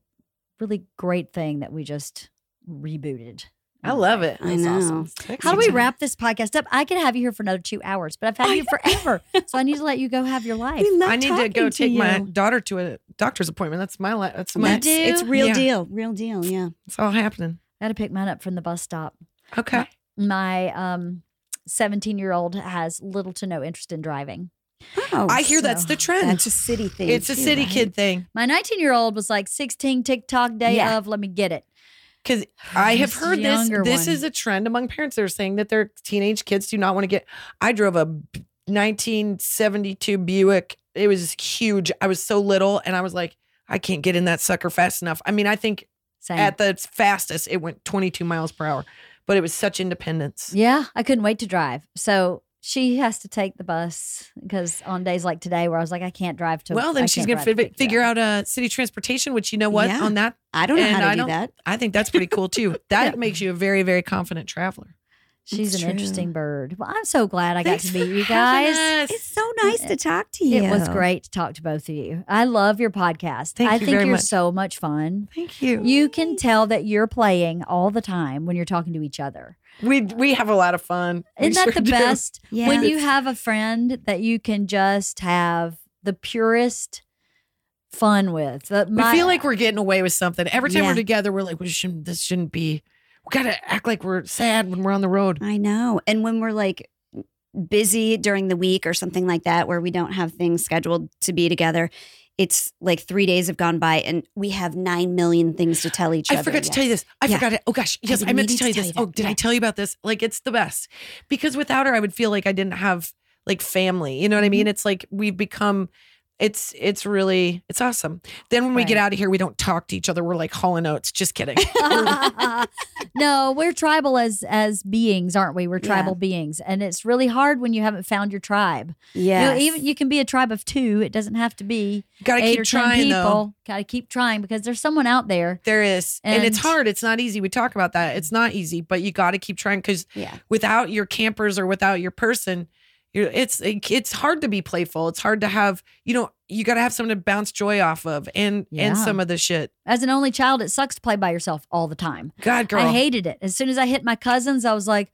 really great thing that we just rebooted. I love it. I know. awesome. How do we time. wrap this podcast up? I could have you here for another two hours, but I've had you forever. so I need to let you go have your life. I need to talking go take my daughter to a doctor's appointment. That's my li- that's my That's- do? It's real Yeah. deal, real deal. Yeah. it's all happening. I had to pick mine up from the bus stop. Okay. My um 17 year old has little to no interest in driving. Oh, I hear that's the trend. that's a city thing. it's a too, city right? kid thing. My 19 year old was like 16 TikTok day Yeah. of, let me get it. Because I have heard this. younger This one. is a trend among parents. They're saying that their teenage kids do not want to get. I drove a 1972 Buick. It was huge. I was so little, and I was like, I can't get in that sucker fast enough. I mean, I think Same. at the fastest it went 22 miles per hour, but it was such independence. yeah, I couldn't wait to drive. So she has to take the bus because on days like today where I was like, I can't drive to. Well, then I she's to fi- you figure out uh, city transportation, which you know what Yeah. on that I don't know how to I do that. I think that's pretty cool too. That Yeah. makes you a very very confident traveler. She's It's an true. interesting bird. Well, I'm so glad I Thanks got to meet you guys. It's so nice to talk to you. It was great to talk to both of you. I love your podcast. Thank I you think you're much. so much fun. Thank you. You can tell that you're playing all the time when you're talking to each other. We we have a lot of fun. Isn't that sure the do. best? Yeah. When you have a friend that you can just have the purest fun with. The- We feel like we're getting away with something. Every time Yeah. we're together, we're like, we shouldn't. This shouldn't be. We gotta act like we're sad when we're on the road. I know. And when we're like busy during the week or something like that, where we don't have things scheduled to be together, it's like three days have gone by and we have nine million things to tell each I other. I forgot to tell you this. I Yeah. forgot it. Oh gosh, yes, I meant to tell you to this. tell you oh, did I tell you about this? Like, it's the best because without her, I would feel like I didn't have like family. You know what I Mm-hmm. mean? It's like we've become. It's it's really it's awesome. Then when we get out of here, we don't talk to each other. We're like Hall and Oates. Just kidding. no, we're tribal as as beings, aren't we? We're Yeah. tribal beings, and it's really hard when you haven't found your tribe. Yeah. You know, even you can be a tribe of two. It doesn't have to be Gotta eight keep trying though. people. Got to keep trying because there's someone out there. There is. And, it's hard. It's not easy. We talk about that. It's not easy, but you got to keep trying because Yeah. without your campers or without your person, you're, it's it's hard to be playful. It's hard to have, you know, you got to have someone to bounce joy off of and Yeah. and some of the shit. As an only child, it sucks to play by yourself all the time. God, girl. I hated it. As soon as I hit my cousins, I was like,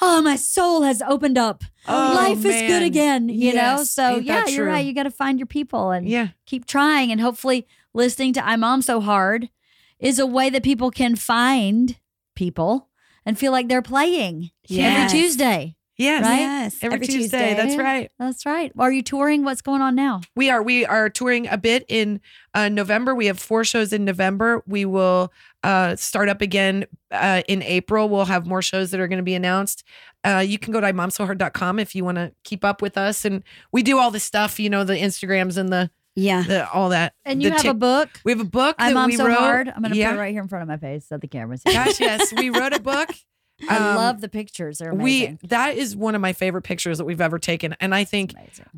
"Oh, my soul has opened up. Oh, Life is good again." You know. So Ain't yeah, you're right. You got to find your people and Yeah. keep trying, and hopefully, listening to "I Mom So Hard" is a way that people can find people and feel like they're playing Yes. every Tuesday. Yes. Right? Yes. Every, Tuesday. That's right. That's right. Are you touring? What's going on now? We are we are touring a bit in uh, November. We have four shows in November. We will uh, start up again uh, in April. We'll have more shows that are going to be announced. Uh, you can go to momsohard.com if you want to keep up with us, and we do all the stuff. You know, the Instagrams and the, Yeah. the all that. And The you have a book. We have a book I'm that we So wrote. Hard. I'm going to yeah. put it right here in front of my face so the camera sees. Gosh, yes, we wrote a book. I Um, love the pictures. They're amazing. We that is one of my favorite pictures that we've ever taken, and I think.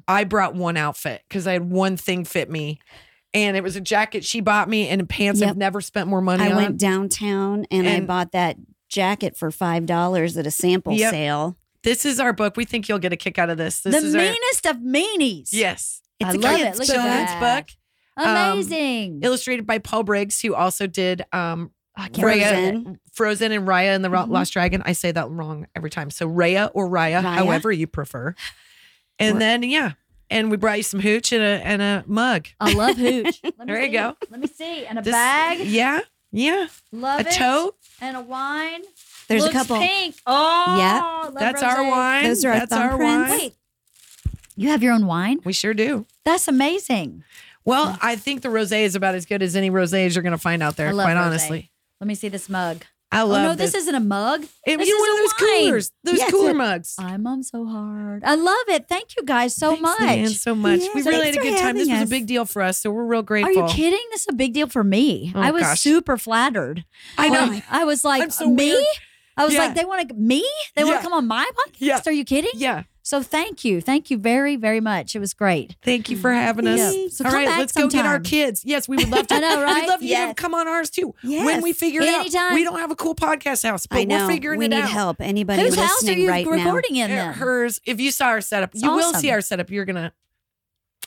I brought one outfit because I had one thing fit me, and it was a jacket she bought me and pants Yep. I've never spent more money on. I on. went downtown and, I bought that jacket for five dollars at a sample Yep. sale. this is our book. We think you'll get a kick out of this. This the is our meanest of meanies. yes. I It's a love it. Look at children's book Um, Amazing. illustrated by Paul Briggs, who also did um I Raya, Frozen. Frozen and Raya and the Ro- Mhm. Lost Dragon. I say that wrong every time. So Raya or Raya, Raya. however you prefer. And Or- then yeah, and we brought you some hooch and a and a mug. I love hooch. Let me There you see. go. Let me see. And a This- bag. Yeah, yeah. Love a it. tote. And a wine. There's Looks a couple. pink. Oh, Yeah. love That's our rosé. wine. Those are our That's our thumbprints. wine. Wait. You have your own wine? We sure do. That's amazing. Well, I think the rosé is about as good as any rosés you're going to find out there. I love quite rosé. honestly, Let me see this mug. I love. Oh no, this isn't a mug. It, this you know, is one of those wine. coolers, those Yes, cooler mugs. I'm mom so hard. I love it. Thank you guys so Thanks, much. LeeAnn, so much. Yes, we really had a good time. This having was a big deal for us, so we're real grateful. Are you kidding? This is a big deal for me. Oh, I was gosh. super flattered. I know. Like, I was like, so me? weird. I was Yeah. like, they want to me? They want to come on my podcast? Yeah. Are you kidding? yeah. So thank you. Thank you very, very much. It was great. Thank you for having us. Yeah. So All come right, back let's go get our kids. Yes, we would love to. I know, We'd right? love you to come on ours too. When we figure it out. Anytime. We don't have a cool podcast house, but I know. we're figuring we it need out. help. Anybody Whose house are you right now? recording in Uh, then? Hers. If you saw our setup, It's you will see our setup. You're gonna.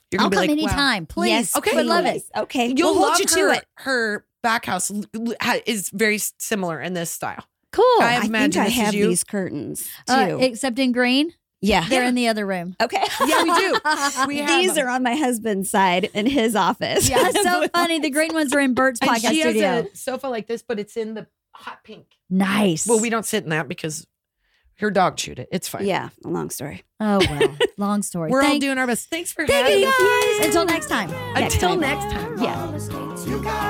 You're gonna I'll be come like, wow. anytime. Please. Yes, Okay. Would love it. Okay, You'll we'll love hold you her, to it. Her back house l- l- ha- is very similar in this style. Cool. I I think imagine I have you. these curtains too. Uh, except in green, yeah. they're in the other room. Okay. Yeah, we do. We have These them. are on my husband's side in his office. Yeah, it's so funny. The green ones are in Bert's And podcast she studio. has a sofa like this, but it's in the hot pink. Nice. Well, we don't sit in that because her dog chewed it. It's fine. Yeah, a long story. Oh well. Long story. We're all Thank- doing our best. Thanks for Thank having you us. guys. Until next time. next Until next time. Yeah.